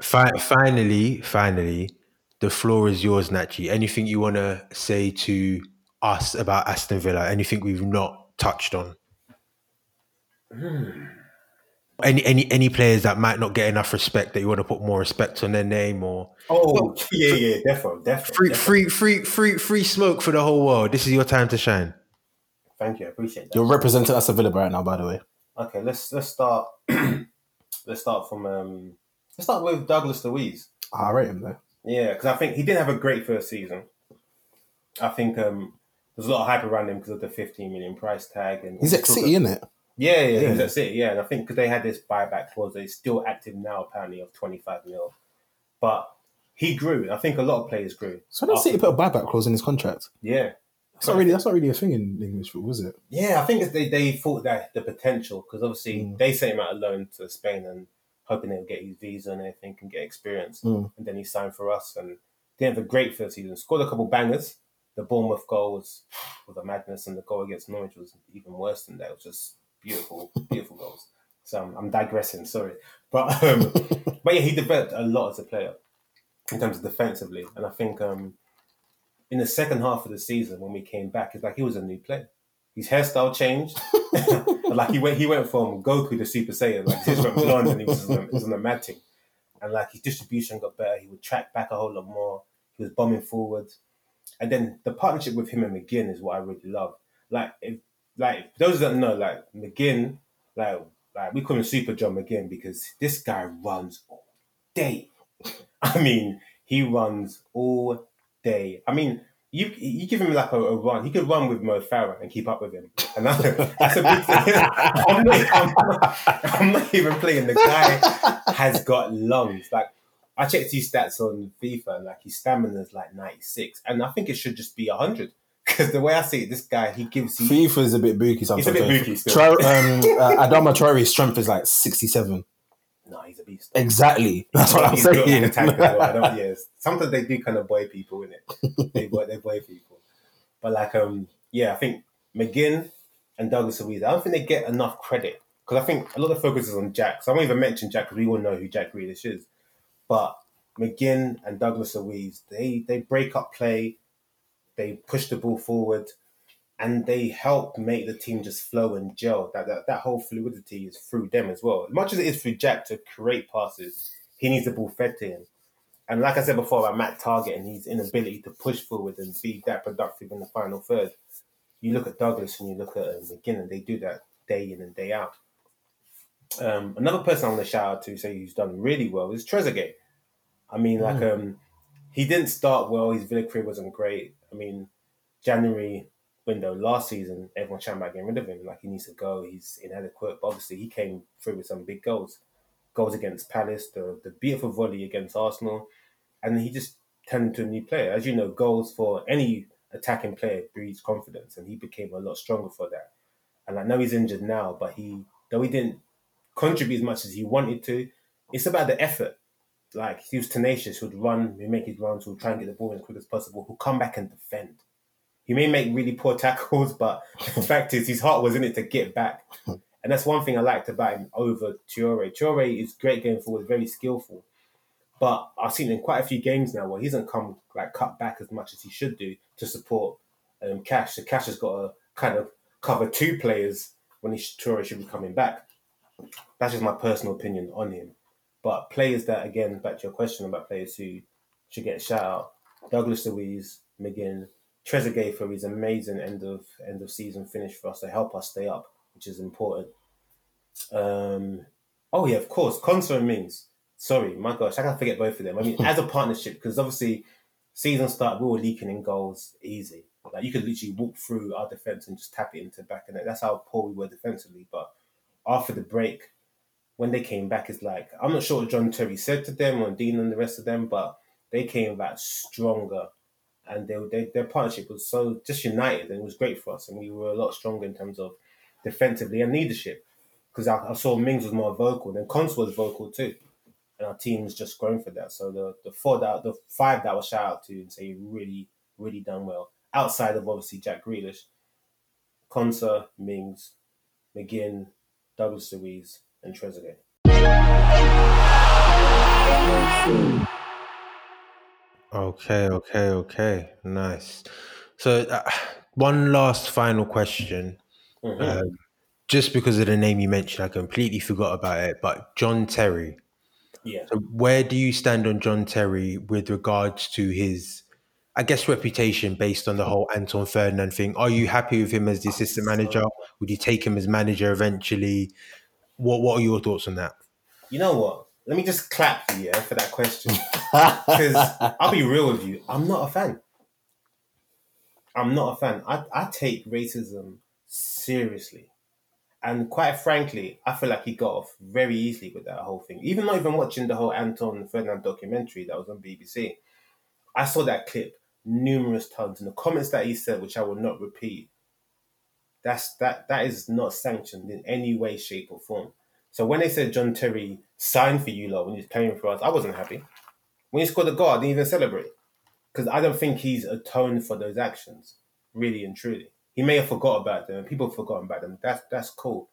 fi- finally, finally, the floor is yours, Nachi. Anything you want to say to us about Aston Villa? Anything we've not touched on? Any any any players that might not get enough respect that you want to put more respect on their name or Oh, yeah, yeah, defo, defo. free free free free free smoke for the whole world. This is your time to shine. Thank you, I appreciate that. You're representing Aston Villa right now, by the way. Okay, let's let's start. let's start from um. Let's start with Douglas Luiz. I rate him though. Yeah, because I think he didn't have a great first season. I think um, there's a lot of hype around him because of the 15 million price tag and He's ex City, isn't it? Yeah, yeah, Yeah. that's it. Yeah, and I think because they had this buyback clause, they're still active now, apparently of 25 mil. But he grew. I think a lot of players grew. So I don't City put a buyback clause in his contract. Yeah, That's not really that's not really a thing in English football, was it? yeah. I think they they thought that the potential because obviously Mm. they sent him out alone to Spain and hoping they'll get his visa and everything and get experience. Mm. And then he signed for us and didn't have a great first season. Scored a couple bangers. The Bournemouth goal was was a madness, and the goal against Norwich was even worse than that. It was just beautiful, beautiful goals. So I'm, I'm digressing. Sorry, but um, but yeah, he developed a lot as a player in terms of defensively, and I think um, in the second half of the season when we came back, it's like he was a new player. His hairstyle changed. like he went, he went from Goku to Super Saiyan. Like just went blonde and he was on, he was on a mad. And like his distribution got better. He would track back a whole lot more. He was bombing forward. And then the partnership with him and McGinn is what I really love. Like if like those that know, like McGinn, like like we call him Super John McGinn because this guy runs all day. I mean, he runs all day. I mean, you you give him like a, a run. He could run with Mo Farah and keep up with him. And that's, that's a big thing. I'm not, I'm, not, I'm not even playing. The guy has got lungs. Like I checked his stats on FIFA, and like his stamina is like 96, and I think it should just be 100. Because the way I see it, this guy he gives he, FIFA is a bit booky sometimes. It's a bit booky still. Tra- um, uh, Adama Traore's strength is like 67. No, he's a beast. Exactly. That's what I'm He's saying. as well. I don't. Sometimes they do kind of boy people in it. They boy, they boy people. But like, um, yeah, I think McGinn and Douglas Luiz. I don't think they get enough credit because I think a lot of focus is on Jack. So I won't even mention Jack because we all know who Jack Grealish is. But McGinn and Douglas Luiz, they they break up play, they push the ball forward, and they help make the team just flow and gel. That that, that whole fluidity is through them as well. As much as it is through Jack to create passes, he needs the ball fed to him. And like I said before about Matt Targett and his inability to push forward and be that productive in the final third, you look at Douglas and you look at um, McGinn, and they do that day in and day out. Um, another person I want to shout out to, say who's done really well, is Trezeguet. I mean, like, um, he didn't start well. His Villa career wasn't great. I mean, January window last season, everyone chatting about getting rid of him. Like, he needs to go. He's inadequate. But obviously, he came through with some big goals. Goals against Palace, the, the beautiful volley against Arsenal. And he just turned into a new player. As you know, goals for any attacking player breeds confidence. And he became a lot stronger for that. And I know he's injured now, but he, though he didn't contribute as much as he wanted to, it's about the effort like he was tenacious. Would run, he'd make his runs, he'd try and get the ball as quick as possible. He'll come back and defend. He may make really poor tackles, but the fact is his heart was in it to get back. And that's one thing I liked about him over Traore. Traore is great going forward, very skillful. But I've seen in quite a few games now where he hasn't come like cut back as much as he should do to support um, Cash. So Cash has got to kind of cover two players when he, Traore should be coming back. That's just my personal opinion on him. But players that, again, back to your question about players who should get a shout out: Douglas Luiz, McGinn, Trezeguet for his amazing end of end of season finish for us to help us stay up, which is important. Um, oh yeah, of course, Konsa and Mings. Sorry, my gosh, I can't forget both of them. I mean, as a partnership, because obviously season start, we were leaking in goals easy. Like you could literally walk through our defense and just tap it into the back and. That's how poor we were defensively. But after the break, when they came back, it's like I'm not sure what John Terry said to them or Dean and the rest of them, but they came back stronger, and they, they their partnership was so just united, and it was great for us, and we were a lot stronger in terms of defensively and leadership. Because I, I saw Mings was more vocal, and Cons was vocal too, and our team's just grown for that. So the the four that the five that I will shout out to and say really really done well outside of obviously Jack Grealish, Konsa, Mings, McGinn, Douglas Luiz, and Trezeguet. Okay, okay, okay. Nice. So, uh, one last final question. Um, just because of the name you mentioned, I completely forgot about it. But John Terry, Yeah. so where do you stand on John Terry with regards to his, I guess, reputation based on the whole Anton Ferdinand thing? Are you happy with him as the assistant manager? Would you take him as manager eventually? What What are your thoughts on that? You know what? Let me just clap for you yeah, for that question. Because I'll be real with you, I'm not a fan. I'm not a fan. I, I take racism seriously. And quite frankly, I feel like he got off very easily with that whole thing. Even not even watching the whole Anton Ferdinand documentary that was on BBC, I saw that clip numerous times. And the comments that he said, which I will not repeat, that's that that is not sanctioned in any way, shape, or form. So when they said John Terry signed for you lot when he was playing for us, I wasn't happy. When he scored a goal, I didn't even celebrate because I don't think he's atoned for those actions, really and truly. He may have forgot about them, and people have forgotten about them. That's that's cool,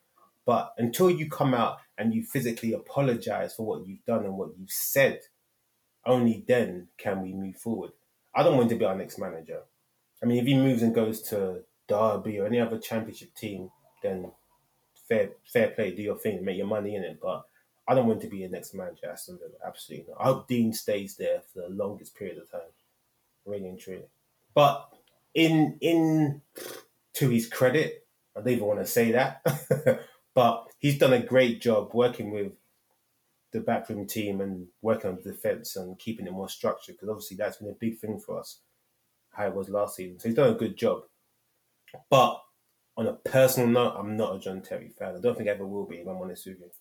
but until you come out and you physically apologize for what you've done and what you've said, only then can we move forward. I don't want to be our next manager. I mean, if he moves and goes to Derby or any other championship team, then fair fair play, do your thing, make your money in it. But I don't want to be your next manager. at Aston Villa. Absolutely not. I hope Dean stays there for the longest period of time. Really and truly. But in in to his credit, I don't even want to say that. but he's done a great job working with the backroom team and working on the defence and keeping it more structured because obviously that's been a big thing for us. how it was last season. So he's done a good job. But on a personal note, I'm not a John Terry fan. I don't think I ever will be, if I'm honest with you.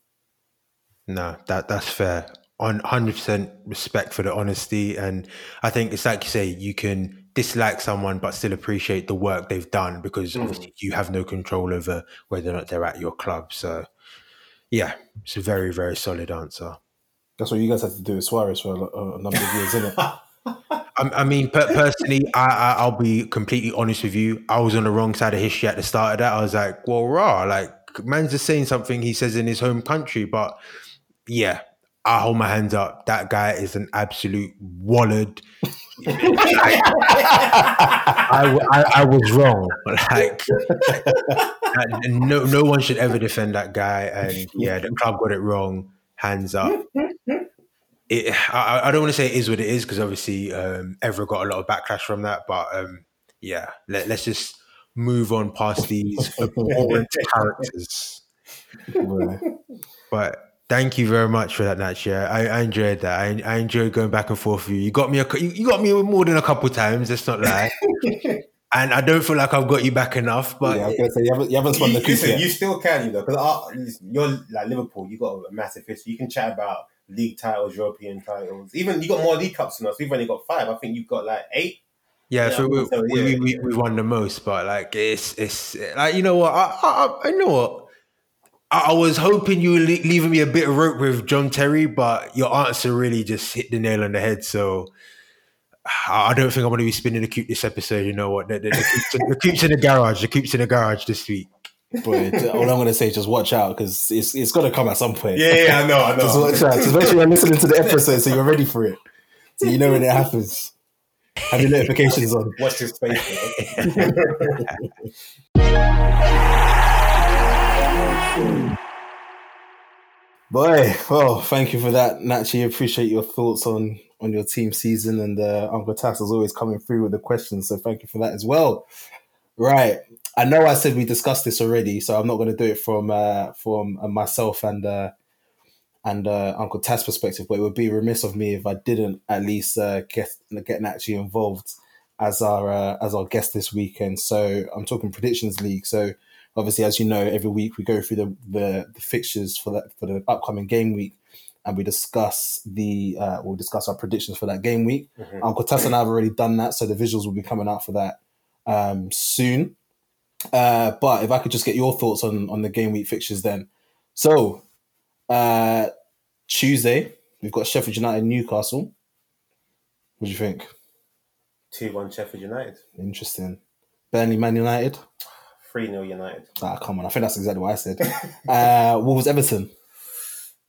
No, that that's fair. On hundred percent respect for the honesty, and I think it's like you say, you can dislike someone but still appreciate the work they've done because Mm. obviously you have no control over whether or not they're at your club. So, yeah, it's a very very solid answer. That's what you guys had to do with Suarez for a, a number of years, isn't it? I, I mean, per- personally, I, I, I'll be completely honest with you. I was on the wrong side of history at the start of that. I was like, well, raw, like, man's just saying something he says in his home country. But yeah, I hold my hands up. That guy is an absolute wallad. I, I, I was wrong. Like, no, no one should ever defend that guy. And yeah, the club got it wrong. Hands up. It, I, I don't want to say it is what it is because obviously um, Evra got a lot of backlash from that. But um, yeah, let, let's just move on past these abhorrent characters. But thank you very much for that, Nach. Yeah, I, I enjoyed that. I, I enjoyed going back and forth with you. You got me. A, you you got me more than a couple times. Let's not lie. and I don't feel like I've got you back enough. But yeah, I was gonna say you haven't, you haven't spun the coop listen, yet. you still can, you know, because you're like Liverpool. You got a massive history. You can chat about league titles, European titles. Even you got more league cups than us. We've only got five. I think you've got like eight. Yeah, Yeah, so we, so, we, yeah, we, yeah. we won the most, but like it's it's like you know what I I, I know what I, I was hoping you were leaving me a bit of rope with John Terry, but your answer really just hit the nail on the head. So I I don't think I'm going to be spinning the coop this episode. You know what? The, the, the, coop's, in, the coop's in the garage. The coop's in the garage this week. But all I'm gonna say is just watch out because it's it's got to come at some point. Yeah, yeah, I know, I know. Just know. watch out. Just make sure you're listening to the episode so you're ready for it. So you know when it happens. Have your notifications on. Watch this space. Boy, well, thank you for that, Nachi. Appreciate your thoughts on on your team season, and uh, Uncle Tass is always coming through with the questions. So thank you for that as well. Right, I know I said we discussed this already, so I'm not going to do it from uh, from uh, myself and uh, and uh, Uncle Tass perspective. But it would be remiss of me if I didn't at least uh, get get Nachi involved as our uh, as our guest this weekend. So I'm talking predictions league. So obviously, as you know, every week we go through the the, the fixtures for that for the upcoming game week, and we discuss the uh, we'll discuss our predictions for that game week. Uncle Tass and I have already done that, so the visuals will be coming out for that um, soon. Uh, but if I could just get your thoughts on on the game week fixtures, then so uh, Tuesday we've got Sheffield United Newcastle. What do you think? Two one Sheffield United. Interesting. Burnley Man United. Three 0 United. Ah, come on. I think that's exactly what I said. uh, Wolves Everton.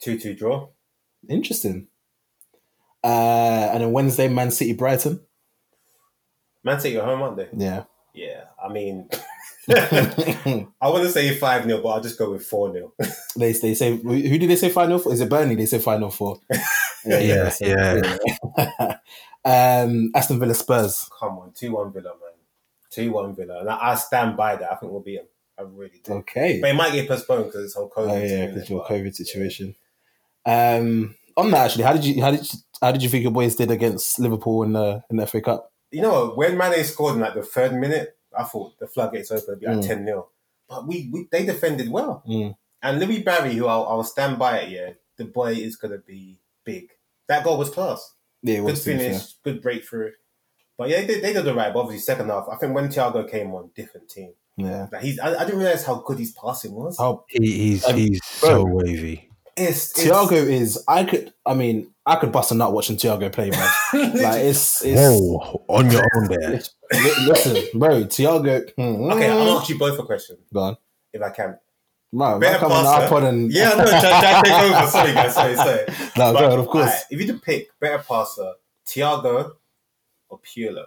Two two draw. Interesting. Uh, and then Wednesday, Man City Brighton. Man City at home, aren't they? Yeah. Yeah. I mean, I want to say five 0 but I'll just go with four 0 they they say who did they say final for? Is it Burnley? They say final for. Yeah, so- yeah. um, Aston Villa Spurs. Come on, two one Villa, man. Two one Villa, and I, I stand by that. I think we'll beat them. I really do. Okay. But it might get postponed because it's whole COVID. Oh yeah, because your COVID situation. Um, on that actually, how did you how did you, how did you think your boys did against Liverpool in the in the FA Cup? You know? When Mane scored in like the third minute, I thought the floodgates open. Be like Mm. ten 0 But we, we they defended well. Mm. And Louie Barry, who I'll, I'll stand by it, yeah, the boy is gonna be big. That goal was class. Yeah, it Good was finish, good breakthrough. But yeah, they did, they did the right. But obviously, second half, I think when Thiago came on, different team. Yeah. Like he's, I, I didn't realize how good his passing was. How He, he's Um, he's so wavy. It's, it's Thiago is I could I mean I could bust a nut watching Thiago play, bro. like it's it's Whoa, on your own there. Listen, bro, Thiago. Hmm, Okay, I'll ask you both a question go on. if I can. Bro, Better man, come on passer. our pod and Yeah, no, try, try to take over. Sorry, guys. Sorry, sorry. no, But, go on, of course. alright, if you had to pick better passer, Thiago or Pirlo?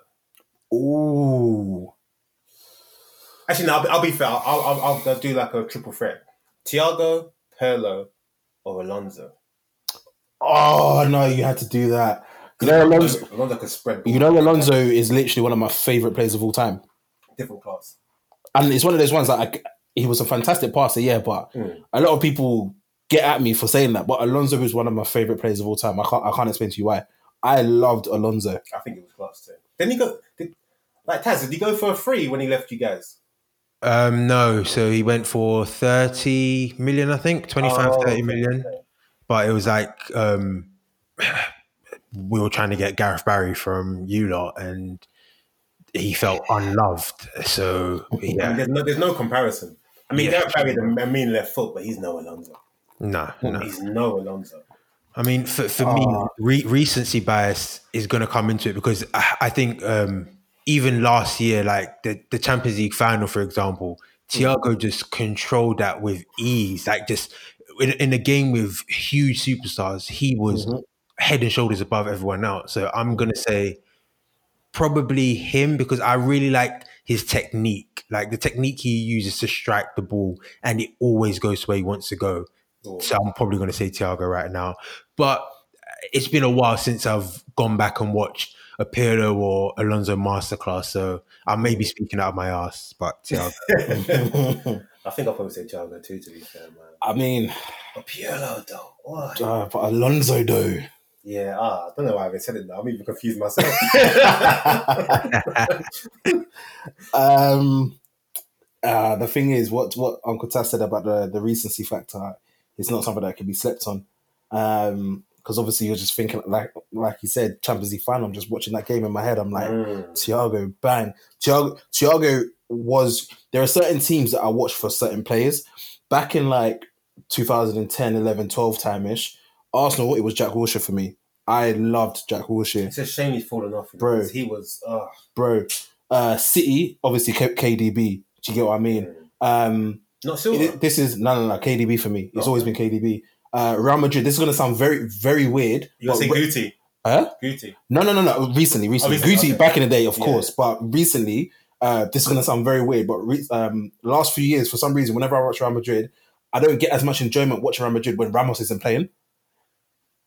Ooh, Actually, no, I'll, be- I'll be fair. I'll, I'll, I'll, I'll do like a triple threat. Thiago, Pirlo, or Alonso. oh no, you had to do that. You know, Alonso. Alonso can spread. You know, Alonso is literally one of my favorite players of all time, different class. and it's one of those ones that I, he was a fantastic passer, yeah. But Mm. a lot of people get at me for saying that. But Alonso is one of my favorite players of all time. I can't I can't explain to you why. I loved Alonso. I think it was class too. Then he got. Did, Like Taz, did he go for a free when he left you guys? Um, no, so he went for 30 million, I think, 25, Oh, 30 okay, But it was like um, we were trying to get Gareth Barry from you lot and he felt unloved. So, I mean, yeah, there's no, there's no comparison. I mean, Yeah. Gareth Barry, the mean left foot, but he's no Alonso. no, no. He's no Alonso. I mean, for, for me, re- recency bias is going to come into it because I, I think um, even last year, like the, the Champions League final, for example, Thiago just controlled that with ease. Like just in, in a game with huge superstars, he was head and shoulders above everyone else. So I'm going to say probably him because I really like his technique, like the technique he uses to strike the ball, and it always goes where he wants to go. So I'm probably going to say Thiago right now. But it's been a while since I've gone back and watched a Pirlo or Alonso masterclass. So I may be speaking out of my ass, but Thiago. I think I'll probably say Thiago too, to be fair, man. I mean, But Pirlo, though. What? uh, but Alonso though. Yeah, ah, I don't know why I even said it now. I'm even confused myself. Um, uh, the thing is, what what Uncle Taz said about the the recency factor is not something that can be slept on. Um, because obviously you're just thinking like like you said, Champions League final. I'm just watching that game in my head. I'm like, Mm. Thiago, bang. Thiago, Thiago was. There are certain teams that I watch for certain players. Back in like 2010, 11, 12 time ish, Arsenal. It was Jack Wilshere for me. I loved Jack Wilshere It's a shame he's fallen off. Bro. He was. Uh, bro. Uh, City, obviously K- KDB. Do you get what I mean? Um, not Silva. it- this is no, no, no. KDB for me. It's Oh. always been KDB. Uh, Real Madrid. This is gonna sound very, very weird. you want to but say re- Guti? huh? Guti. No, no, no, no. Recently, recently, recently, Guti okay. back in the day, of Yeah. course, but recently, uh, this is gonna sound very weird. But re- um, last few years, for some reason, whenever I watch Real Madrid, I don't get as much enjoyment watching Real Madrid when Ramos isn't playing.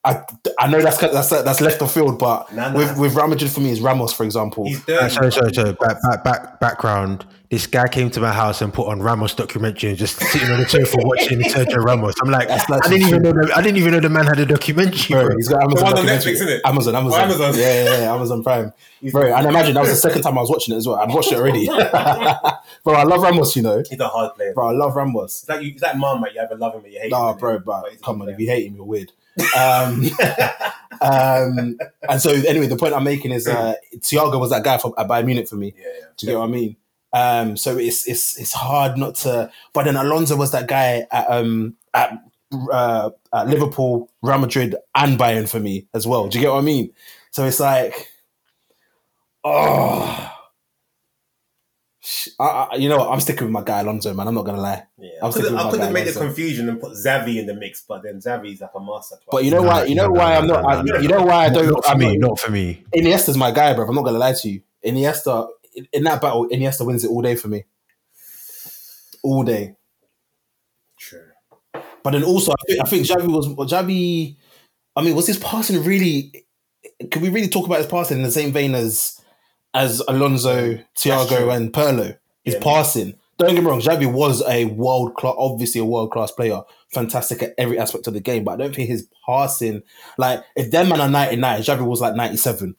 I, I know that's that's that's left of field, but Nah, nah. with with Real Madrid for me is Ramos, for example. He's Uh, dirty. sorry, sorry, sorry. Back, back, back, background. This guy came to my house and put on Ramos documentary and just sitting on the sofa watching Sergio Ramos. I'm like, That's not I didn't even know. The, I didn't even know the man had a documentary. Bro, bro. he's got Amazon. one on. Netflix, isn't it? Amazon, Amazon, Oh, Amazon. Yeah, yeah, yeah, Amazon Prime. Bro, and imagine that was the second time I was watching it as well. I'd watched it already. bro, I love Ramos. You know, He's a hard player. bro, I love Ramos. It's like you, it's like Marmite. You either love him or you hate Nah, him. bro, but he's a come good on, if you hate him, you're weird. Um, um, and so anyway, the point I'm making is uh, Thiago was that guy for, at Bayern Munich for me. Yeah, yeah. Do you get what I mean? Um, so it's it's it's hard not to. But then Alonso was that guy at um at, uh, at Liverpool, Real Madrid, and Bayern for me as well. Do you get what I mean? So it's like, oh, I, I, you know what? I'm sticking with my guy Alonso, man. I'm not gonna lie. Yeah, I'm I could, sticking with I my could guy have made the confusion and put Xavi in the mix, but then Xavi's like a master. But you know No, why? You know no, why no, I'm not. no, I, you know why I don't. not for I'm me. not- Not for me. Iniesta's my guy, bro. I'm not gonna lie to you. Iniesta in- in that battle, Iniesta wins it all day for me. All day. True. But then also, I think, I think Javi was Xavi. I mean, was his passing really? Can we really talk about his passing in the same vein as as Alonso. Thiago, and Pirlo? His Yeah. passing. Don't get me wrong. Javi was a world class, obviously a world class player, fantastic at every aspect of the game. But I don't think his passing, like if them man are ninety nine, Javi was like ninety seven.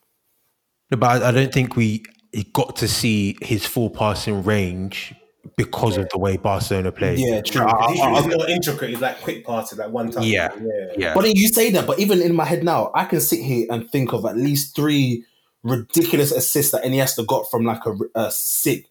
No, But I I don't think we got to see his full passing range because of the way Barcelona played. Yeah, true. Because uh, he's, I- I- he's more intricate. He's like quick passing, like one time. Yeah. yeah. yeah. But you say that, but even in my head now, I can sit here and think of at least three ridiculous assists that Iniesta got from like a, a sick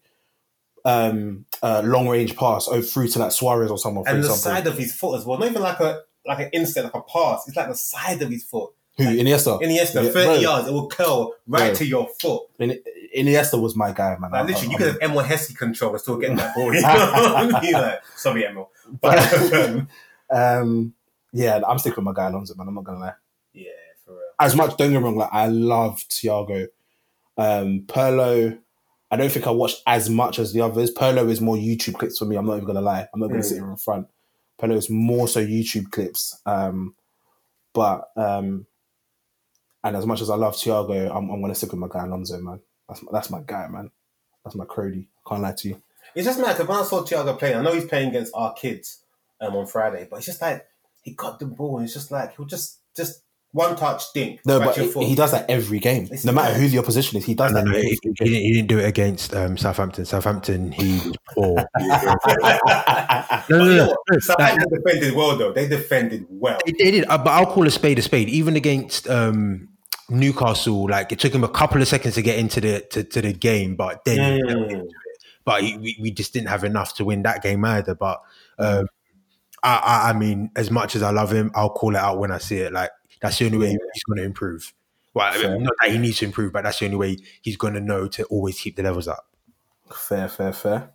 um, uh, long range pass over through to like Suarez or someone, And the example. side of his foot as well. Not even like a like an instant, like a pass. It's like the side of his foot. Who Iniesta? Iniesta, Yeah, 30 bro. yards, it will curl right Bro. to your foot. In- Iniesta was my guy, man. Like I- literally, I- you could have Emile Heskey control and still get that ball. You know? Like, sorry, Emile. But um, um, yeah, I'm sticking with my guy Alonso, man. I'm not gonna lie. Yeah, for real. As much, don't get me wrong. Like I love Thiago. um, Pirlo. I don't think I watched as much as the others. Pirlo is more YouTube clips for me. I'm not even gonna lie. I'm not gonna Mm. sit here in front. Pirlo is more so YouTube clips. Um, but um, and as much as I love Thiago, I'm, I'm gonna stick with my guy Alonso, man. That's my, that's my guy, man. That's my crody. Can't lie to you. It's just mad because when I saw Thiago playing, I know he's playing against our kids um, on Friday, but it's just like he got the ball and it's just like he'll just just one touch, dink. No, but your he, he does that every game. It's no matter mad. who the opposition is, he does No, that no, every he, he, game. didn't, he didn't do it against um, Southampton. Southampton, he was poor. no, no, no, no. what? Like, Southampton defended well though. They defended well. They they did, uh, but I'll call a spade a spade. Even against um, Newcastle, like it took him a couple of seconds to get into the to, to the game, but then Mm. but he, we, we just didn't have enough to win that game either. But um, I, I, I mean, as much as I love him, I'll call it out when I see it. Like that's the only way he's going to improve. Well, I mean, not that he needs to improve, but that's the only way he's going to know to always keep the levels up. Fair, fair, fair.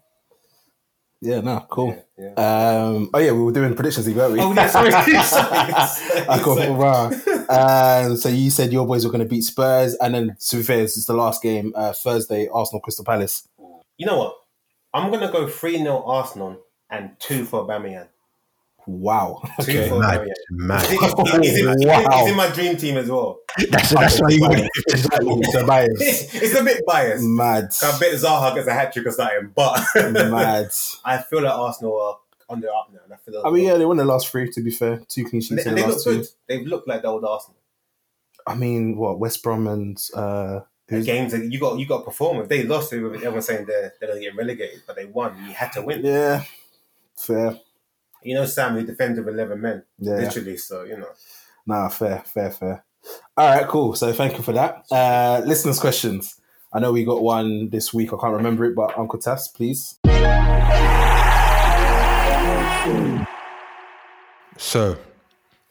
Yeah, no, cool. Yeah, Um, oh yeah, we were doing predictions, weren't we? Oh yeah, sorry. sorry. I got right. Um, so you said your boys were going to beat Spurs, and then to be fair, it's the last game uh, Thursday, Arsenal Crystal Palace. You know what? I'm gonna go three 0 Arsenal and two for Aubameyang. Wow. Two Okay. for Mad, Aubameyang. mad. He's, he's in, Wow. he's in my dream team as well. That's that's why you want exactly. So bias. it's a bit biased. Mad. I bet Zaha gets a hat trick or something, but Mad. I feel like Arsenal are on the up now. And I feel like I mean, yeah, they won the last three. To be fair, two clean sheets they, in they the look last two. good. They've looked like the old Arsenal. I mean, what West Brom and uh, The who's, games that you got, you got to perform. If they lost, everyone's saying they're they're going to get relegated, but they won. You had to win. yeah, fair. You know, Sam, who defended with eleven men, Yeah. literally. So you know, Nah, fair, fair, fair. All right, cool. So thank you for that. Uh, listeners' questions. I know we got one this week. I can't remember it, but Uncle Tass, please. So,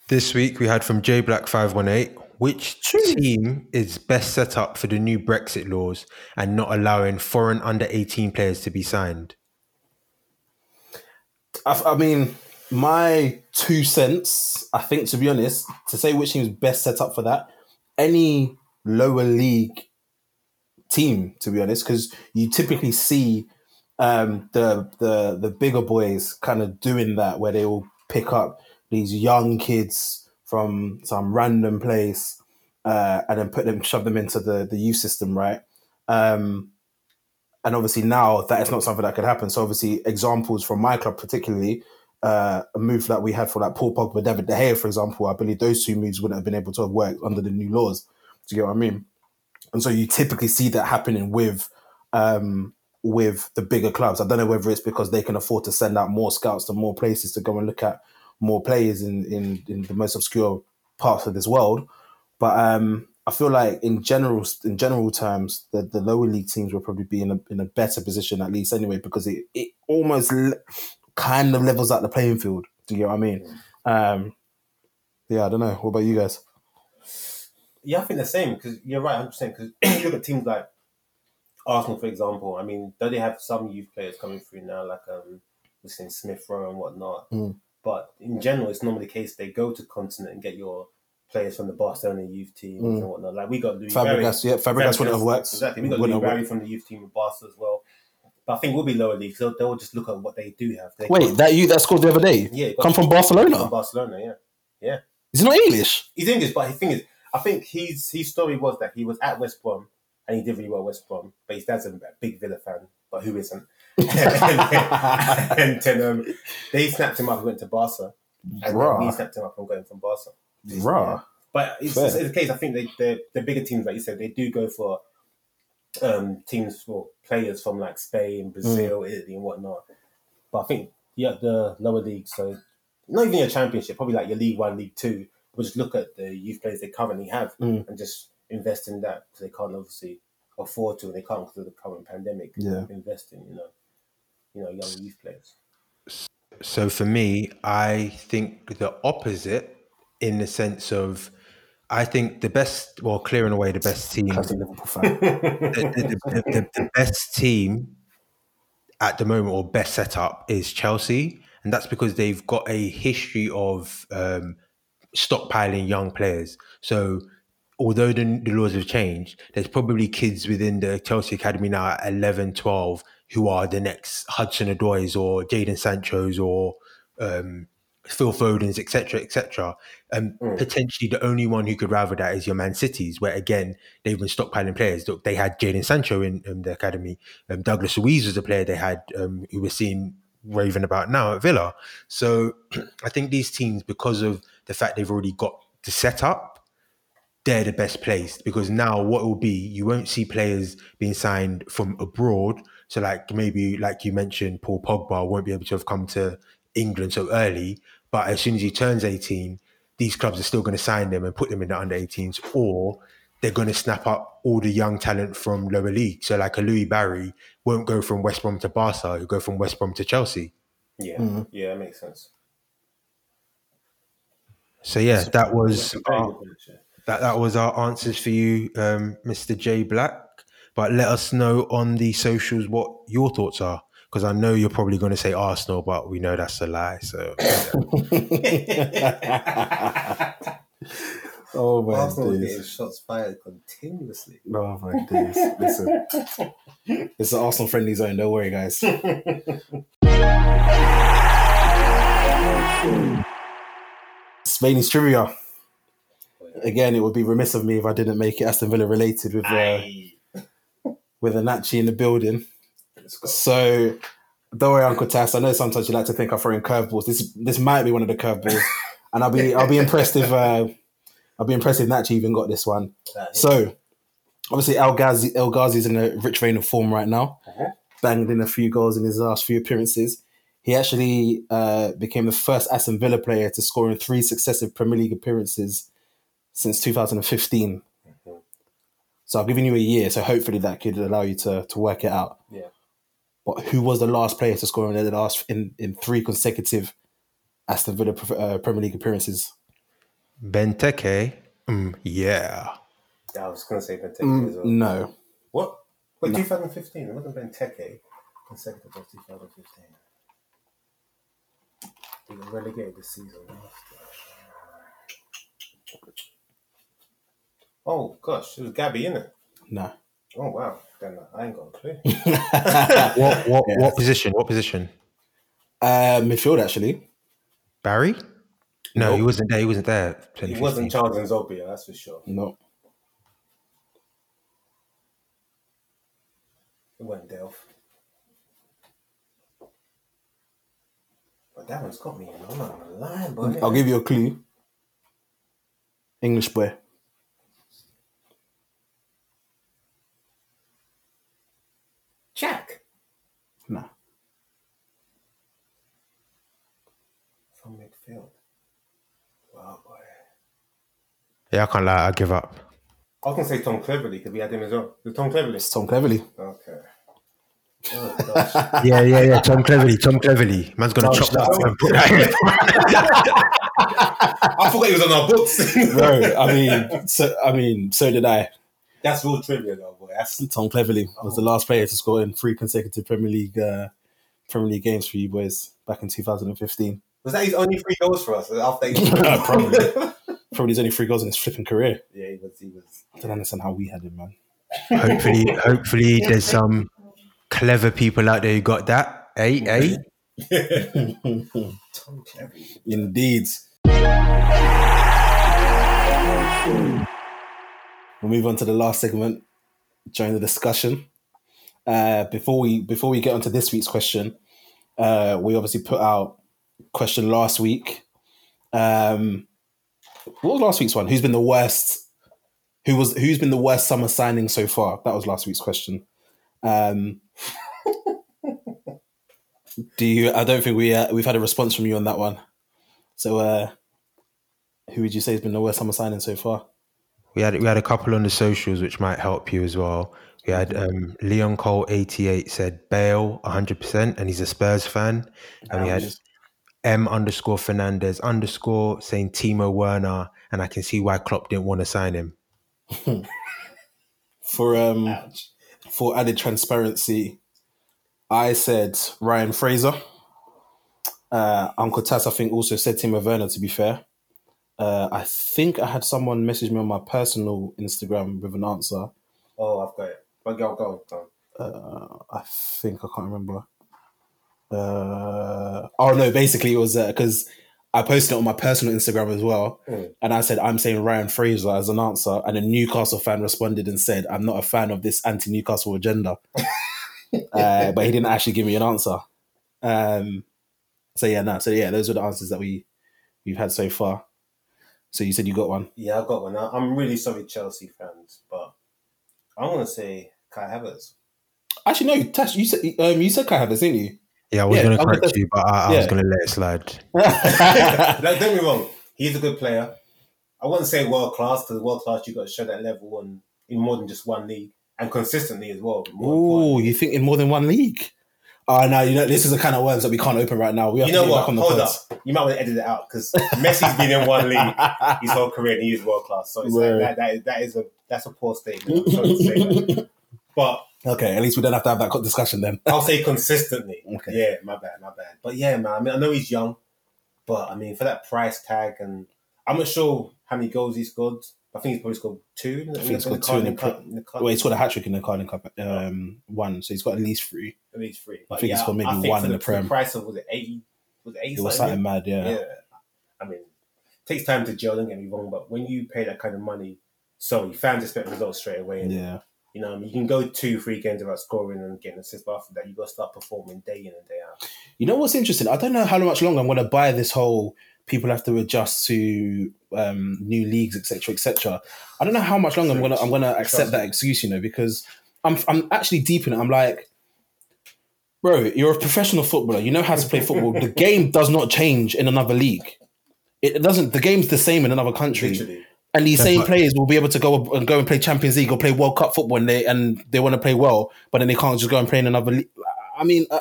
this week we had from J Black five one eight. Which team is best set up for the new Brexit laws and not allowing foreign under eighteen players to be signed? I, I mean, my two cents. I think, to be honest, to say which team's best set up for that, any lower league team, to be honest, because you typically see um, the the the bigger boys kind of doing that, where they will pick up these young kids from some random place uh, and then put them, shove them into the the youth system, right? Um, and obviously now that is not something that could happen. So obviously examples from my club, particularly uh, a move that we had for like Paul Pogba, David De Gea, for example, I believe those two moves wouldn't have been able to have worked under the new laws. Do you get what I mean? And so you typically see that happening with um, with the bigger clubs. I don't know whether it's because they can afford to send out more scouts to more places to go and look at more players in in, in the most obscure parts of this world. But um, I feel like in general in general terms, the, the lower league teams will probably be in a in a better position at least anyway because it it almost le- kind of levels out the playing field. Do you get what I mean? Um, yeah, I don't know. What about you guys? Yeah, I think the same because you're right. I'm saying because you look at teams like Arsenal, for example. I mean, though they have some youth players coming through now, like um, we're Smith Rowe and whatnot. Mm. But in general, it's normally the case they go to continent and get your players from the Barcelona youth team Mm. and whatnot. Like we got Louis Fabregas, yeah, Fabregas wouldn't have worked. Exactly, we got Wouldn't Louie Barry from the youth team with Barca as well. But I think we'll be lower league. So they'll just look at what they do have. They Wait, that you that scored the other day? yeah, Come from from Barcelona? Barcelona. Yeah. Is he not English? he's English, but the thing is, I think his his story was that he was at West Brom and he did really well at West Brom, but his dad's a big Villa fan, but who isn't? and, and then um, they snapped him up and went to Barca, and then he snapped him up from going from Barca. Bruh. But it's, Fair. it's, the case. I think they, the the bigger teams, like you said, they do go for um, teams for players from like Spain, Brazil, Mm. Italy, and whatnot. But I think yeah, the lower leagues, so not even your championship, probably like your League One, League Two, will just look at the youth players they currently have Mm. and just invest in that because they can't obviously afford to, and they can't because of the current pandemic. Yeah. invest in you know, you know, young youth players. So for me, I think the opposite in the sense of I think the best, well, clearing away the best team, Liverpool fan. the, the, the, the, best team at the moment or best setup is Chelsea, and that's because they've got a history of um, stockpiling young players. So although the, the laws have changed, there's probably kids within the Chelsea academy now at 11, 12 who are the next Hudson Odoi's or Jadon Sancho's or um, Phil Foden's, etc., etc. Um, Potentially, the only one who could rival that is your Man Cities, where again they've been stockpiling players. Look, They had Jadon Sancho in um, the academy. Um, Douglas Luiz was a player they had um, who we're seeing raving about now at Villa. So I think these teams, because of the fact they've already got the setup, they're the best placed because now what it will be, you won't see players being signed from abroad. So like maybe like you mentioned, Paul Pogba won't be able to have come to England so early, but as soon as he turns 18, these clubs are still going to sign them and put them in the under 18s, or they're going to snap up all the young talent from lower league. So like a Louie Barry won't go from West Brom to Barca, he'll go from West Brom to Chelsea. Yeah, yeah, that makes sense. So yeah, that was our, good point, yeah. that that was our answers for you, um, Mr. J Black. But let us know on the socials what your thoughts are, because I know you're probably going to say Arsenal, but we know that's a lie. So oh my Arsenal days. getting shots fired continuously. Oh my days. Listen. It's an Arsenal friendly zone, don't worry, guys. Spain's trivia. Again, it would be remiss of me if I didn't make it Aston Villa related with uh, Aye. with Anachi in the building. So don't worry, Uncle Tass. I know sometimes you like to think I'm throwing curveballs. This this might be one of the curveballs, and I'll be I'll be impressed if uh, I'll be impressed if Nachi even got this one. So obviously El Ghazi El Ghazi's in a rich vein of form right now. Uh-huh. Banged in a few goals in his last few appearances. He actually uh, became the first Aston Villa player to score in three successive Premier League appearances since 2015. So I've given you a year, so hopefully that could allow you to to work it out. Yeah. But who was the last player to score in the last in, in three consecutive Aston Villa uh, Premier League appearances? Benteke, mm, yeah. Yeah, I was going to say Benteke Mm, as well. no, What? Wait, 2015. It wasn't Benteke. Consecutive of 2015. We got relegated this season after. Oh gosh, it was Gabby, innit? no. Oh wow, then I ain't got a clue. What what Yeah. what position? What position? Uh, midfield actually. Barry? No, he wasn't there. He wasn't there. It wasn't 2015. Charles N'Zogbia, that's for sure. No. It wasn't Delph. But that one's got me. I'm not gonna lie, but I'll give you a clue. English boy. Jack No. from midfield. Wow, boy. Yeah, I can't lie. I give up. I can say Tom Cleverley because we had him as well. Was Tom Cleverley? It's Tom Cleverley. Okay. Oh. Yeah, yeah, yeah. Tom Cleverley. Tom Cleverley. Man's gonna chop that up and put that in. I forgot he was on our books. Bro, I mean, so I mean, so did I. That's real trivia, though, boy. That's Tom Cleverley was the last player to score in three consecutive Premier League uh, Premier League games for you boys back in 2015. was that his only three goals for us after he Probably. Probably his only three goals in his flipping career. Yeah, he was. He was. I don't understand how we had him, man. hopefully, hopefully, there's some clever people out there who got that. Tom Cleverley. Indeed. We'll move on to the last segment. Join the discussion. Uh, before we before we get onto this week's question, uh, we obviously put out question last week. Um, what was last week's one? Who's been the worst? Who was who's been the worst summer signing so far? That was last week's question. Um, do you? I don't think we uh, we've had a response from you on that one. So, uh, who would you say has been the worst summer signing so far? We had we had a couple on the socials which might help you as well. We had um, Leon Cole eighty eight said Bale hundred percent, and he's a Spurs fan. And we had M underscore Fernandez underscore saying Timo Werner, and I can see why Klopp didn't want to sign him. For um, for added transparency, I said Ryan Fraser. Uh, Uncle Tass, I think, also said Timo Werner. To be fair, uh, I think I had someone message me on my personal Instagram with an answer. Oh, I've got it. But go, go, go. Uh, I think I can't remember. Uh, oh no, basically it was because I posted it on my personal Instagram as well, Mm. and I said I'm saying Ryan Fraser as an answer, and a Newcastle fan responded and said I'm not a fan of this anti-Newcastle agenda, uh, but he didn't actually give me an answer. Um, so yeah, no, so yeah, those are the answers that we we've had so far. So you said you got one. Yeah, I got one. I- I'm really sorry, Chelsea fans, but I'm gonna say Kai Havertz. Actually, no, Tash, you said um, you said Kai Havertz, didn't you? Yeah, I was Yeah, going to I correct gonna- you, but I, I was going to let it slide. like, don't get me wrong, he's a good player. I wouldn't say world class because world class you got to show that level and in more than just one league and consistently as well. Oh, you think in more than one league? Oh no, you know this is the kind of worms that we can't open right now. We have you to know get what? back on the Hold pods. up, you might want to edit it out because Messi's been in one league his whole career and he is world class. So it's Right. like that, that, is, that is a that's a poor statement. I'm sorry to say that. But Okay, at least we don't have to have that discussion then. I'll say consistently. Okay. Yeah, my bad, my bad. But yeah, man. I mean, I know he's young, but I mean, for that price tag, and I'm not sure how many goals he scored. I think he's probably scored two. I think he's got two in the Cup- in the Cup. Well, he scored a hat trick in the Carling Cup, um, one, so he's got at least three. At least three. I think he's got maybe one in the Prem. price of was it eighty? Was it eighty? It was something? something mad, yeah. yeah. I mean, it takes time to gel. Don't get me wrong, but when you pay that kind of money, sorry, fans expect results straight away. And, Yeah. You know, I mean, you can go two, three games without scoring and getting assists, but after that, you got to start performing day in and day out. You know what's interesting? I don't know how much longer I'm going to buy this whole people have to adjust to um, new leagues, etc., etc. I don't know how much longer I'm going to I'm going to accept that excuse, you know, because I'm I'm actually deep in it. I'm like, bro, you're a professional footballer. You know how to play football. the game does not change in another league. It doesn't. The game's the same in another country. Literally. And these Yeah, same but- players will be able to go and go and play Champions League or play World Cup football, and they and they want to play well, but then they can't just go and play in another. league. I mean, uh,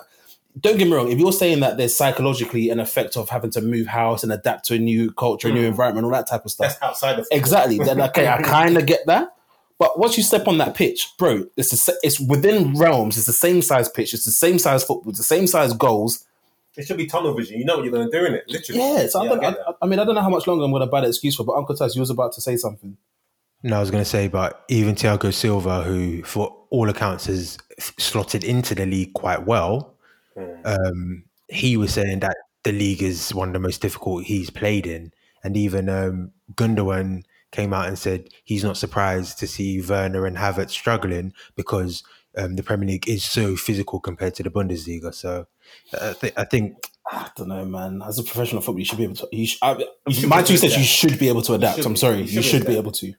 don't get me wrong. If you're saying that there's psychologically an effect of having to move house and adapt to a new culture, a new Mm. environment, all that type of stuff, That's outside of football. exactly. Then okay, I kind of get that. But once you step on that pitch, bro, it's the, sa- it's within realms. It's the same size pitch. It's the same size football. It's the same size goals. It should be tunnel vision. You know what you're going to do in it, literally. Yeah. So I, I don't, get I. I mean, I don't know how much longer I'm going to buy that excuse for. But Uncle Tass, you was about to say something. No, I was going to say, but even Thiago Silva, who for all accounts has slotted into the league quite well, Mm. um, he was saying that the league is one of the most difficult he's played in. And even um, Gundogan came out and said he's not surprised to see Werner and Havertz struggling because um, the Premier League is so physical compared to the Bundesliga. So uh, I, th- I think I don't know, man. As a professional footballer, you should be able to. You sh- I, should my two able says you adapt. should be able to adapt. I'm sorry, You you should should, be be able to.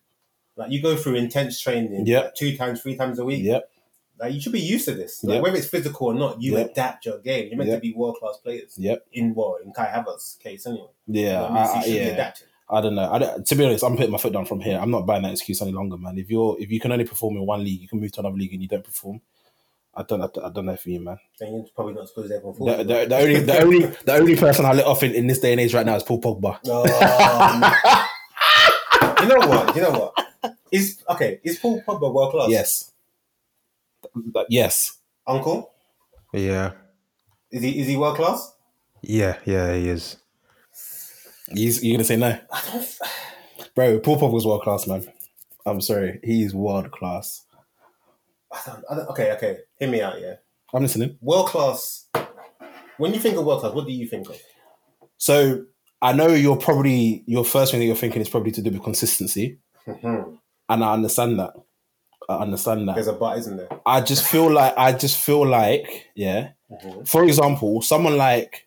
Like you go through intense training, Yep. like, two times, three times a week. Yep. Like you should be used to this. Like Yep. whether it's physical or not, you Yep. adapt your game. You're meant Yep. to be world class players. Yep. In well, in Kai Havertz's case, anyway. Yeah. I mean? I, yeah. I don't know. I don't, to be honest, I'm putting my foot down from here. I'm not buying that excuse any longer, man. If you're if you can only perform in one league, you can move to another league and you don't perform. I don't. I don't, I don't know for you, man. Then you're probably not supposed to everyone The, the, the only the only the only person I let off in, in this day and age right now is Paul Pogba. Um, you know what? You know what? Is okay. Is Paul Pogba world class? Yes. Th- Yes. Uncle, yeah, is he is he world class? yeah, yeah, he is. He's, you're gonna say no, bro. Paul Pogba's world class, man. I'm sorry, he's world class. I don't, I don't, okay, okay. Hear me out. Yeah, I'm listening. world class. When you think of world class, what do you think of? So I know you're probably your first thing that you're thinking is probably to do with consistency, Mhm. and I understand that. I understand that. There's a but, isn't there? I just feel like I just feel like yeah. Mhm. For example, someone like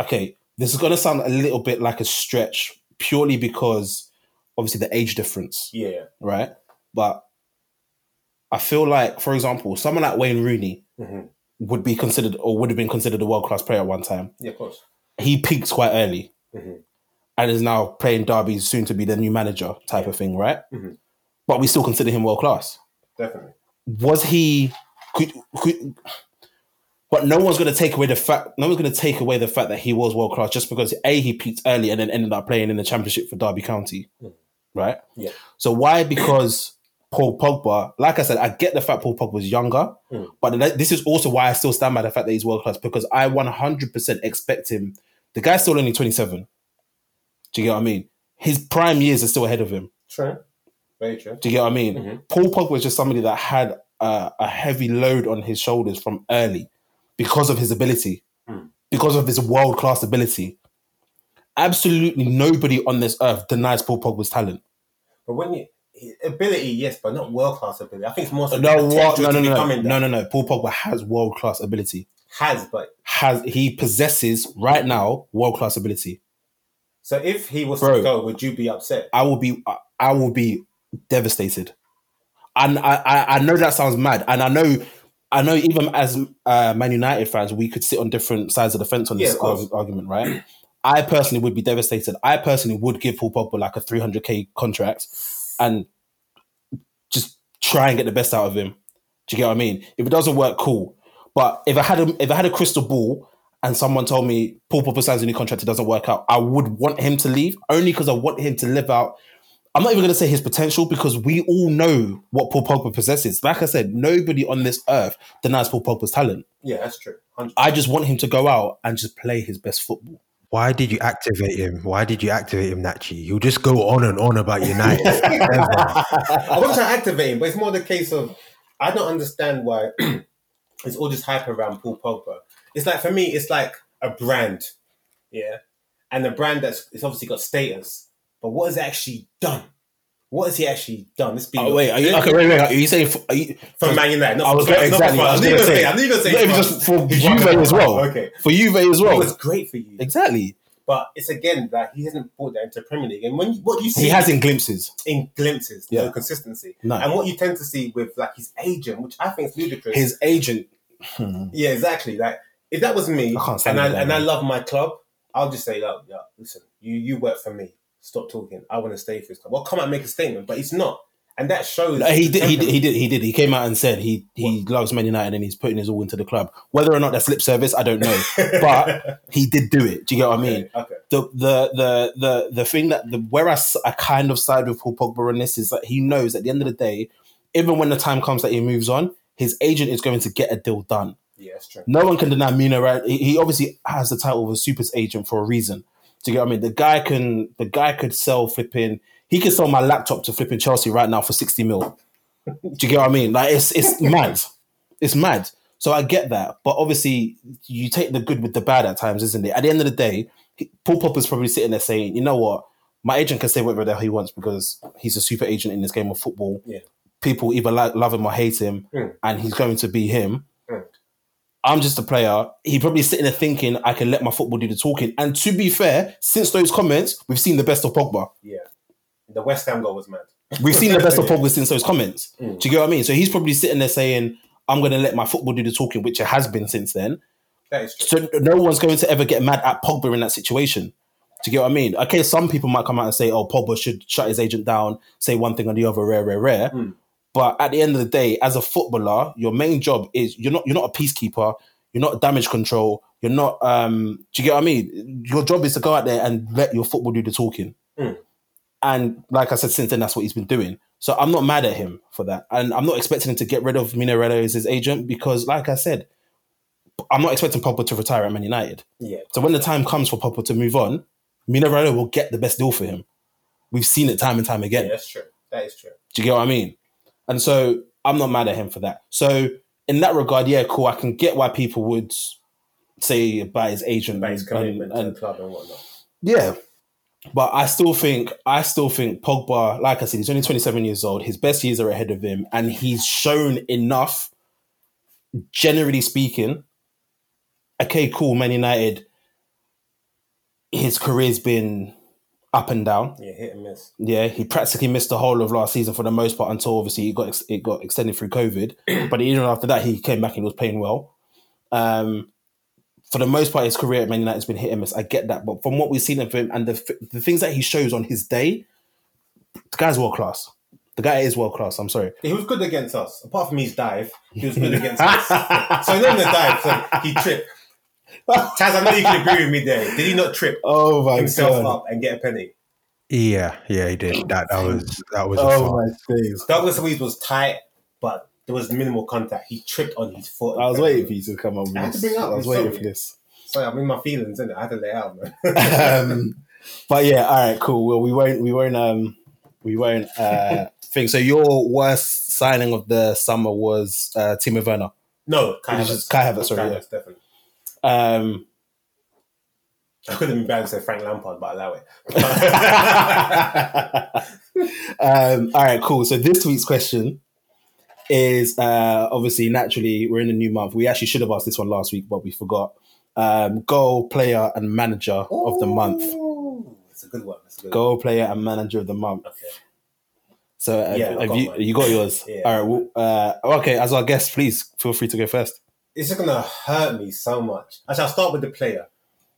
okay, this is gonna sound a little bit like a stretch purely because obviously the age difference, Yeah. right? But I feel like, for example, someone like Wayne Rooney Mhm. would be considered or would have been considered a world class player at one time. Yeah, of course. He peaked quite early Mhm. and is now playing Derby, soon to be the new manager type of thing, right? But we still consider him world class. Definitely. was he could, could but no one's going to take away the fact no one's going to take away the fact that he was world class just because a he peaked early and then ended up playing in the championship for Derby County right Yeah. so why because Paul Pogba like I said I get the fact Paul Pogba was younger Mm. but this is also why I still stand by the fact that he's world class because I 100% expect him the guy's still only 27 do you get what I mean his prime years are still ahead of him True. Very true. do you get what I mean? Mhm. Paul Pogba was just somebody that had uh, a heavy load on his shoulders from early because of his ability, Mm. because of his world class ability. Absolutely nobody on this earth denies Paul Pogba's talent. But when you ability, yes, but not world class ability. I think it's more so No, what? No, no, no, no, no, no. Paul Pogba has world class ability. Has, but Has he possesses right now world class ability? So if he was Bro. to go, would you be upset? I will be I will be devastated. And I, I, I know that sounds mad. And I know I know even as uh, Man United fans, we could sit on different sides of the fence on this arg- argument, right? I personally would be devastated. I personally would give Paul Pogba like a 300k contract and just try and get the best out of him. Do you get what I mean? If it doesn't work, cool. But if I had a if I had a crystal ball and someone told me Paul Pogba signs a new contract, it doesn't work out, I would want him to leave only because I want him to live out. I'm not even going to say his potential because we all know what Paul Pogba possesses. Like I said, nobody on this earth denies Paul Pogba's talent. Yeah, that's true. 100%. I just want him to go out and just play his best football. Why did you activate him? Why did you activate him, Nachi? You'll just go on and on about United. forever. I wasn't trying to activate him, but it's more the case of I don't understand why it's all just hype around Paul Pogba. It's like for me, it's like a brand, yeah, and a brand that's it's obviously got status, but what has it actually done? What has he actually done? Let's be Oh, wait, are you, okay, wait, wait. Are you saying for, are you, Man United? Not I was not exactly, For, I was I knew you gonna say- say. I knew you were going to not even France. just for Juve as well. Okay, For Juve as well. it was great for you, Exactly. but it's again that he hasn't brought that into Premier League. And when you, what do you see He has in glimpses. in glimpses, Yeah. no consistency. No. And what you tend to see with like his agent, which I think is ludicrous. His agent. Hmm. yeah, exactly. Like if that was me, I and I and I love my club, I'll just say, "Look, yeah, listen, you you work for me. Stop talking. I want to stay for this club. Well, come out and make a statement, but he's not, and that shows. He did. He did. He did. He did. He came out and said he he loves Man United and he's putting his all into the club. Whether or not that's lip service, I don't know. but he did do it. Do you get what I mean? okay, okay. The the the the the thing that the where I, I kind of side with Paul Pogba on this is that he knows at the end of the day, even when the time comes that he moves on, his agent is going to get a deal done. yeah, that's true. No one can deny Mino. Right? He, he obviously has the title of a super agent for a reason. Do you get what I mean? The guy can. The guy could sell flipping. He could sell my laptop to flipping Chelsea right now for sixty mil. Do you get what I mean? Like it's it's mad. It's mad. So I get that, but obviously you take the good with the bad at times, isn't it? At the end of the day, Paul Pogba's probably sitting there saying, "You know what? My agent can say whatever the hell he wants because he's a super agent in this game of football. Yeah. People either like, love him or hate him, Mm. and he's going to be him." I'm just a player. He probably sitting there thinking, I can let my football do the talking. And to be fair, since those comments, we've seen the best of Pogba. Yeah, the West Ham goal was mad. We've seen the best of Pogba since those comments. Mm. Do you get what I mean? So he's probably sitting there saying, I'm going to let my football do the talking, which it has been since then. That is true. So no one's going to ever get mad at Pogba in that situation. Do you get what I mean? Okay, some people might come out and say, oh, Pogba should shut his agent down, say one thing or the other, rare, rare, rare. Mm. But at the end of the day, as a footballer, your main job is you're not you're not a peacekeeper, you're not damage control, you're not um do you get what I mean? Your job is to go out there and let your football do the talking. Mm. And like I said, since then that's what he's been doing. So I'm not mad at him for that. And I'm not expecting him to get rid of Mino Raiola as his agent because, like I said, I'm not expecting Pogba to retire at Man United. Yeah, So when the time comes for Pogba to move on, Mino Raiola will get the best deal for him. We've seen it time and time yeah, again. that's true. That is true. Do you get what I mean? And so I'm not mad at him for that. So in that regard, yeah, cool. I can get why people would say about his agent About his and- commitment and- the club and whatnot. yeah. But I still think I still think Pogba, like I said, he's only 27 years old. His best years are ahead of him, and he's shown enough, generally speaking. Okay, cool, Man United. His career's been up and down. Yeah, hit and miss. Yeah, he practically missed the whole of last season for the most part until obviously it got ex- it got extended through COVID. but even after that, he came back and was playing well. Um, for the most part, his career at Man United has been hit and miss. I get that, but from what we've seen of him and the the things that he shows on his day, the guy's world class. The guy is world class. I'm sorry. He was good against us. Apart from his dive, he was good against us. So not even a dive, so he tripped. Tass, I know you can agree with me there. Did he not trip Oh my himself up and get a penny? yeah, yeah, he did. That that was that was a Oh foul. my days! Douglas Luiz was tight, but there was minimal contact. He tripped on his foot. I was waiting for you to come on. With I had to this. bring up, I was I'm waiting sorry. for this. Sorry, I'm in my feelings, and I had to lay out, man. um, but yeah, all right, cool. Well, we won't, we won't, um, we won't uh, think. So your worst signing of the summer was uh, Timo Werner. no, Kai Which Havertz. Kai Havertz, sorry, Kai yeah. Havertz, definitely. Um, I could have been bad to say Frank Lampard, but allow it. um, all right, cool. So this week's question is uh, obviously naturally we're in a new month. We actually should have asked this one last week, but we forgot. Um, goal, player, and manager of the month. Ooh, good one. A good Goal player and manager of the month. Okay. So uh, Yeah, I've got you you got yours? Yeah. All right. Well, uh, okay. As our guest, please feel free to go first. It's just gonna hurt me so much. Actually, I'll start with the player.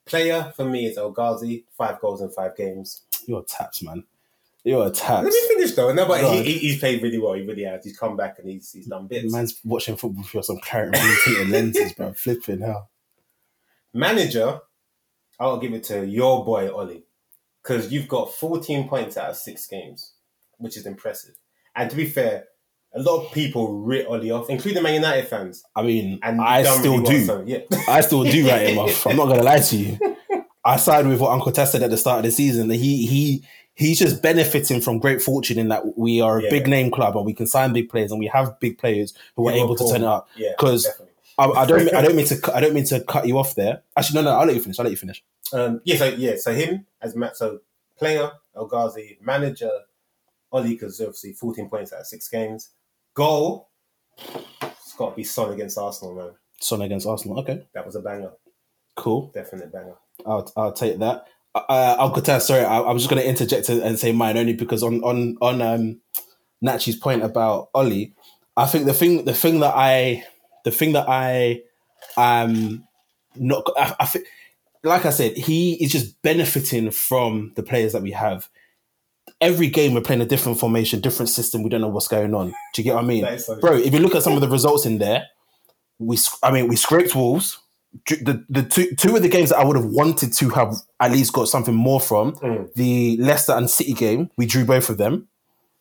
Player for me is El Ghazi, five goals in five games. You're taps, man. You're a taps. Let me finish though. No, but he, he, he's played really well. He really has. He's come back and he's he's done bits. Man's watching football through some clarity tinted lenses, bro. Flipping hell. Manager, I'll give it to your boy Ollie because you've got 14 points out of six games, which is impressive. And to be fair, a lot of people writ Ollie off, including Man United fans. I mean, And I still really do. well, so, yeah. I still do write him off. I'm not gonna lie to you. I side with what Uncle Tess said at the start of the season. That he he he's just benefiting from great fortune in that we are a Yeah. big name club and we can sign big players and we have big players who are Who are able to turn it up. Yeah, 'Cause- definitely. I, I don't I don't mean to I don't mean to cut you off there. Actually, no, no. I'll let you finish. I'll let you finish. Um, yeah, so yeah, so him as Matt, so player El Ghazi, manager Ollie, because obviously 14 points out of six games. Goal, it's got to be Son against Arsenal, man. Son against Arsenal. Okay, That was a banger, cool. definite banger. I'll I'll take that. Uh, Uncle Tess, sorry, I, I was just going to interject and and say mine only because on on on um, Nachi's point about Ollie, I think the thing the thing that I the thing that I um not I, I think like I said, he is just benefiting from the players that we have. Every game we're playing a different formation, different system. We don't know what's going on. Do you get what I mean, so bro? If you look at some of the results in there, we I mean we scraped Wolves. The the two two of the games that I would have wanted to have at least got something more from Mm. the Leicester and City game, we drew both of them.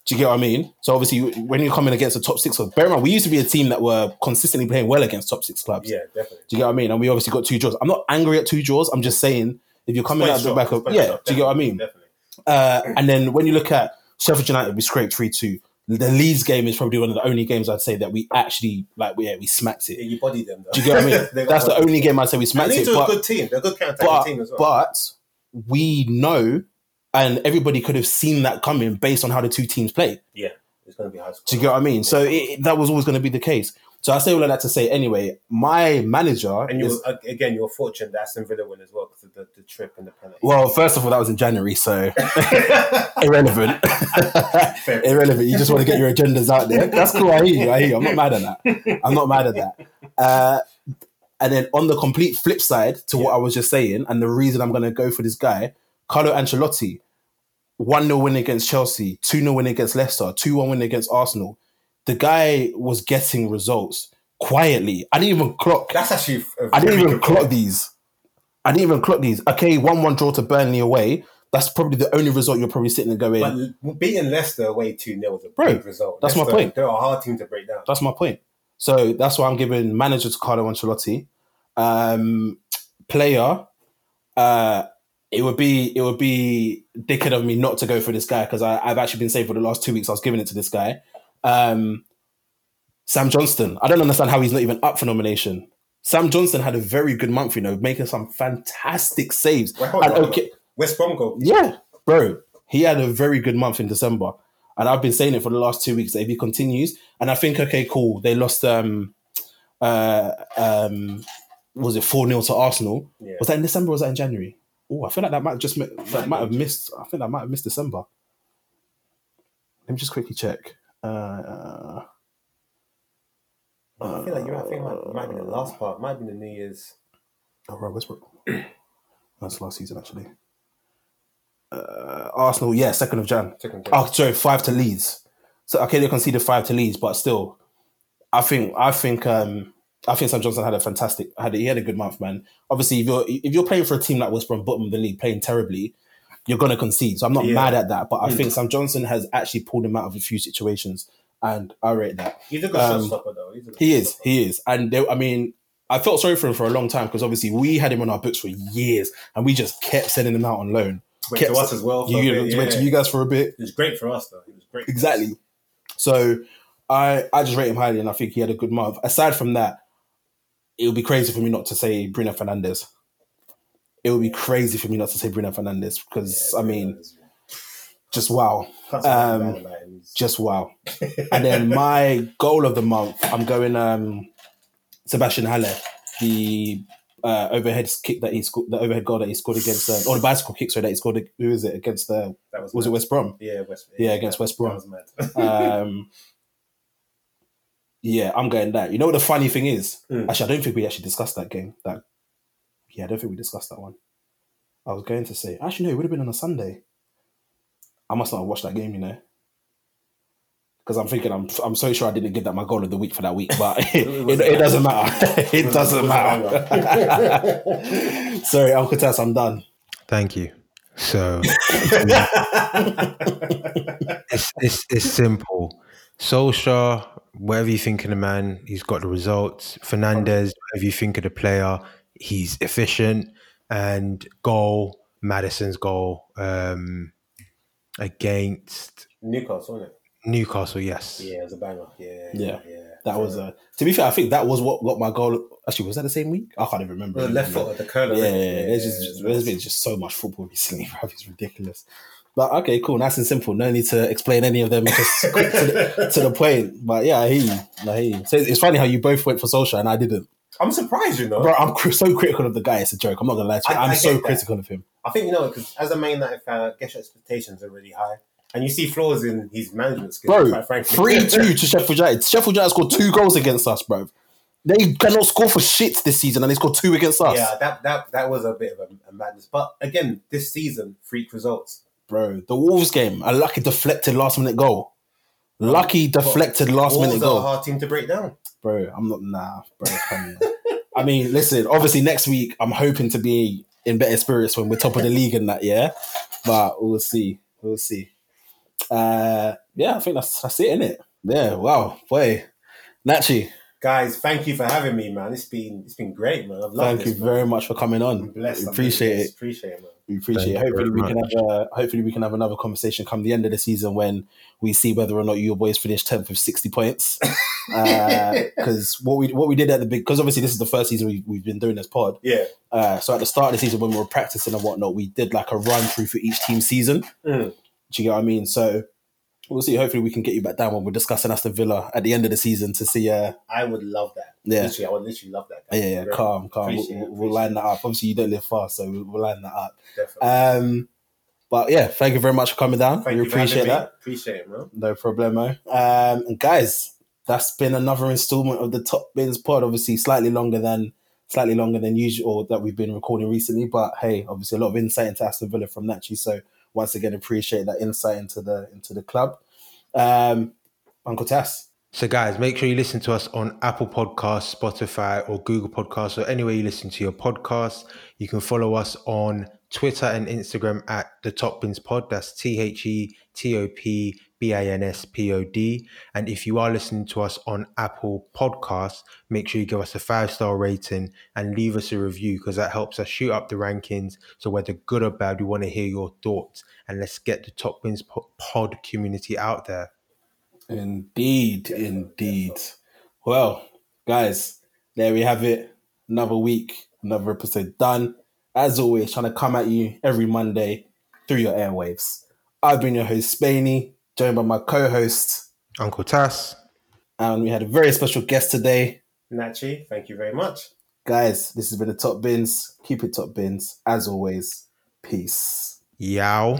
Do you get what I mean? So obviously, when you're coming against a top six, club, bear in mind we used to be a team that were consistently playing well against top six clubs. Yeah, definitely. Do you get what I mean? And we obviously got two draws. I'm not angry at two draws. I'm just saying if you're coming out the back of yeah, do you get what I mean? Definitely. Uh, and then when you look at Sheffield United, we scraped three two. The Leeds game is probably one of the only games I'd say that we actually like. Yeah, we smacked Yeah, it. you body them. Though. Do you get what I mean? That's the only game I'd say we smacked Leeds it. are a good team. They're a good counter but, team as well. but we know, and everybody could have seen that coming based on how the two teams played. yeah, it's going to be high score. Do you get what I mean? So it, that was always going to be the case. So I say all of that to say, anyway, my manager and you is were, again, you're fortunate that Aston Villa win as well because of the, the trip and the penalty. well. First of all, that was in January, so irrelevant. Irrelevant. You just want to get your agendas out there. That's cool. I hear you. I hear you. I'm not mad at that. I'm not mad at that. Uh, and then on the complete flip side to what I was just saying, and the reason I'm going to go for this guy, Carlo Ancelotti, 1 0 win against Chelsea, 2 0 win against Leicester, 2 1 win against Arsenal. The guy was getting results quietly. I didn't even clock. That's actually. I didn't even clock point. these. I didn't even clock these. Okay, 1 1 draw to Burnley away. That's probably the only result you're probably sitting and going. But beating Leicester away 2 0 was a Bro, big result. that's my point. They're a hard team to break down. That's my point. So that's why I'm giving manager to Carlo Ancelotti. Um, player, uh, it would be it would be dickhead of me not to go for this guy because I've actually been saying for the last two weeks I was giving it to this guy. Um, Sam Johnstone. I don't understand how he's not even up for nomination. Sam Johnstone had a very good month, you know, making some fantastic saves. Wait, and on, okay, West Brom goal. yeah, bro. He had a very good month in December. And I've been saying it for the last two weeks that if he continues, and I think, okay, cool. They lost um uh um was it 4 0 to Arsenal? Yeah. Was that in December or was that in January? Oh, I feel like that might have just that might have missed I think that might have missed December. Let me just quickly check. Uh, I feel like you're. I think it might, it might be the last part. Might be the New Year's. Oh, right, West Brom. That's last season, actually. Uh, Arsenal, yeah, second of Jan. Second Oh, sorry, five to Leeds. So okay, they conceded five to Leeds, but still, I think I think um I think Sam Johnstone had a fantastic had a, he had a good month, man. Obviously, if you're if you're playing for a team like West Brom, bottom of the league, playing terribly, you're gonna concede. So I'm not Yeah. mad at that, but I Mm. think Sam Johnstone has actually pulled him out of a few situations, and I rate that. He's a good Um, though. He's a good He is. stopper. He is. And they, I mean, I felt sorry for him for a long time because obviously we had him on our books for years and we just kept sending him out on loan. Went to kept- us as well. for You, bit, went to you guys for a bit. It was great for us, though. It was great. Exactly. So I I just rate him highly and I think he had a good month. Aside from that, it would be crazy for me not to say Bruno Fernandes. It would be crazy for me not to say Bruno Fernandes because I mean, just wow. Um, anything bad about him. He's- just wow. and then my goal of the month, I'm going um Sebastien Haller, the uh, overhead kick that he scored, the overhead goal that he scored against, uh, or the bicycle kick, sorry, that he scored. Who is it against the? That was Was it. West Brom? Yeah, West. Yeah, against West Brom. That was mad. Um, yeah, I'm going that. You know what the funny thing is? Mm. Actually, I don't think we actually discussed that game. That yeah, I don't think we discussed that one. I was going to say, actually, no, it would have been on a Sunday. I must not have watched that game, you know, because I'm thinking I'm I'm so sure I didn't give that my goal of the week for that week, but it, it, it doesn't matter. it doesn't matter. Sorry, Uncle Tess, I'm done. Thank you. So it's, it's it's simple. Solskjaer, whatever you think of the man, he's got the results. Fernandes, whatever you think of the player, he's efficient. And goal, Maddison's goal um, against Newcastle, wasn't it? Newcastle, yes. Yeah, it was a banger. Yeah, Yeah. yeah. That was a. to be fair. I think that was what got my goal. Actually, was that the same week? I can't even remember. the left foot of the curler. Yeah, yeah, yeah. There's just there's been just so much football recently, bro. It's ridiculous. But okay, cool, nice and simple. No need to explain any of them. Just quick to, the, to the point. But yeah, I hear you. I hear you. So it's funny how you both went for Solskjaer and I didn't. I'm surprised, you know. Bro, I'm cr- so critical of the guy. It's a joke. I'm not gonna lie to you. I- I'm I so that. critical of him. I think you know because as a Man United uh, fan, I guess your expectations are really high, and you see flaws in his management skills. Bro, quite frankly, three two to Sheffield United. Sheffield United scored two goals against us, bro. They cannot score for shit this season, and they scored two against us. Yeah, that that that was a bit of a, a madness. But again, this season, freak results. bro. The Wolves game, a lucky deflected last minute goal. Lucky deflected last Wolves minute are a goal, hard team to break down. bro. I'm not nah, bro. Come. I mean, listen. Obviously, next week I'm hoping to be in better spirits when we're top of the league and that. Yeah, but we'll see. We'll see. Uh, yeah, I think that's that's it, innit? Yeah. Wow, boy, Nachi, Guys, thank you for having me, man. It's been it's been great, man. I've loved thank you man. very much for coming on. I'm blessed. I'm appreciate it. Appreciate it, man. We appreciate Thank it. Hopefully very we can have uh, hopefully we can have another conversation come the end of the season when we see whether or not your boys finish tenth with sixty points. Because what we what we did at the big because obviously this is the first season we, we've been doing this pod. Yeah. Uh, so at the start of the season when we were practicing and whatnot, we did like a run through for each team season. Mm. Do you get what I mean? So we'll see. Hopefully we can get you back down when we're discussing Aston Villa at the end of the season to see. Uh, I would love that. Yeah. Literally, I would literally love that. yeah, yeah, Very- calm, calm. We'll, we'll, we'll line that up. Obviously you don't live far, so we'll, line that up. Definitely. Um, but yeah, thank you very much for coming down. Thank we you for having appreciate that. Appreciate it, bro. No problemo. Um, and guys, that's been another installment of the Top Bins pod. Obviously, slightly longer than slightly longer than usual that we've been recording recently. But hey, obviously a lot of insight into Aston Villa from Nachi. So once again, appreciate that insight into the into the club. Um, Uncle Tass. So, guys, make sure you listen to us on Apple Podcasts, Spotify, or Google Podcasts, or anywhere you listen to your podcasts. You can follow us on Twitter and Instagram at the Top Bins Pod. That's T H E T O P B I N S P O D. And if you are listening to us on Apple Podcasts, make sure you give us a five star rating and leave us a review because that helps us shoot up the rankings. So, whether good or bad, we want to hear your thoughts and let's get the Top Bins Pod community out there. Indeed, indeed. Well, guys, there we have it. Another week, another episode done. As always, trying to come at you every Monday through your airwaves. I've been your host, Spainy, joined by my co-host, Uncle Tass. and we had a very special guest today. Nachi, thank you very much. Guys, this has been the Top Bins. Keep it Top Bins. As always, peace. Yow.